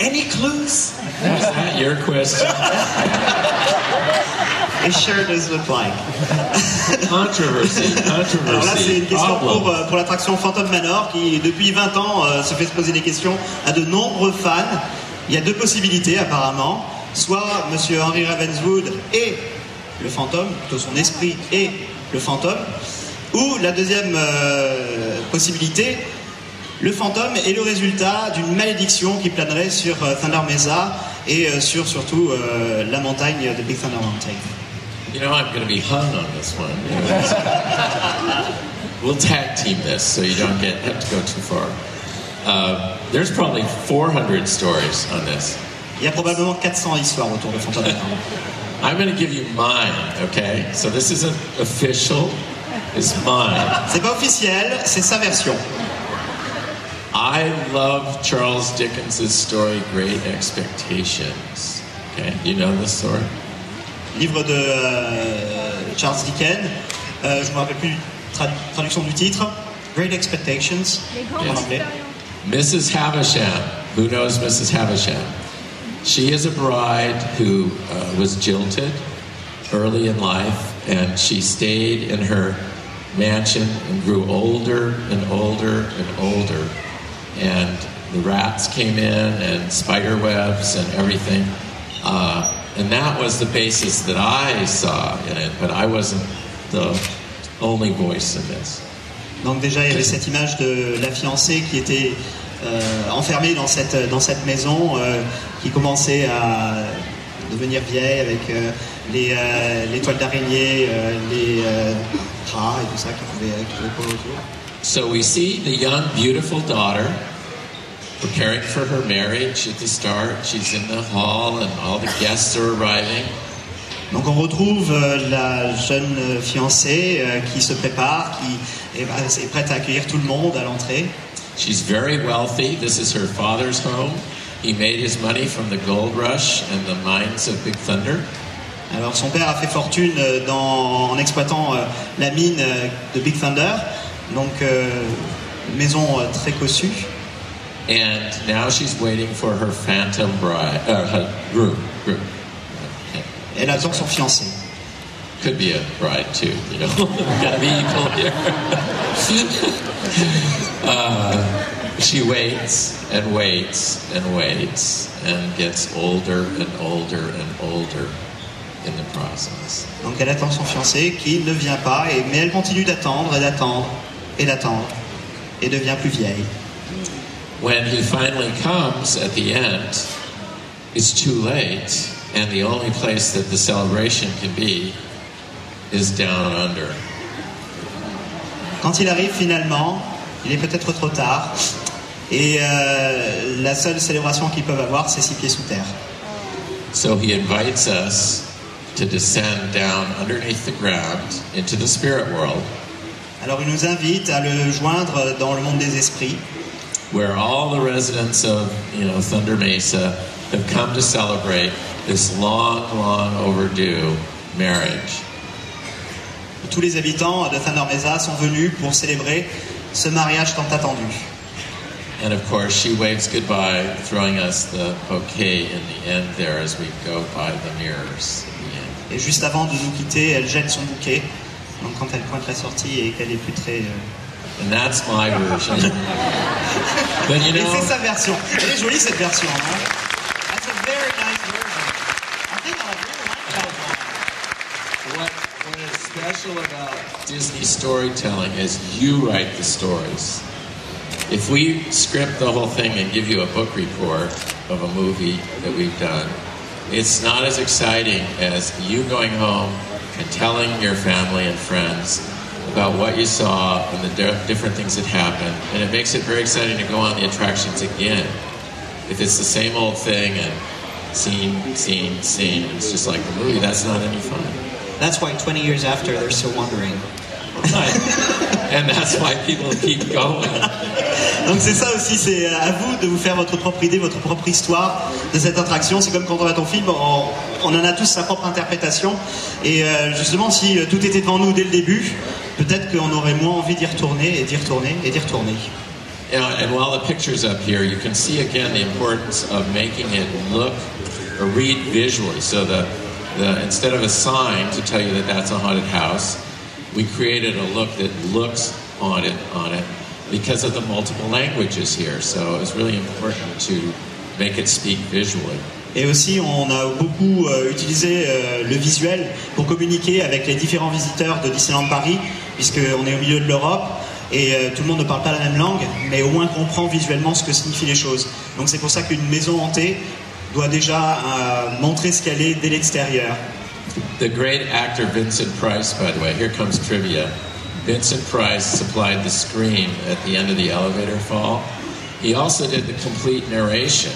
Speaker 14: Any clues?
Speaker 9: Is that your question?
Speaker 8: It sure does look like.
Speaker 9: Controversy, controversy.
Speaker 8: Alors là, c'est une question pour, euh, pour l'attraction Phantom Manor qui, depuis 20 ans, euh, se fait se poser des questions à de nombreux fans. Il y a deux possibilités apparemment. Soit Monsieur Henry Ravenswood et le fantôme, plutôt son esprit et le fantôme. Ou la deuxième euh, possibilité, le fantôme est le résultat d'une malédiction qui planerait sur euh, Thunder Mesa et euh, sur surtout euh, la montagne de Big Thunder Mountain.
Speaker 9: You know, I'm going to be hung on this one. we'll tag team this so you don't get have to go too far. Uh, there's probably 400 stories on this.
Speaker 8: Il y a probablement 400 histoires autour de Manor.
Speaker 9: I'm going to give you mine, okay? So this isn't official. It's mine.
Speaker 8: C'est pas officiel, c'est sa version.
Speaker 9: I love Charles Dickens' story, Great Expectations. Okay, you know this story?
Speaker 8: Livre de euh, Charles Dickens. Euh, je me rappelle plus tradu- traduction du titre. Great Expectations en
Speaker 9: Yes.
Speaker 8: anglais.
Speaker 9: Mrs. Havisham. Who knows Mrs. Havisham? She is a bride who uh, was jilted early in life, and she stayed in her mansion and grew older and older and older. And the rats came in, and spider webs and everything. Uh, and that was the basis that I saw in it, but I wasn't the only voice in this.
Speaker 8: Donc déjà, il y avait cette image de la fiancée qui était euh, enfermée dans cette, dans cette maison, euh, qui commençait à devenir vieille avec euh, les, les toiles d'araignée, les rats et tout ça qui pouvaient, qui pouvaient autour.
Speaker 9: So we see the young, beautiful daughter preparing for her marriage at the start. She's in the hall, and all the guests are arriving.
Speaker 8: Donc on retrouve la jeune fiancée qui se prépare, qui est prête à accueillir tout le monde à l'entrée.
Speaker 9: She's very wealthy. This is her father's home. He made his money from the gold rush and the mines of Big Thunder.
Speaker 8: Alors son père a fait fortune euh, dans- en exploitant euh, la mine euh, de Big Thunder, donc euh, maison très cossue.
Speaker 9: And now she's waiting for her phantom bride, uh, her groom. groom.
Speaker 8: Elle attend son fiancé.
Speaker 9: Could be a bride too, you know. Gotta be equal here. uh, she waits and waits and waits and gets older and older and older in the process.
Speaker 8: Donc elle attend son fiancé qui ne vient pas, et, mais elle continue d'attendre et d'attendre et d'attendre et devient plus vieille.
Speaker 9: When he finally comes at the end, it's too late, and the only place that the celebration can be is down under.
Speaker 8: Quand il arrive finalement, il est peut-être trop tard, et euh, la seule célébration qu'ils peuvent avoir, c'est six pieds sous terre.
Speaker 9: So he invites us to descend down underneath the ground into the spirit world,
Speaker 8: Alors il nous invite à le joindre dans le monde des esprits,
Speaker 9: where all the residents of you know Thunder Mesa have come to celebrate this long, long overdue marriage.
Speaker 8: Tous les habitants de Thunder Mesa sont venus pour célébrer ce mariage tant attendu.
Speaker 9: And of course, she waves goodbye, throwing us the bouquet in the end there as we go by the mirrors.
Speaker 8: Et juste avant de nous quitter, elle jette son bouquet. Donc quand elle pointe la sortie et qu'elle est plus très... euh,
Speaker 9: And that's my version. but you
Speaker 8: Et
Speaker 9: know,
Speaker 8: c'est sa version. Elle est jolie cette version. Hein
Speaker 9: Storytelling is you write the stories. If we script the whole thing and give you a book report of a movie that we've done, it's not as exciting as you going home and telling your family and friends about what you saw and the di- different things that happened. And it makes it very exciting to go on the attractions again. If it's the same old thing and scene, scene, scene, it's just like the movie, that's not any fun.
Speaker 8: That's why 20 years after, they're still wondering.
Speaker 9: And that's why people keep going.
Speaker 8: Donc c'est ça aussi, c'est à vous de vous faire votre propre idée, votre propre histoire de cette attraction. C'est comme quand on va ton film, on, on en a tous sa propre interprétation. Et euh, justement, si euh, tout était devant nous dès le début, peut-être qu'on aurait moins envie d'y retourner et d'y retourner et d'y retourner.
Speaker 9: You know, and while the picture's up here, you can see again the importance of making it look or read visually. So the, the instead of a sign to tell you that that's a haunted house, we created a look that looks haunted on it because of the multiple languages here. So it was really important to make it speak visually.
Speaker 8: Et aussi, on a beaucoup euh, utilisé euh, le visuel pour communiquer avec les différents visiteurs de Disneyland Paris, puisqu'on est au milieu de l'Europe et euh, tout le monde ne parle pas la même langue, mais au moins comprend visuellement ce que signifient les choses. Donc c'est pour ça qu'une maison hantée doit déjà montrer ce qu'elle est dès l'extérieur.
Speaker 9: The great actor Vincent Price, by the way, here comes trivia. Vincent Price supplied the scream at the end of the elevator fall. He also did the complete narration,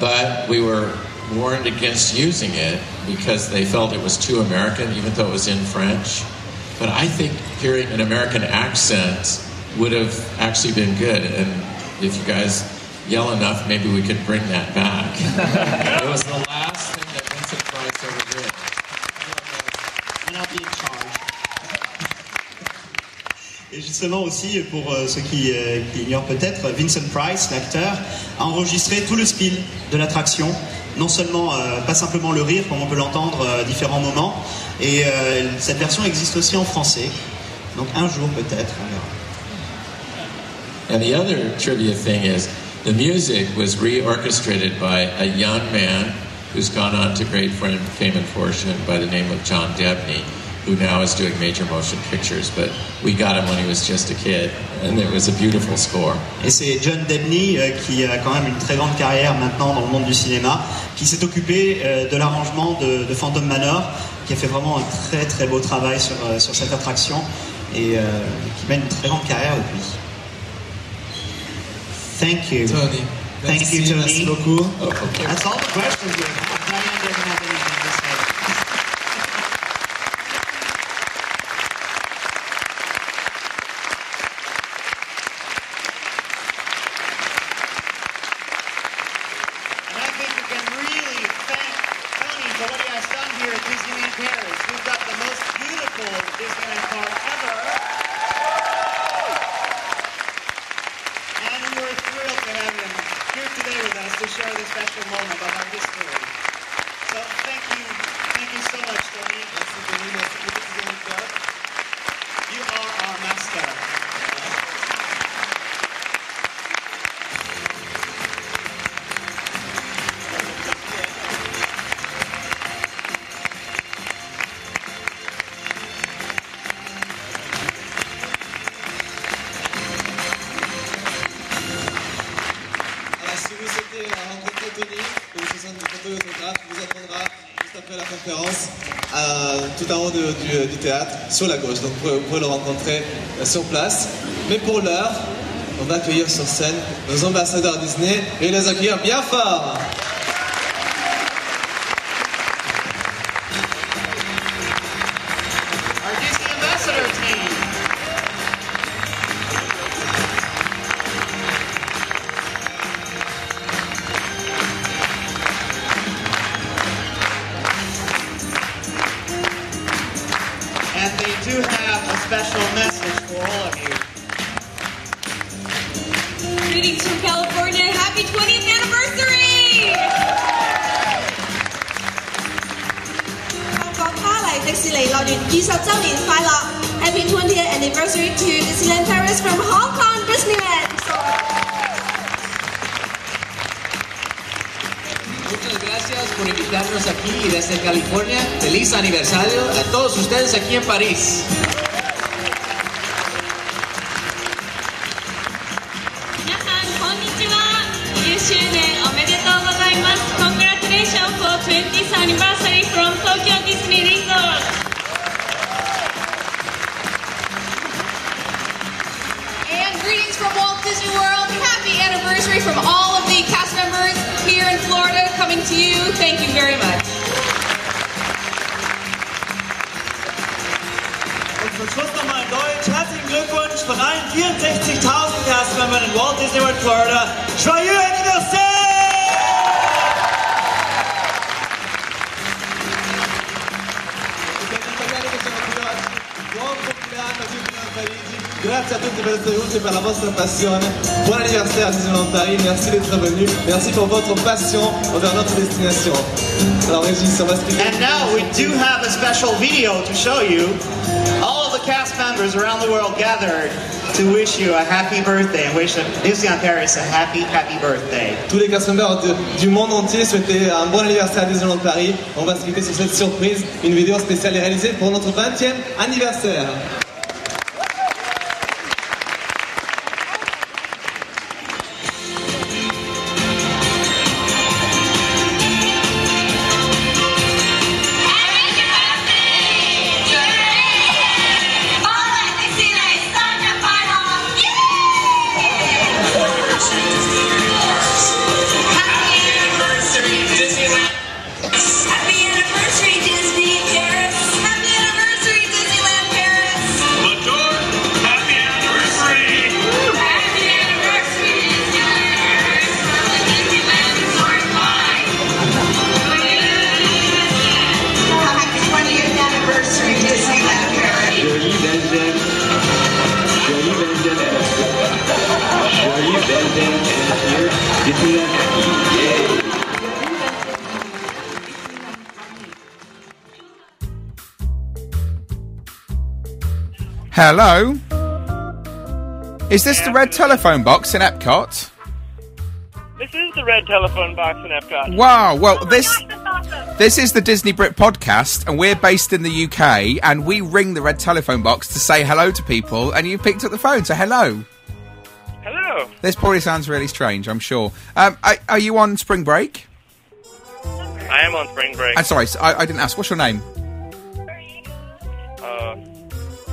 Speaker 9: but we were warned against using it because they felt it was too American, even though it was in French. But I think hearing an American accent would have actually been good, and if you guys yell enough, maybe we could bring that back. it was the last
Speaker 8: Et justement aussi, pour euh, ceux qui, euh, qui ignorent peut-être, Vincent Price, l'acteur, a enregistré tout le spin de l'attraction. Non seulement, euh, pas simplement le rire, comme on peut l'entendre euh, à différents moments, et euh, cette version existe aussi en français. Donc un jour peut-être, on verra.
Speaker 9: And the other trivia thing is the music was reorchestrated by a young man who's gone on to great fame and fortune by the name of John Debney, who now is doing major motion pictures. But we got him when he was just a kid, and it was a beautiful score.
Speaker 8: Et c'est John Debney euh, qui a quand même une très grande carrière maintenant dans le monde du cinéma, qui s'est occupé euh, de l'arrangement de, de Phantom Manor, qui a fait vraiment un très très beau travail sur, euh, sur cette attraction et euh, qui mène une très grande carrière depuis. Thank you.
Speaker 7: Tony.
Speaker 8: Thank you, Tony.
Speaker 7: merci beaucoup.
Speaker 8: That's all the questions we have.
Speaker 7: Du, théâtre, sur la gauche. Donc, vous pouvez, vous pouvez le rencontrer euh, sur place. Mais pour l'heure, on va accueillir sur scène nos ambassadeurs Disney et les accueillir bien fort.
Speaker 8: Special video to show you. All of the cast members around the world gathered to wish you a happy birthday and wish Disneyland Paris a happy, happy birthday.
Speaker 7: Tous les cast members de- du monde entier souhaitaient un bon anniversaire à Disneyland Paris. On va se quitter sur cette surprise. Une vidéo spéciale réalisée pour notre 20e anniversaire.
Speaker 1: Hello? Is this the red telephone box in Epcot?
Speaker 15: This is the red telephone box in Epcot.
Speaker 1: Wow, well, this This is the Disney Brit podcast, and we're based in the UK, and we ring the red telephone box to say hello to people, and you picked up the phone, so hello.
Speaker 15: Hello.
Speaker 1: This probably sounds really strange, I'm sure. Um, are, are you on spring break?
Speaker 15: I am on spring break.
Speaker 1: I'm sorry, I, I didn't ask. What's your name?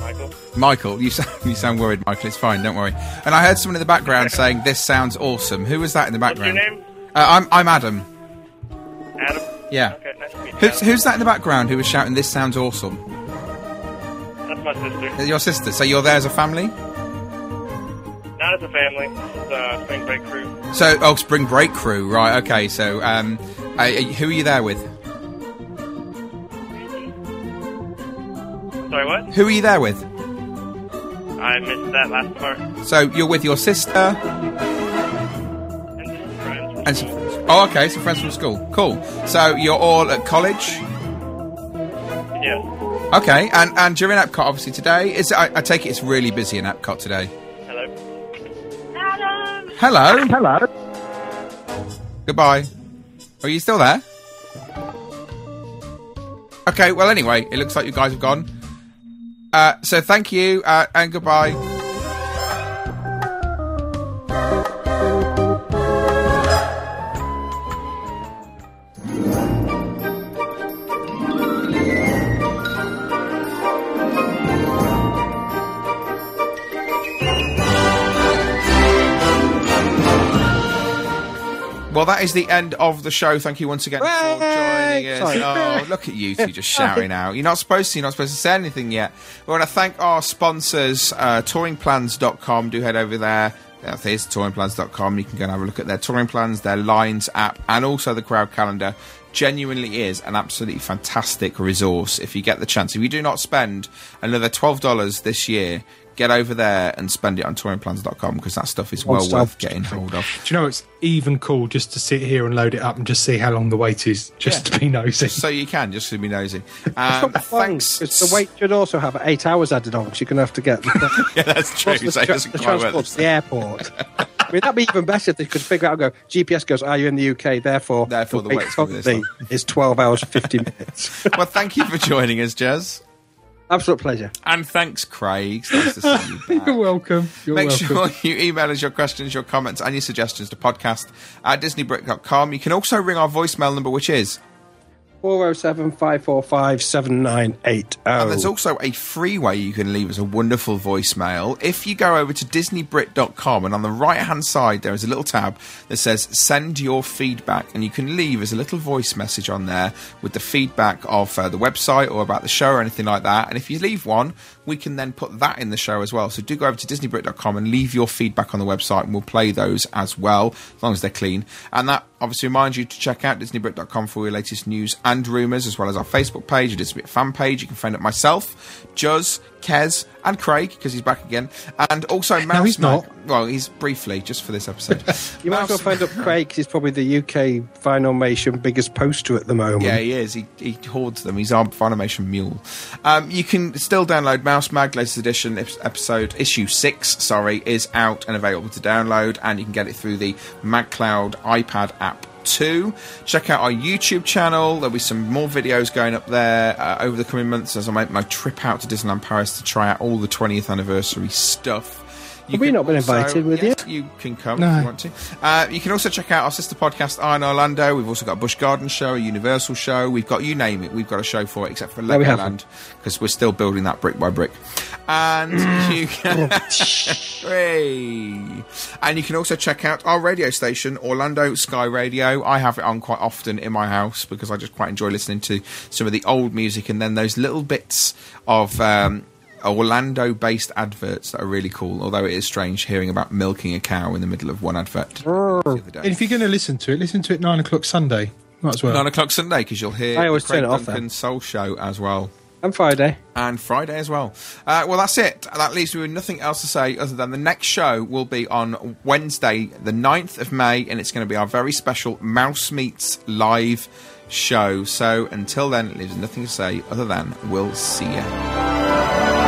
Speaker 15: Michael.
Speaker 1: Michael. You sound, you sound worried, Michael. It's fine, don't worry. And I heard someone in the background saying, This sounds awesome. Who was that in the
Speaker 15: What's your
Speaker 1: background?
Speaker 15: name?
Speaker 1: Uh, I'm, I'm Adam.
Speaker 15: Adam.
Speaker 1: Yeah.
Speaker 15: Okay, nice to meet you.
Speaker 1: Who's,
Speaker 15: Adam.
Speaker 1: who's that in the background who was shouting, This sounds awesome?
Speaker 15: That's my sister.
Speaker 1: Your sister. So you're there as a family?
Speaker 15: Not as a family. Is uh, spring break crew.
Speaker 1: So, oh, spring break crew, right? Okay, so um, uh, uh, who are you there with?
Speaker 15: Sorry, what?
Speaker 1: Who are you there with?
Speaker 15: I missed that last part.
Speaker 1: So you're with your sister and some, friends. And some, oh, okay, some friends from school. Cool. So you're all at college.
Speaker 15: Yeah.
Speaker 1: Okay, and and you're in Epcot obviously today. Is I, I take it it's really busy in Epcot today.
Speaker 15: Hello.
Speaker 1: Hello. Hello. Goodbye. Are you still there? Okay. Well, anyway, it looks like you guys have gone. Uh, so thank you uh, and goodbye. Well, that is the end of the show. Thank you once again for joining us.
Speaker 2: Sorry.
Speaker 1: Oh, look at you two just shouting out. You're not supposed to. You're not supposed to say anything yet. We want to thank our sponsors, uh, touringplans.com. Do head over there. That is touringplans.com. You can go and have a look at their touring plans, their lines app, and also the crowd calendar. Genuinely is an absolutely fantastic resource if you get the chance. If you do not spend another $12 this year, get over there and spend it on touringplans.com because that stuff is well worth getting hold of.
Speaker 3: Do you know it's even cool just to sit here and load it up and just see how long the wait is, just to be nosy.
Speaker 1: So you can, just to be nosy. Um,
Speaker 2: 'cause the wait should also have eight hours added on, because you're going to have to get
Speaker 1: yeah, that's true.
Speaker 2: The,
Speaker 1: So
Speaker 2: tra- the transport to the airport. I mean, that'd be even better if they could figure out and go, GPS goes, are you in the UK? Therefore,
Speaker 1: Therefore the
Speaker 2: wait
Speaker 1: wait's this
Speaker 2: currently is 12 hours, 50 minutes.
Speaker 1: well, thank you for joining us, Jez.
Speaker 2: Absolute pleasure.
Speaker 1: And thanks, Craig. It's nice to see you back.
Speaker 3: You're welcome. You're
Speaker 1: Make
Speaker 3: welcome.
Speaker 1: sure you email us your questions, your comments, and your suggestions to podcast at disneybrit.com. You can also ring our voicemail number, which is
Speaker 2: 407 545 7980.
Speaker 1: And there's also a free way you can leave us a wonderful voicemail. If you go over to disneybrit.com and on the right hand side there is a little tab that says send your feedback and you can leave us a little voice message on there with the feedback of uh, the website or about the show or anything like that. And if you leave one, we can then put that in the show as well. So do go over to disneybrit.com and leave your feedback on the website and we'll play those as well as long as they're clean. And that obviously reminds you to check out disneybrit.com for your latest news and rumours as well as our Facebook page, a Disney fan page. You can find it myself, Juz, Kez, and Craig because he's back again, and also Mouse.
Speaker 2: he's not.
Speaker 1: Mag- Well, he's briefly just for this episode.
Speaker 2: You might as well find up Craig 'cause he's probably the UK Vinylmation biggest poster at the moment.
Speaker 1: Yeah, he is. He, he hoards them. He's our Vinylmation mule. Um, you can still download Mouse Mag, latest edition, episode issue six. Sorry, is out and available to download, and you can get it through the MagCloud iPad app. Too. Check out our YouTube channel. There'll be some more videos going up there uh, over the coming months as I make my trip out to Disneyland Paris to try out all the 20th anniversary stuff.
Speaker 2: Have we
Speaker 1: can
Speaker 2: not been
Speaker 1: also-
Speaker 2: invited with
Speaker 1: yes, you can come
Speaker 2: No.
Speaker 1: if you want to. Uh, you can also check out our sister podcast, Iron Orlando. We've also got a Busch Garden show, a Universal show. We've got you name it. We've got a show for it, except for
Speaker 2: No, we
Speaker 1: Legoland, because we're still building that brick by brick. And you can, Hooray. and you can also check out our radio station, Orlando Sky Radio. I have it on quite often in my house because I just quite enjoy listening to some of the old music and then those little bits of. Um, Orlando based adverts that are really cool, although it is strange hearing about milking a cow in the middle of one advert.
Speaker 3: And if you're going to listen to it, listen to it nine o'clock Sunday. Might as well.
Speaker 1: Nine o'clock Sunday because you'll hear
Speaker 2: I always
Speaker 1: the Craig
Speaker 2: turn it off
Speaker 1: Duncan Soul Show as well.
Speaker 2: And Friday.
Speaker 1: And Friday as well. Uh, well, that's it. That leaves me with nothing else to say other than the next show will be on Wednesday, the 9th of May, and it's going to be our very special Mouse Meets live show. So until then, it leaves nothing to say other than we'll see you.